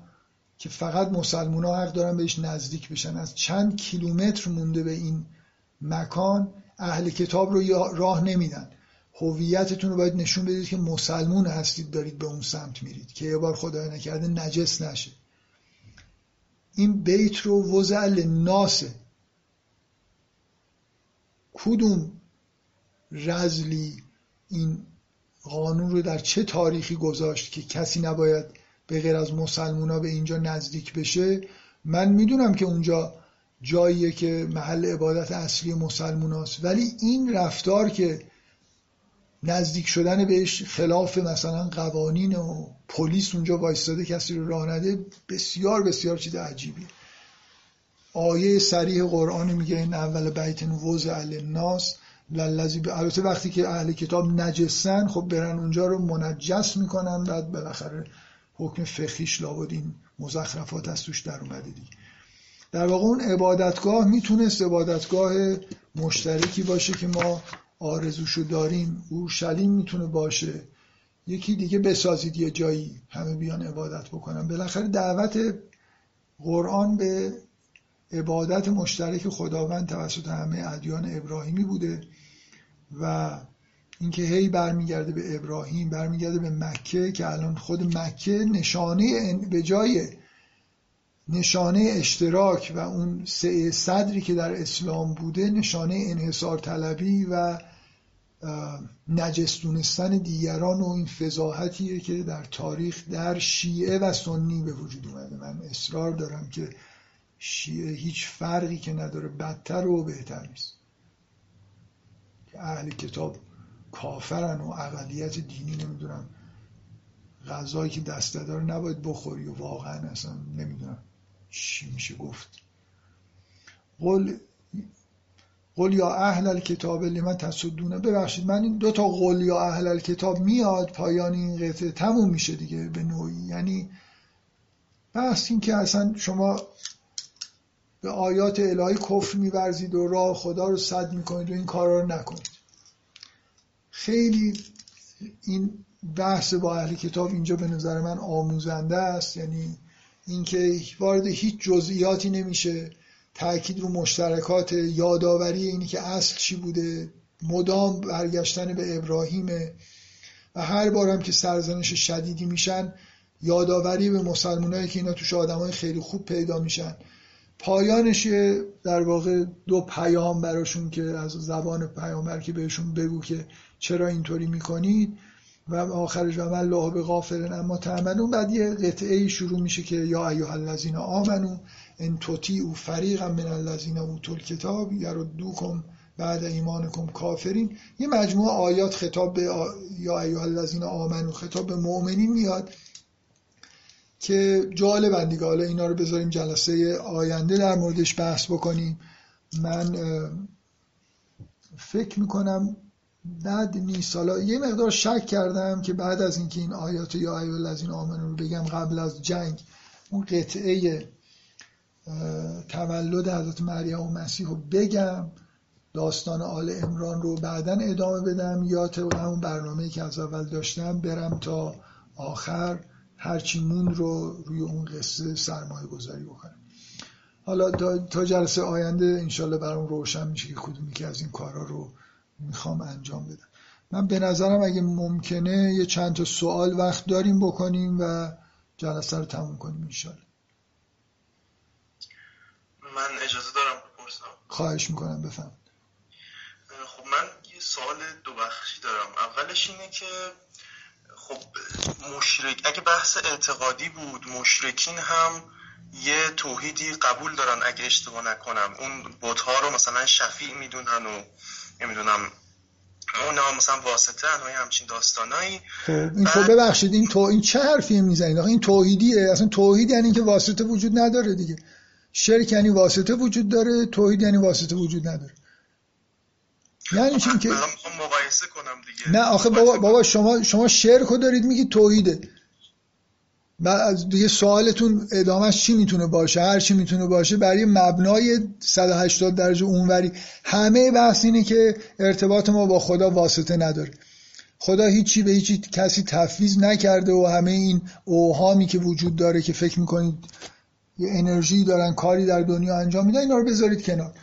که فقط مسلمان ها حق دارن بهش نزدیک بشن. از چند کیلومتر مونده به این مکان اهل کتاب رو راه نمیدن. هویتتون رو باید نشون بدید که مسلمون هستید دارید به اون سمت میرید که یه بار خدای نکرده نجس نشه. این بیت رو وضع ناسه کدوم رزلی این قانون رو در چه تاریخی گذاشت که کسی نباید به غیر از مسلمونا به اینجا نزدیک بشه؟ من می‌دونم که اونجا جاییه که محل عبادت اصلی مسلموناست. ولی این رفتار که نزدیک شدن بهش خلاف مثلا قوانین و پلیس اونجا وایستاده کسی رو راه نده بسیار بسیار چیز عجیبیه آیه سریح قرآن میگه این اول بیت وضع الناس للذی البته وقتی که اهل کتاب نجسن خب برن اونجا رو منجس می‌کنن بعد بالاخره حکم فقهیش لابد این مزخرفات از توش در اومده دیگه. در واقع اون عبادتگاه می‌تونست عبادتگاه مشترکی باشه که ما آرزوشو داریم. اورشلیم می‌تونه باشه. یکی دیگه بسازید یه جایی همه بیان عبادت بکنن. بالاخره دعوت قرآن به عبادت مشترک خداوند توسط همه ادیان ابراهیمی بوده. و اینکه هی برمیگرده به ابراهیم برمیگرده به مکه که الان خود مکه نشانه به جای نشانه اشتراک و اون سه صدری که در اسلام بوده نشانه انحصار طلبی و نجس دونستن دیگران و این فضاحتیه که در تاریخ در شیعه و سنی به وجود اومده. من اصرار دارم که شیعه هیچ فرقی که نداره بدتر و بهتر نیست. اهل کتاب کافرن و اقلیت دینی نمی‌دونم غذایی که دست داره نباید بخوری و واقعا اصلا نمی‌دونم چی میشه گفت. قل قل یا اهل الکتاب لمن تصدونه ببخشید من این دو تا قل یا اهل الکتاب میاد پایان این قطعه تموم میشه دیگه به نوعی. یعنی بحث این که اصلا شما به آیات الهی کفر میورزید و راه خدا رو صد می‌کنید و این کارا رو نکنید. خیلی این بحث با اهل کتاب اینجا به نظر من آموزنده است. یعنی اینکه وارد هیچ جزئیاتی نمیشه. تاکید رو مشترکات یادآوری اینی که اصل چی بوده. مدام برگشتن به ابراهیمه و هر بارم که سرزنش شدیدی میشن یادآوری به مسلمانایی که اینا توش آدمای خیلی خوب پیدا میشن. پایانش در واقع دو پیام براشون که از زبان پیامبر که بهشون بگو که چرا اینطوری می‌کنید و آخرش و من الله به غافرن اما تعملون. بعد یه قطعه شروع میشه که یا ایها الذین آمنو ان او فریقا من الذین اوتوا الکتاب یردوکم بعد ایمانکم کافرین. یه مجموعه آیات خطاب به یا ایها الذین آمنو خطاب به مؤمنین میاد. که جالبن دیگه. حالا اینا رو بذاریم جلسه آینده در موردش بحث بکنیم. من فکر می‌کنم بعد نیست. حالا یه مقدار شک کردم که بعد از اینکه این آیات یا ایو الذین آمنو رو بگم قبل از جنگ اون قطعه تولد حضرت مریم و مسیح رو بگم داستان آل امران رو بعدا ادامه بدم یا طبق همون برنامه که از اول داشتم برم تا آخر. هرچی مون رو روی اون قصه سرمایه گذاری بکنم حالا تا جلسه آینده انشالله برام روشن میشه که کدومی که از این کارا رو می‌خوام انجام بدم. من به نظرم اگه ممکنه یه چند تا سوال وقت داریم بکنیم و جلسه رو تموم کنیم انشالله من اجازه دارم بپرسم؟ خواهش می‌کنم بفهم خب من یه سوال دو بخشی دارم. اولش اینه که خب مشرک. اگه بحث اعتقادی بود مشرکین هم یه توحیدی قبول دارن اگه اشتباه نکنم. اون بتها رو مثلا شفیع می‌دونن و نمی‌دونم اونا مثلا واسطه انهای همچین داستانایی. خب این تو ببخشید این تو این چه حرفی می‌زنید؟ این توحیدیه. اصلا توحید یعنی که واسطه وجود نداره دیگه. شرک یعنی واسطه وجود داره توحید یعنی واسطه وجود نداره. یعنی چون که مقایسه کنم دیگه. نه آخه بابا, بابا شما شما شرک رو دارید میگید توحیده. بعد از دیگه سوالتون ادامهش چی می‌تونه باشه؟ هر چی می‌تونه باشه برای مبنای 180 درجه اونوری. همه بحث اینه که ارتباط ما با خدا واسطه نداره. خدا هیچی به هیچی کسی تفویض نکرده و همه این اوهامی که وجود داره که فکر می‌کنید یه انرژی دارن کاری در دنیا انجام میدن اینا رو بذارید کنار.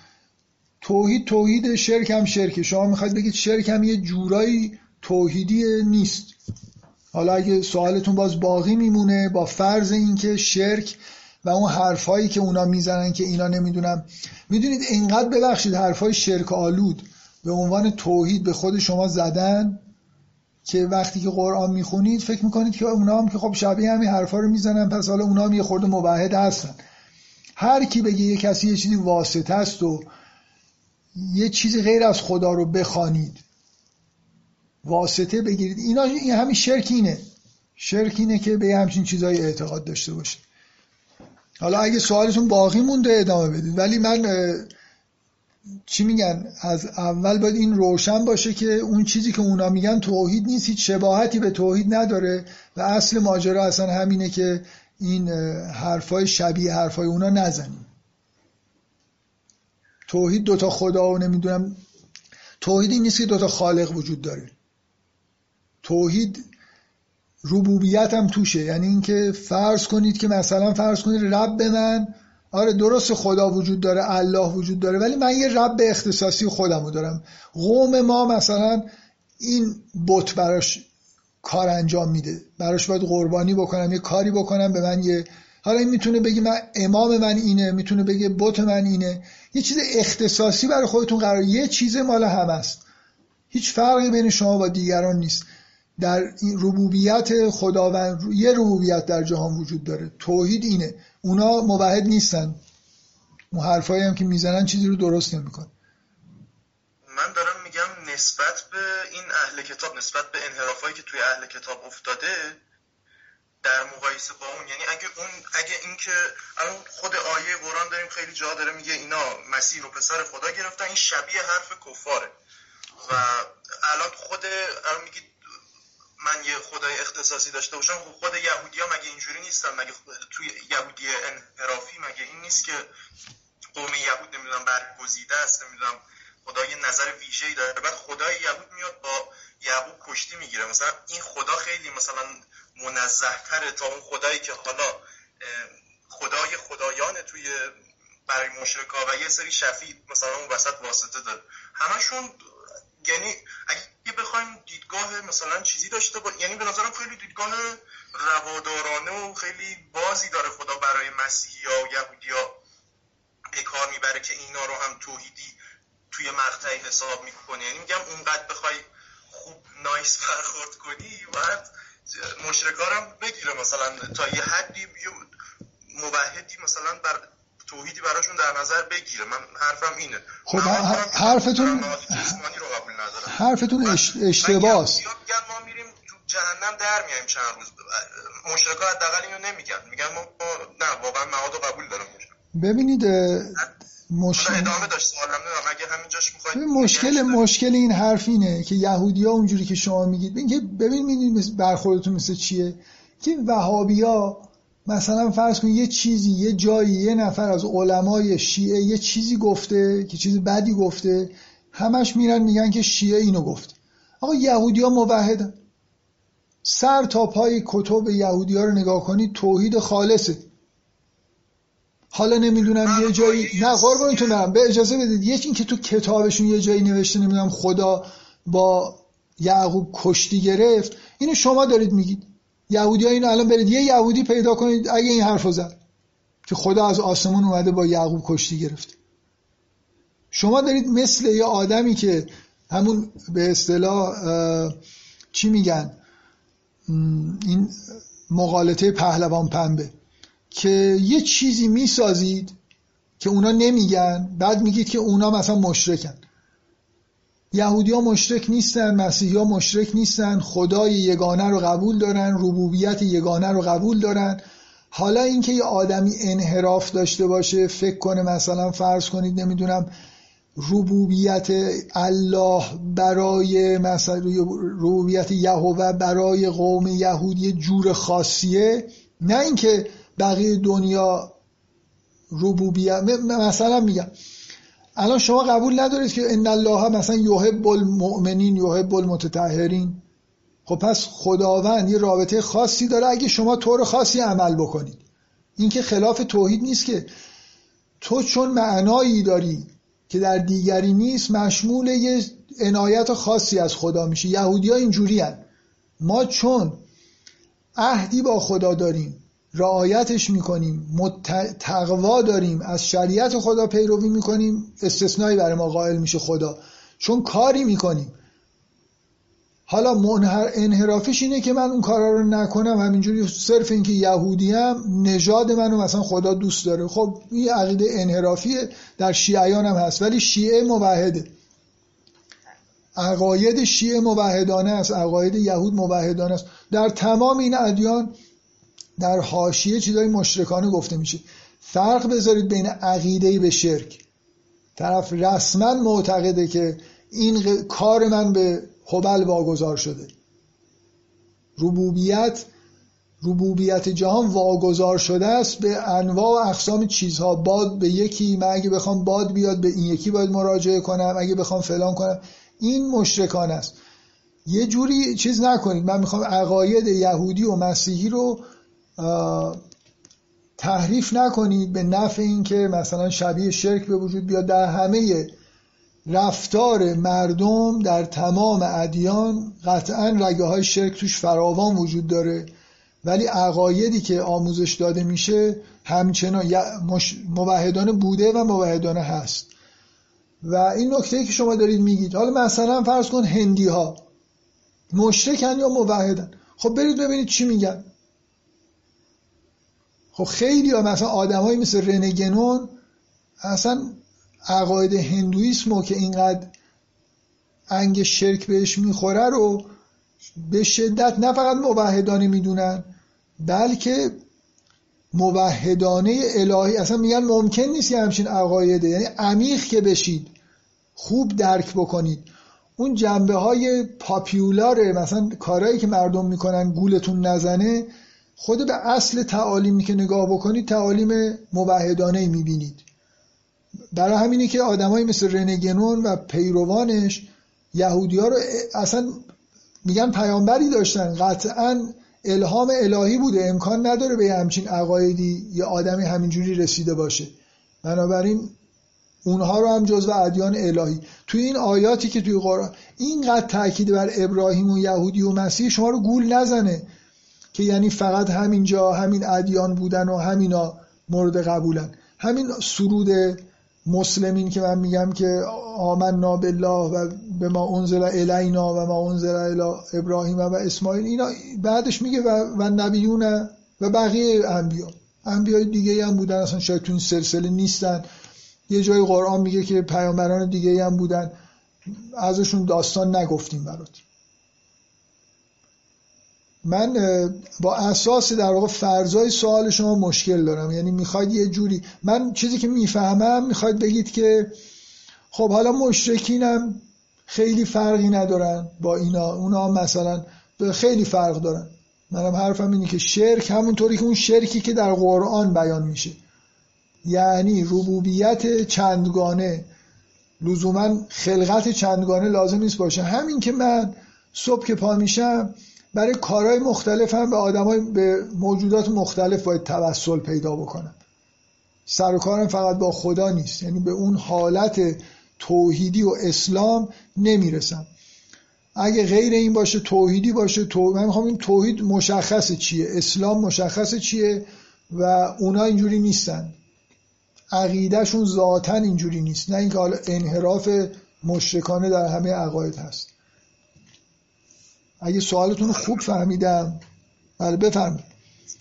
توحید توحید شرک هم شرکه. شما می‌خواید بگید شرک هم یه جورایی توحیدی نیست. حالا اگه سوالتون باز باقی میمونه با فرض اینکه شرک و اون حرفایی که اونا می‌زنن که اینا نمی‌دونم. می‌دونید اینقدر ببخشید حرفای شرک آلود به عنوان توحید به خود شما زدن که وقتی که قرآن می‌خونید فکر می‌کنید که اونا هم که خب شبیه همین حرفا رو می‌زنن پس حالا اونا هم یه خورده موحد هستن. هر کی بگه یه کسی یه چیزی واسطه است و یه چیزی غیر از خدا رو بخوانید. واسطه بگیرید. اینا این همین شرک اینه. که به همچین چیزهای اعتقاد داشته باشید. حالا اگه سوالتون باقی مونده ادامه بدید. ولی من چی میگن؟ از اول باید این روشن باشه که اون چیزی که اونا میگن توحید نیست. هیچ شباهتی به توحید نداره. و اصل ماجرا اصلا همینه که این حرفای شبیه حرفای اونا نزنیم. توحید دوتا خدا و نمی‌دونم. توحید این نیست که دوتا خالق وجود داره. توحید ربوبیت هم توشه. یعنی اینکه فرض کنید که مثلا فرض کنید رب من آره درست خدا وجود داره الله وجود داره ولی من یه رب اختصاصی خودمو دارم. قوم ما مثلا این بت براش کار انجام میده. براش باید قربانی بکنم یه کاری بکنم به من یه حالا این می‌تونه بگه من امام من اینه می‌تونه بگه بت من اینه. یه چیز اختصاصی برای خودتون قرار یه چیز مال هم است. هیچ فرقی بین شما با دیگران نیست. در این ربوبیت خداوند یه ربوبیت در جهان وجود داره. توحید اینه. اونا موحد نیستن. اون حرفایی هم که می‌زنن چیزی رو درست نمیکن من دارم میگم نسبت به این اهل کتاب نسبت به انحرافایی که توی اهل کتاب افتاده در مقایسه با اون یعنی اگه اون اگه اینکه الان خود آیه قرآن داریم خیلی جا داره میگه اینا مسیح رو پسر خدا گرفتن این شبیه حرف کفاره. و الان خود الان میگید من یه خدای اختصاصی داشته باشم خب خود یهودی ها مگه اینجوری نیستن؟ مگه توی یهودی انحرافی مگه این نیست که قوم یهود نمی‌دونم برگزیده است نمی‌دونم خدا یه نظر ویژه‌ای داره. بعد خدای یهود میاد با یعقوب کشتی می‌گیره. مثلا این خدا خیلی مثلا منزه تره تا اون خدایی که حالا خدای خدایان توی برای مشرکا و یه سری شفی مثلا اون وسط واسطه داره. همشون یعنی اگه بخوایم دیدگاه مثلا چیزی داشته با یعنی به نظرم خیلی دیدگاه روادارانه و خیلی بازی داره خدا برای مسیحی ها و یهودی ها. به کار می‌بره که اینا رو هم توحیدی توی مقطعی حساب می‌کنه. یعنی میگم اونقدر بخوای خوب نایس برخورد کنی بعد مشرکارم بگیره مثلا تا یه حدی موحدی مثلا بر توحیدی براشون در نظر بگیره. من حرفم اینه. خب حرفتون حرفتون اشتباهه ما میریم تو جهنم در میایم چند روز. مشرکا حداقل اینو نمیگن. میگن ما نه واقعا معاد قبول دارم. ببینید مشکل ادامه داشت سوالم مشکل مشکل این حرف اینه که یهودی ها اونجوری که شما میگید اینکه ببینید برخوردتون مثل چیه؟ که وهابیا مثلا فرض کن یه چیزی یه جایی یه نفر از علمای شیعه یه چیزی گفته که چیز بدی گفته همش میرن میگن که شیعه اینو گفت. آقا یهودی ها موحدن. سر تا پای کتب یهودی ها رو نگاه کنید توحید خالصه. حالا نمی‌دونم یه جایی نه قربونتون برم. به اجازه بدید. یکی این که تو کتابشون یه جایی نوشته نمی‌دونم خدا با یعقوب کشتی گرفت. اینو شما دارید میگید. یهودی ها اینو الان برید. یه یهودی پیدا کنید اگه این حرفو زد. که خدا از آسمون اومده با یعقوب کشتی گرفت شما دارید مثل یه آدمی که همون به اصطلاح چی میگن؟ این مقالطه پهلوان پنبه. که یه چیزی می‌سازید که اونا نمیگن بعد میگید که اونا مثلا مشرکن. یهودی ها مشرک نیستن مسیحی ها مشرک نیستن خدای یگانه رو قبول دارن ربوبیت یگانه رو قبول دارن. حالا اینکه یه آدمی انحراف داشته باشه فکر کنه مثلا فرض کنید نمی‌دونم ربوبیت الله برای مثلا ربوبیت یهوه برای قوم یهودی جور خاصیه نه اینکه بقیه دنیا ربوبیت مثلا میگم. الان شما قبول ندارید که ان الله مثلا یحب المؤمنین یحب المتطهرین. خب پس خداوند یه رابطه خاصی داره. اگه شما طور خاصی عمل بکنید. این که خلاف توحید نیست که. تو چون معنایی داری که در دیگری نیست مشمول یه عنایت خاصی از خدا میشه یهودی ها ما چون عهدی با خدا داریم رعایتش می‌کنیم تقوا داریم از شریعت خدا پیروی می‌کنیم استثنایی برای ما قائل میشه خدا چون کاری می‌کنیم. حالا منحر انحرافش اینه که من اون کارا رو نکنم همینجوری صرف اینکه یهودی هم نژاد منو مثلا خدا دوست داره. خب این عقیده انحرافی در شیعیان هم هست ولی شیعه موحده. عقاید شیعه موحدانه است عقاید یهود موحدانه است. در تمام این ادیان در حاشیه چیزای مشرکانه گفته میشه. فرق بذارید بین عقیده به شرک. طرف رسما معتقده که این کار من به هبل واگذار شده. ربوبیت ربوبیت جهان واگذار شده است به انواع و اقسام چیزها. باد به یکی من اگه بخوام باد بیاد به این یکی باید مراجعه کنم. اگه بخوام فلان کنم. این مشرکان است. یه جوری چیز نکنید. من می‌خوام عقاید یهودی و مسیحی رو تحریف نکنید به نفع اینکه مثلا شبیه شرک به وجود بیاد. در همه رفتار مردم در تمام ادیان قطعا رگه های شرک توش فراوان وجود داره. ولی عقایدی که آموزش داده میشه همچنان موحدانه بوده و موحدانه هست. و این نکته که شما دارید میگید حالا مثلا فرض کن هندی ها مشرکن یا موحدن؟ خب برید ببینید چی میگن. خب خیلی ها مثلا آدمایی مثل رنگنون اصلا عقاید هندویسم که اینقدر انگ شرک بهش می‌خوره رو به شدت نه فقط موحدانه می‌دونن بلکه موحدانه الهی اصلا میگن ممکن نیست یه همچین عقایده. یعنی عمیق که بشید خوب درک بکنید. اون جنبه های پاپیولاره مثلا کارهایی که مردم می‌کنن گولتون نزنه خود به اصل تعالیمی که نگاه بکنید تعالیم موحدانه می‌بینید. برای همینی که آدمایی مثل رنگنون و پیروانش یهودی ها رو اصلا میگن پیامبری داشتن. قطعا الهام الهی بوده. امکان نداره به همچین عقایدی یه آدمی همینجوری رسیده باشه. بنابراین اونها رو هم جزو ادیان الهی. توی این آیاتی که توی قرآن اینقدر تاکید بر ابراهیم و یهودی و مسیح شما رو گول نزنه. که یعنی فقط همینجا همین ادیان بودن و همینا مورد قبولن. همین سرود مسلمین که من میگم که آمنا بالله و به ما انزل الینا و ما انزل الی ابراهیم و اسماعیل اینا بعدش میگه و, و نبیون و بقیه انبیا. انبیای دیگه هم بودن اصلا شاید تو این سلسله نیستن. یه جای قرآن میگه که پیامبران دیگه هم بودن. ازشون داستان نگفتیم برات. من با اساس در واقع فرضای سوال شما مشکل دارم. یعنی می‌خواید یه جوری من چیزی که می‌فهمم می‌خواید بگید که خب حالا مشرکینم خیلی فرقی ندارن با اینا. اونا مثلا خیلی فرق دارن. منم حرفم اینه که شرک همونطوری که اون شرکی که در قرآن بیان میشه. یعنی ربوبیت چندگانه. لزوما خلقت چندگانه لازم نیست باشه. همین که من صبح که پا میشم برای کارهای مختلف هم به آدمای به موجودات مختلف باید توسل پیدا بکنم سر و کارم فقط با خدا نیست. یعنی به اون حالت توحیدی و اسلام نمی‌رسم. اگه غیر این باشه توحیدی باشه تو... من می‌خوام این توحید مشخص چیه؟ اسلام مشخص چیه؟ و اونا اینجوری نیستن. عقیدهشون ذاتا اینجوری نیست. نه اینکه حالا انحراف مشرکانه در همه عقاید هست. اگه سوالتون خوب فهمیدم بله بفرمایید.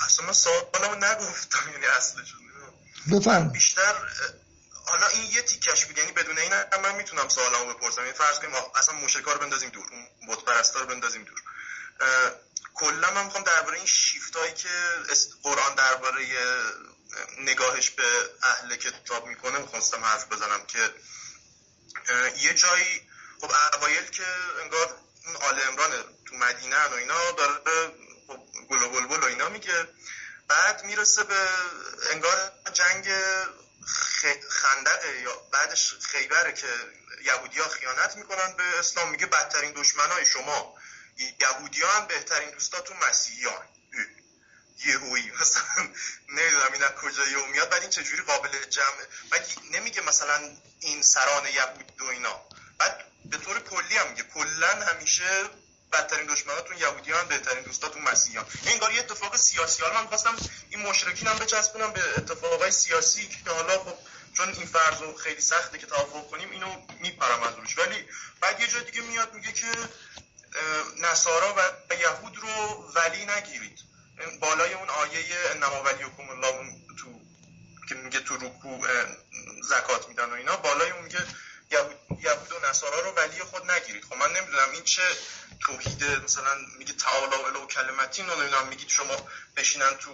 اصلا من سوالمو نگفتم یعنی اصلشون. بفرم بیشتر حالا این یه تیکش بود یعنی بدون این من می‌تونم سوالمو بپرسم. یعنی فرض کنیم اصلا مشرکا رو بندازیم دور بت پرستا رو بندازیم دور. کلا من می‌خوام درباره این شیفتایی که قرآن درباره نگاهش به اهل کتاب می‌کنه می‌خواستم حرف بزنم که یه جایی خب اوایل که انگار این آل امران تو مدینه و اینا داره خب گل و بلبل و اینا میگه. بعد می‌رسه به انگار جنگ خندقه یا بعدش خیبره که یهودیا خیانت می‌کنن به اسلام. میگه بدترین دشمنای شما یهودیان بهترین دوستاتون مسیحیان. یهویی. مثلا نمی‌دونم این کجا یهو میاد. بعد این چجوری قابل جمع؟ بعد نمیگه مثلا این سران یهود و اینا. بعد به طور کلی هم میگه. کلا همیشه بدترین دشمناتون یهودیان بهترین دوستاتون مسیحیان. انگار یه اتفاق سیاسی. حالا من خواستم این مشرکین هم بچسبونم به اتفاقای سیاسی که حالا خب چون این فرض خیلی سخته که توافق کنیم اینو میپرم از روش ولی بعد یه جای دیگه میاد میگه که نصارا و یهود رو ولی نگیرید. بالای اون آیه انما ولیکم الله تو که میگه تو رکوع زکات میدن و اینا بالای اون میگه یهود و نصارا رو ولی خود نگیرید. خب من نمی‌دونم این چه توحید مثلا میگه تعالی الو کلمتین رو نمی‌دونم میگید شما بشینن تو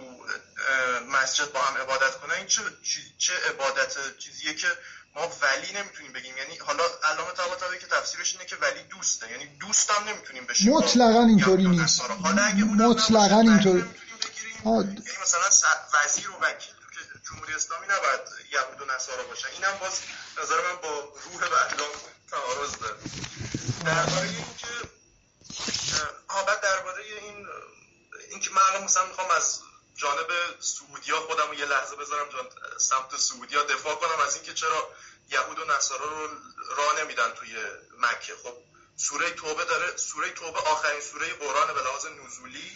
مسجد با هم عبادت کنن. این چه چه عبادت چیزیه که ما ولی نمی‌تونیم بگیم. یعنی حالا علامه طباطبایی که تفسیرش اینه که ولی دوسته. یعنی دوست هم نمی‌تونیم بشیم. مطلقا اینطوری نیست. مطلقا اینطوری. یعنی مثلا وزیر و وکیل. جمهوری اسلامی نباید یهود و نصارا باشن اینم باز نظر من با روح برنامه تعارض داره. درباره اینکه بعد درباره این اینکه من الان مثلا می‌خوام از جانب سعودیا خودم یه لحظه بذارم جان سمت سعودیا دفاع کنم از اینکه چرا یهود و نصارا رو راه نمیدن توی مکه. خب سوره توبه داره سوره توبه آخرین سوره قرآن به لحاظ نزولی.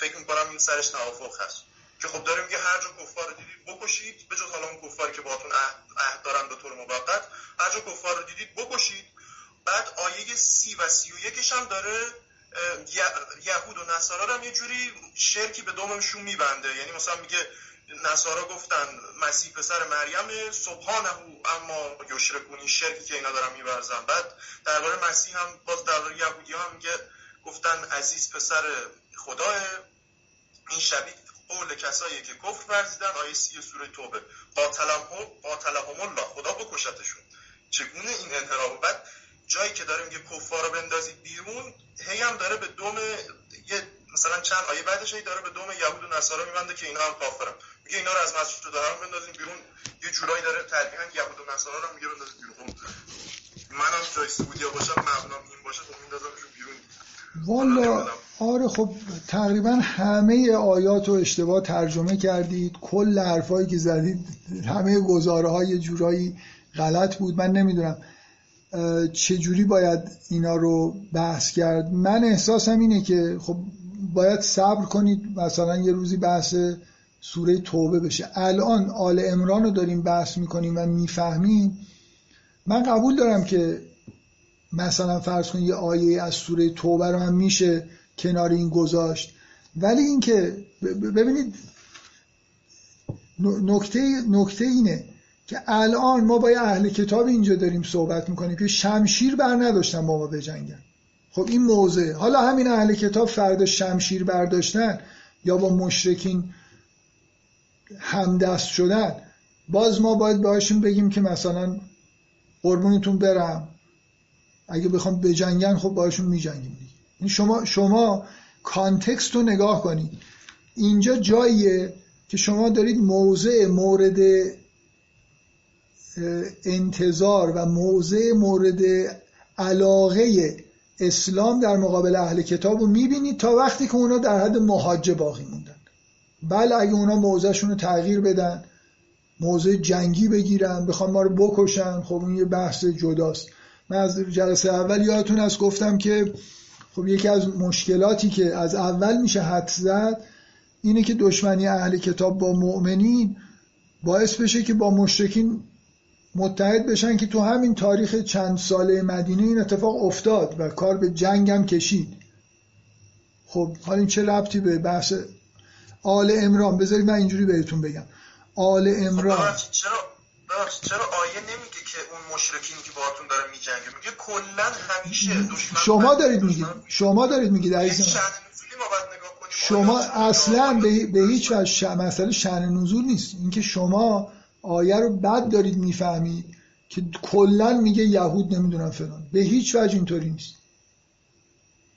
فکر می‌کنم این سرش توافق هست. که خب داره میگه هر جا کفار رو دیدید بکشید به جز حالا اون کفاری که باهاتون عهد دارن به طور موقت هر جا کفار رو دیدید بکشید. بعد آیه سی و سی و یکش هم داره یهود و نصارا رو هم یه جوری شرکی به دومشون میبنده. یعنی مثلا میگه نصارا گفتن مسیح پسر مریم سبحانه اما یشرکون شرکی که اینا دارن میبرزن بعد درباره مسیح هم باز درباره یهودی هم میگه گفتن عزیز پسر خداه این شبیه قول کسایی که کفر ورزیدن آیه سی سوره توبه. قاتلهم الله. خدا بکشتشون. چگونه این انحراف؟ بعد جایی که داره میگه کفار رو بندازید بیرون هی هم داره به دوم یه مثلا چند آیه بعدش هی داره به دوم یهود و نصارا میبنده که اینا هم کافرن. میگه اینا رو از مسجد دارن بندازین بیرون. یه جورایی داره تلقیحا یهود و نصارا رو میگه بندازید بیرون. منم جای سعودیا باشم مبنام این باشه خب میندازمشون بیرون. والا آره خب تقریبا همه آیات رو اشتباه ترجمه کردید. کل حرفایی که زدید همه گزاره های جورایی غلط بود. من نمی‌دونم چجوری باید اینا رو بحث کرد. من احساسم اینه که خب باید صبر کنید مثلا یه روزی بحث سوره توبه بشه. الان آل امران رو داریم بحث می‌کنیم و می‌فهمیم. من قبول دارم که مثلا فرض کنید یه آیه از سوره توبه رو هم میشه کنار این گذاشت. ولی اینکه ببینید نکته نکته اینه که الان ما با اهل کتاب اینجا داریم صحبت می‌کنیم که شمشیر بر نداشتن با ما بجنگن. خب این موضع حالا همین اهل کتاب فردا شمشیر برداشتن یا با مشرکین همدست شدن باز ما باید باشیم بگیم که مثلا قربونتون برم. اگه بخوام بجنگن خب باشون میجنگیم این شما شما کانتکست رو نگاه کنید اینجا جاییه که شما دارید موضع مورد انتظار و موضع مورد علاقه اسلام در مقابل اهل کتاب رو می‌بینید تا وقتی که اونا در حد مهاجه باقی موندن. بله اگه اونا موضعشون رو تغییر بدن موضع جنگی بگیرن بخوام ما رو بکشن خب اون یه بحث جداست. من از جلسه اول یادتون از گفتم که خب یکی از مشکلاتی که از اول میشه حد زد اینه که دشمنی اهل کتاب با مؤمنین باعث بشه که با مشرکین متحد بشن که تو همین تاریخ چند ساله مدینه این اتفاق افتاد و کار به جنگ هم کشید. خب حالا این چه ربطی به بحث آل امران بذارید من اینجوری بهتون بگم. آل امران خب چرا چرا آیه نمیگه که اون مشرکینی که باهاتون داره میجنگه؟ میگه کلا همیشه دشمن شما دارید میگید. شما دارید میگید عزیز شما اصلا به, به هیچ وجه مسئله شأن نزول نیست. اینکه شما آیه رو بد دارید می‌فهمید که کلا میگه یهود نمی‌دونم فلان. به هیچ وجه اینطوری نیست.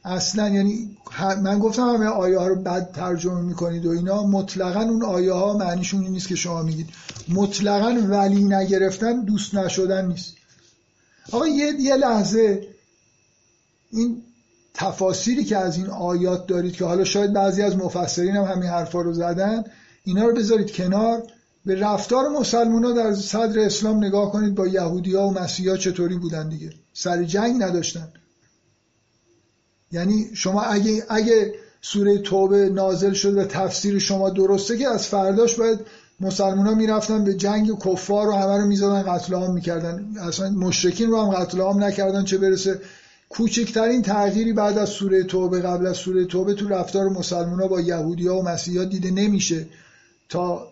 اصلا یعنی من گفتم همه آیه ها رو بد ترجمه می‌کنید و اینا. مطلقا اون آیه ها معنیشون نیست که شما میگید. مطلقا ولی نگرفتن دوست نشدن نیست. آقا یه, یه لحظه. این تفاسیری که از این آیات دارید که حالا شاید بعضی از مفسرین هم همین حرفا رو زدن اینا رو بذارید کنار. به رفتار مسلمان ها در صدر اسلام نگاه کنید با یهودی ها و مسیحا چطوری بودن دیگه. سر جنگ نداشتن. یعنی شما اگه, اگه سوره توبه نازل شد و تفسیر شما درسته که از فرداش باید مسلمان ها می‌رفتن به جنگ کفار رو همه رو می‌زدن قتل عام می‌کردن. اصلا مشرکین رو هم قتل عام نکردن چه برسه. کوچکترین تغییری بعد از سوره توبه قبل از سوره توبه تو رفتار مسلمان ها با یهودی ها و مسیحا دیده نمیشه. تا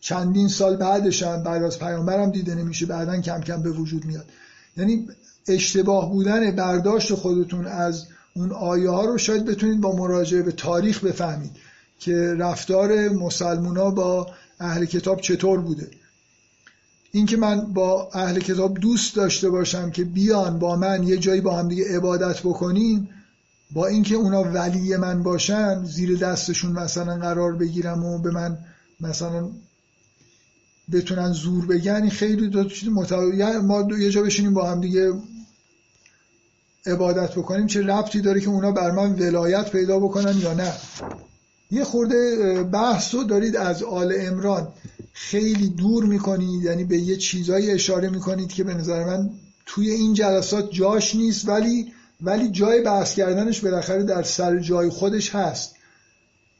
چندین سال بعدش هم بعد از پیامبرم دیده نمیشه بعدا کم کم به وجود میاد. یعنی اشتباه بودن برداشت خودتون از اون آیه ها رو شاید بتونید با مراجعه به تاریخ بفهمید که رفتار مسلمونا با اهل کتاب چطور بوده. اینکه من با اهل کتاب دوست داشته باشم که بیان با من یه جایی با هم دیگه عبادت بکنیم با اینکه اونا ولی من باشن زیر دستشون مثلا قرار بگیرم و به من مثلا بتونن زور بگن خیلی دو چیز یعنی ما یه جا بشینیم با هم دیگه عبادت بکنیم چه ربطی داره که اونا بر من ولایت پیدا بکنن یا نه؟ یه خورده بحث رو دارید از آل امران خیلی دور می‌کنید یعنی به یه چیزایی اشاره می‌کنید که به نظر من توی این جلسات جاش نیست ولی ولی جای بحث کردنش بالاخره در سر جای خودش هست.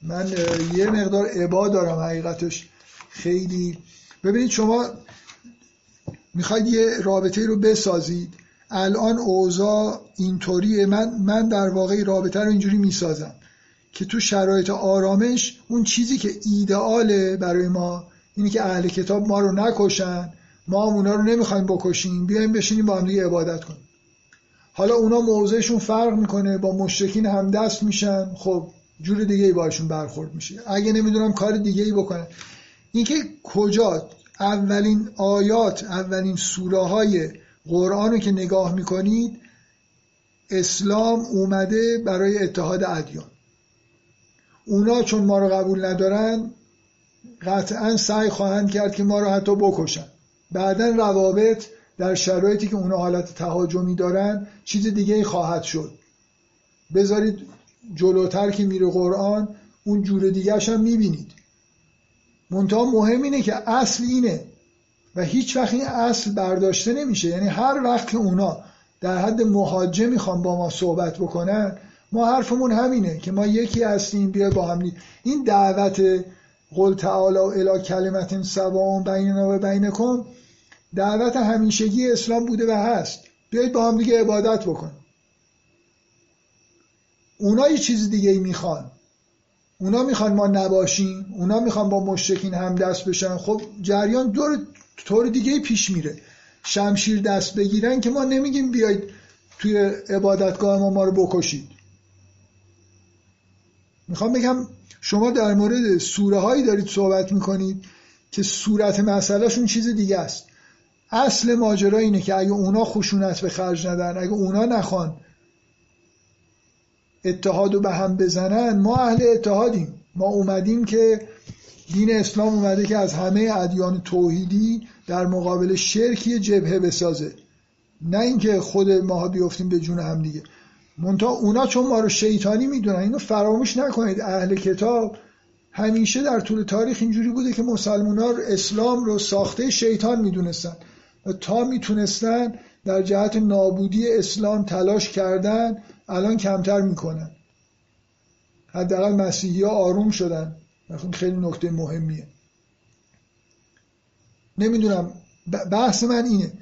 من یه مقدار عبا دارم حقیقتش. خیلی. ببینید شما می‌خواید یه رابطه رو بسازید. الان اوضاع اینطوریه. من من در واقع رابطه رو اینجوری می‌سازم که تو شرایط آرامش اون چیزی که ایدئاله برای ما اینی که اهل کتاب ما رو نکشن ما هم اونا رو نمی‌خوایم بکشیم بیایم بشینیم با هم دیگه عبادت کنیم. حالا اونا موضعشون فرق می‌کنه با مشرکین هم دست میشن خب جور دیگه ای باشون برخورد میشه. اگه نمی‌دونم کار دیگه ای بکنن. اینکه کجا؟ اولین آیات اولین سوره های قرآن رو که نگاه می‌کنید اسلام اومده برای اتحاد ادیان. اونا چون ما رو قبول ندارن قطعا سعی خواهند کرد که ما رو حتی بکشن. بعدا روابط در شرایطی که اونا حالت تهاجمی دارن چیز دیگه خواهد شد. بذارید جلوتر که میره قرآن اون جور دیگه هم می‌بینید. منتها مهم اینه که اصل اینه و هیچ وقت این اصل برداشته نمیشه. یعنی هر وقت که اونا در حد مهاجه می‌خوان با ما صحبت بکنن ما حرفمون همینه که ما یکی هستیم بیا با هم این دعوت قل تعالی الی کلمت سواء بیننا و بینکم دعوت همیشگی اسلام بوده و هست. بیایید با هم دیگه عبادت بکن اونا یه چیز دیگه می‌خوان. اونا می‌خوان ما نباشیم اونا می‌خوان با مشرکین هم دست بشن. خب جریان دور طور دیگه پیش میره. شمشیر دست بگیرن که ما نمیگیم بیاید توی عبادتگاه ما ما رو بکشید. می‌خوام بگم شما در مورد سوره هایی دارید صحبت می‌کنید که صورت مسئلهشون چیز دیگه است. اصل ماجرا اینه که اگه اونا خشونت به خرج ندن اگه اونا نخوان اتحاد رو به هم بزنن ما اهل اتحادیم. ما اومدیم که دین اسلام اومده که از همه ادیان توحیدی در مقابل شرکی جبهه بسازه. نه اینکه خود ما بیفتیم به جون هم دیگه. منتها اونا چون ما رو شیطانی می‌دونن اینو فراموش نکنید. اهل کتاب همیشه در طول تاریخ اینجوری بوده که مسلمان ها اسلام رو ساخته شیطان می‌دونستن. و تا می‌تونستن در جهت نابودی اسلام تلاش کردن الان کمتر می‌کنن. حداقل مسیحی ها آروم شدن. خیلی نکته مهمیه. نمی‌دونم بحث من اینه.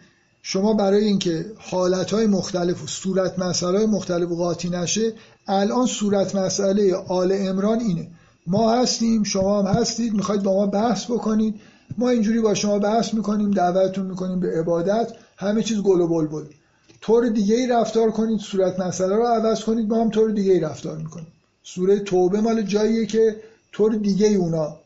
شما برای اینکه حالتهای مختلف و صورت مسئله مختلف قاطی نشه الان صورت مسئله آل امران اینه. ما هستیم شما هم هستید می‌خواید با ما بحث بکنید. ما اینجوری با شما بحث می‌کنیم دعوتتون می‌کنیم به عبادت همه چیز گل و بلبل. طور دیگه ای رفتار کنید صورت مسئله رو عوض کنید ما هم طور دیگه ای رفتار می‌کنیم. سوره توبه مال جاییه که طور دیگه ای اونا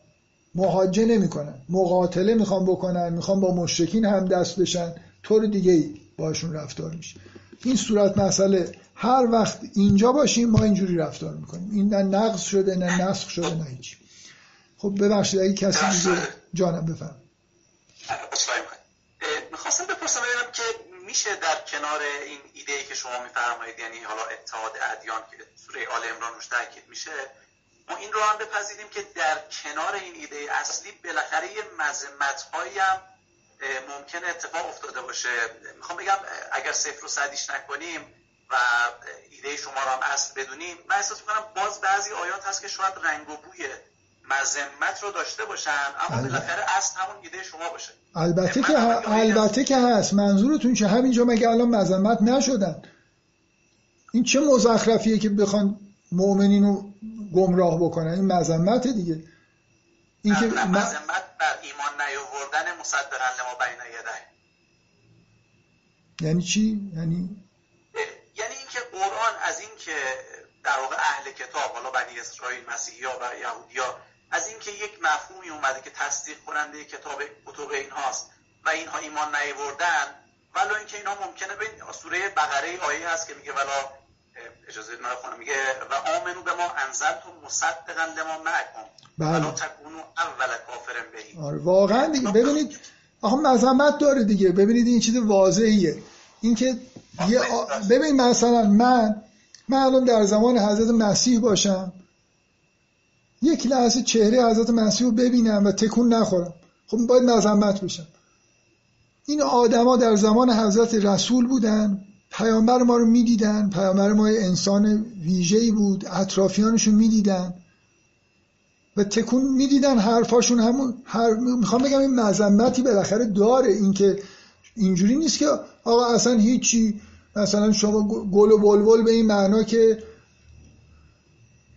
مهاجه نمی‌کنن. مقاتله می‌خوان بکنن می‌خوان با مشرکین هم دست بشن. طور دیگه ای باشون رفتار میشه. این صورت مسئله. هر وقت اینجا باشیم ما اینجوری رفتار می‌کنیم. این نه نقص شده نه نسخ شده نه هیچ. خب ببخشید اگه کسی دیگه جانم بفهم می‌خواستم بپرسم ببینم که میشه در کنار این ایده ای که شما میفرمایید یعنی حالا اتحاد ادیان که سوره آل عمران روش تاکید میشه ما این رو هم بپذیریم که در کنار این ایده اصلی بالاخره یه مذمت هم ممکن اتفاق افتاده باشه. می‌خوام بگم اگر صفر و صدیش نکنیم و ایده شما رو هم اصل بدونیم من احساس می‌کنم باز بعضی آیات هست که شاید رنگ و بوی مذمت رو داشته باشن اما بالاخره اصل همون ایده شما باشه. البته که البته که هست. منظورتون چه؟ همینجا مگه الان مذمت نشدن؟ این چه مزخرفیه که بخوان مؤمنین رو گمراه بکنن این مذمت دیگه. این که مذمت بر ایمان نیاوردن مصدقا لما بین یده یعنی چی؟ یعنی یعنی اینکه قرآن از اینکه در واقع اهل کتاب حالا بنی اسرائیل مسیحی و یهودیا از اینکه یک مفهومی اومده که تصدیق کننده کتاب کتب اینهاست و اینها ایمان نیوردن ولو اینکه اینا ممکنه به سوره بقره آیه هست که میگه ولا اجازه من خونه میگه و آمنو به ما انزلتم مصدقا لما معکم. بله. تکونو اول کافر بهی. آره واقعا دیگه. ببینید آخه مذمت داره دیگه. ببینید این چیز واضحیه. اینکه یه آ... ببین مثلا من من الان در زمان حضرت مسیح باشم. یک لحظه چهره حضرت مسیح رو ببینم و تکون نخورم. خب باید مذمت بشم. این آدما در زمان حضرت رسول بودن. پیامبر ما رو می‌دیدن پیامبر ما یه انسان ویژه‌ای بود اطرافیانشون می‌دیدن. و تکون می‌دیدن حرفاشون همون هر... می‌خوام بگم این مذمتی بالاخره داره اینکه اینجوری نیست که آقا اصلا هیچی مثلا شما گل و بلبل به این معنا که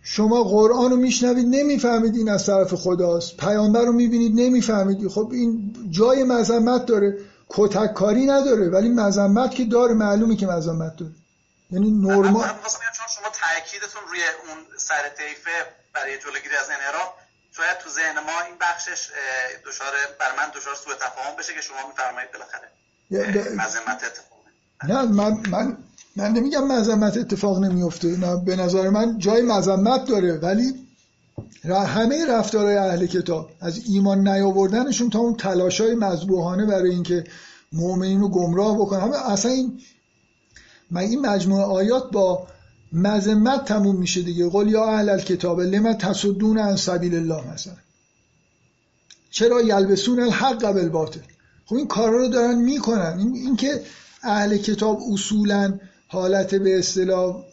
شما قرآن رو میشنوید نمی‌فهمید این از طرف خداست. پیامبر رو می‌بینید نمی‌فهمید. خب این جای مذمت داره. کتک کاری نداره ولی مذمت که داره معلومه که مذمت داره. یعنی نرمال چون شما تاکیدتون روی اون سر طیفه برای جلوگیری از انحراف شاید تو ذهن ما این بخشش دچار بر من دچار سوء تفاهم بشه که شما میفرمایید بالاخره. مذمت اتفاق نه من من من نمیگم مذمت اتفاق نمیفته نه به نظر من جای مذمت داره ولی همه رفتارهای اهل کتاب از ایمان نیاوردنشون تا اون تلاشای مذبوحانه برای اینکه مؤمنین رو گمراه بکنن. همه اصلا این این مجموعه آیات با مذمت تموم میشه دیگه. قول یا اهل الکتاب لما تصدون عن سبیل الله مثلا. چرا یلبسون الحق قبل باطل خب این کارا رو دارن می‌کنن. این اینکه اهل کتاب اصولا حالت به اصطلاح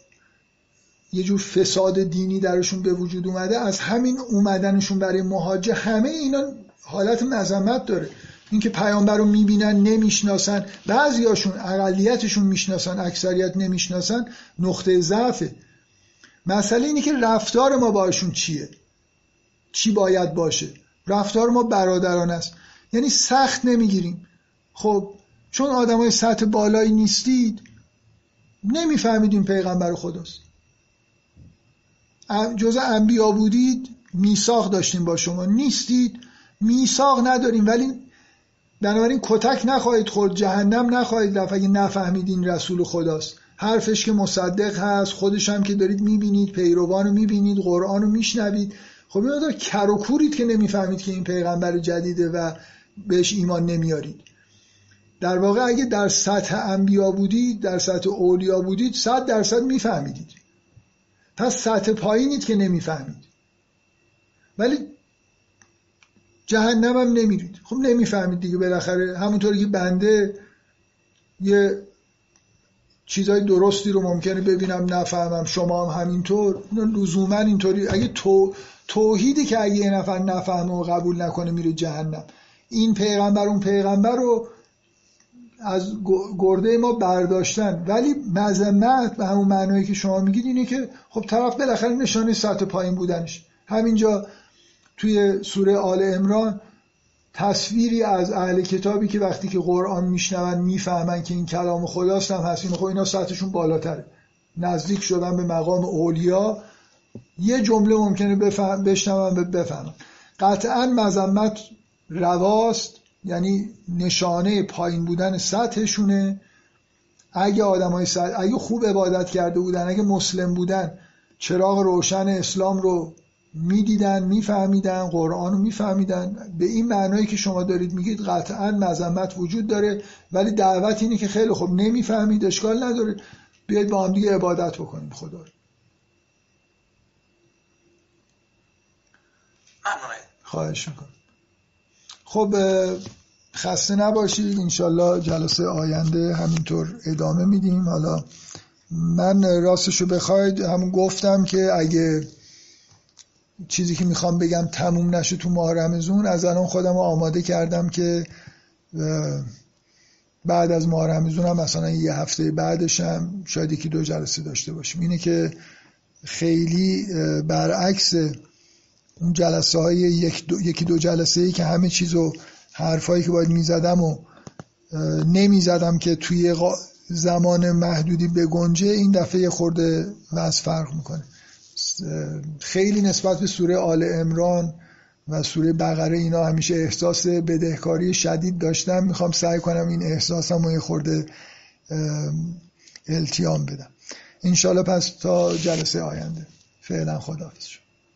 یه جور فساد دینی درشون به وجود اومده از همین اومدنشون برای مهاجه همه اینا حالت مذمت داره. اینکه پیامبر رو می‌بینن نمی‌شناسن بعضیاشون اقلیتشون می‌شناسن اکثریت نمی‌شناسن نقطه ضعفه. مسئله اینه که رفتار ما باشون چیه؟ چی باید باشه؟ رفتار ما برادران است. یعنی سخت نمی‌گیریم. خب چون آدمای سطح بالایی نیستید نمیفهمیدین پیغمبر خداست. جزء انبیا بودید میثاق داشتیم با شما. نیستید میثاق نداریم. ولی بنابراین کتک نخواهید خورد جهنم نخواهید رفت. اگه نفهمیدین رسول خداست. حرفش که مصدق هست خودش هم که دارید می‌بینید پیروان رو می‌بینید قرآن رو میشنوید. خب این دار کر که نمی‌فهمید که این پیغمبر جدیده و بهش ایمان نمیارید. در واقع اگه در سطح انبیا بودید در سطح اولیا بودید صد درصد میفهمیدید. پس سطح پایینید که نمی‌فهمید. ولی جهنم هم نمیرید. خب نمی‌فهمید دیگه بالاخره. همونطوری که بنده یه چیزای درستی رو ممکنه ببینم نفهمم شما هم همینطور. لزوما اینطوری. اگه تو توحیدی که اگه یه نفر نفهمه و قبول نکنه میره جهنم. این پیغمبر اون پیغمبر رو از گرده ما برداشتن. ولی مذمت به همون معنایی که شما میگید اینه که خب طرف بالاخره نشانه سطح پایین بودنش. همینجا توی سوره آل امران تصویری از اهل کتابی که وقتی که قرآن میشنون می‌فهمن که این کلام خداست هم هست خب اینا سطحشون بالاتره. نزدیک شدن به مقام اولیا. یه جمله ممکنه بفهم بشنون بفهمن. قطعا مذمت رواست. یعنی نشانه پایین بودن سطحشونه. اگه آدمای سطح اگه خوب عبادت کرده بودن اگه مسلم بودن چراغ روشن اسلام رو می‌دیدن میفهمیدن قرآن رو میفهمیدن. به این معنایی که شما دارید میگید قطعا مذمت وجود داره ولی دعوت اینه که خیلی خوب نمی‌فهمید اشکال نداره. بیاید با هم دیگه عبادت بکنیم. خدا خواهش می‌کنم. خب خسته نباشید. انشالله جلسه آینده همینطور ادامه میدیم. حالا من راستشو بخواید همون گفتم که اگه چیزی که می‌خوام بگم تموم نشه تو ماه رمزون از الان خودم آماده کردم که بعد از ماه رمزون هم مثلا یه هفته بعدش هم شاید یکی دو جلسه داشته باشیم. اینه که خیلی برعکس اون جلسه های یک دو، یکی دو جلسه ای که همه چیزو حرفایی که باید می‌زدم و نمی‌زدم که توی زمان محدودی بگنجه این دفعه خورده وز فرق می‌کنه. خیلی نسبت به سوره آل امران و سوره بقره اینا همیشه احساس بدهکاری شدید داشتم. می‌خوام سعی کنم این احساسم رو یه خورده التیام بدم. انشالله پس تا جلسه آینده. فعلا خداحافظ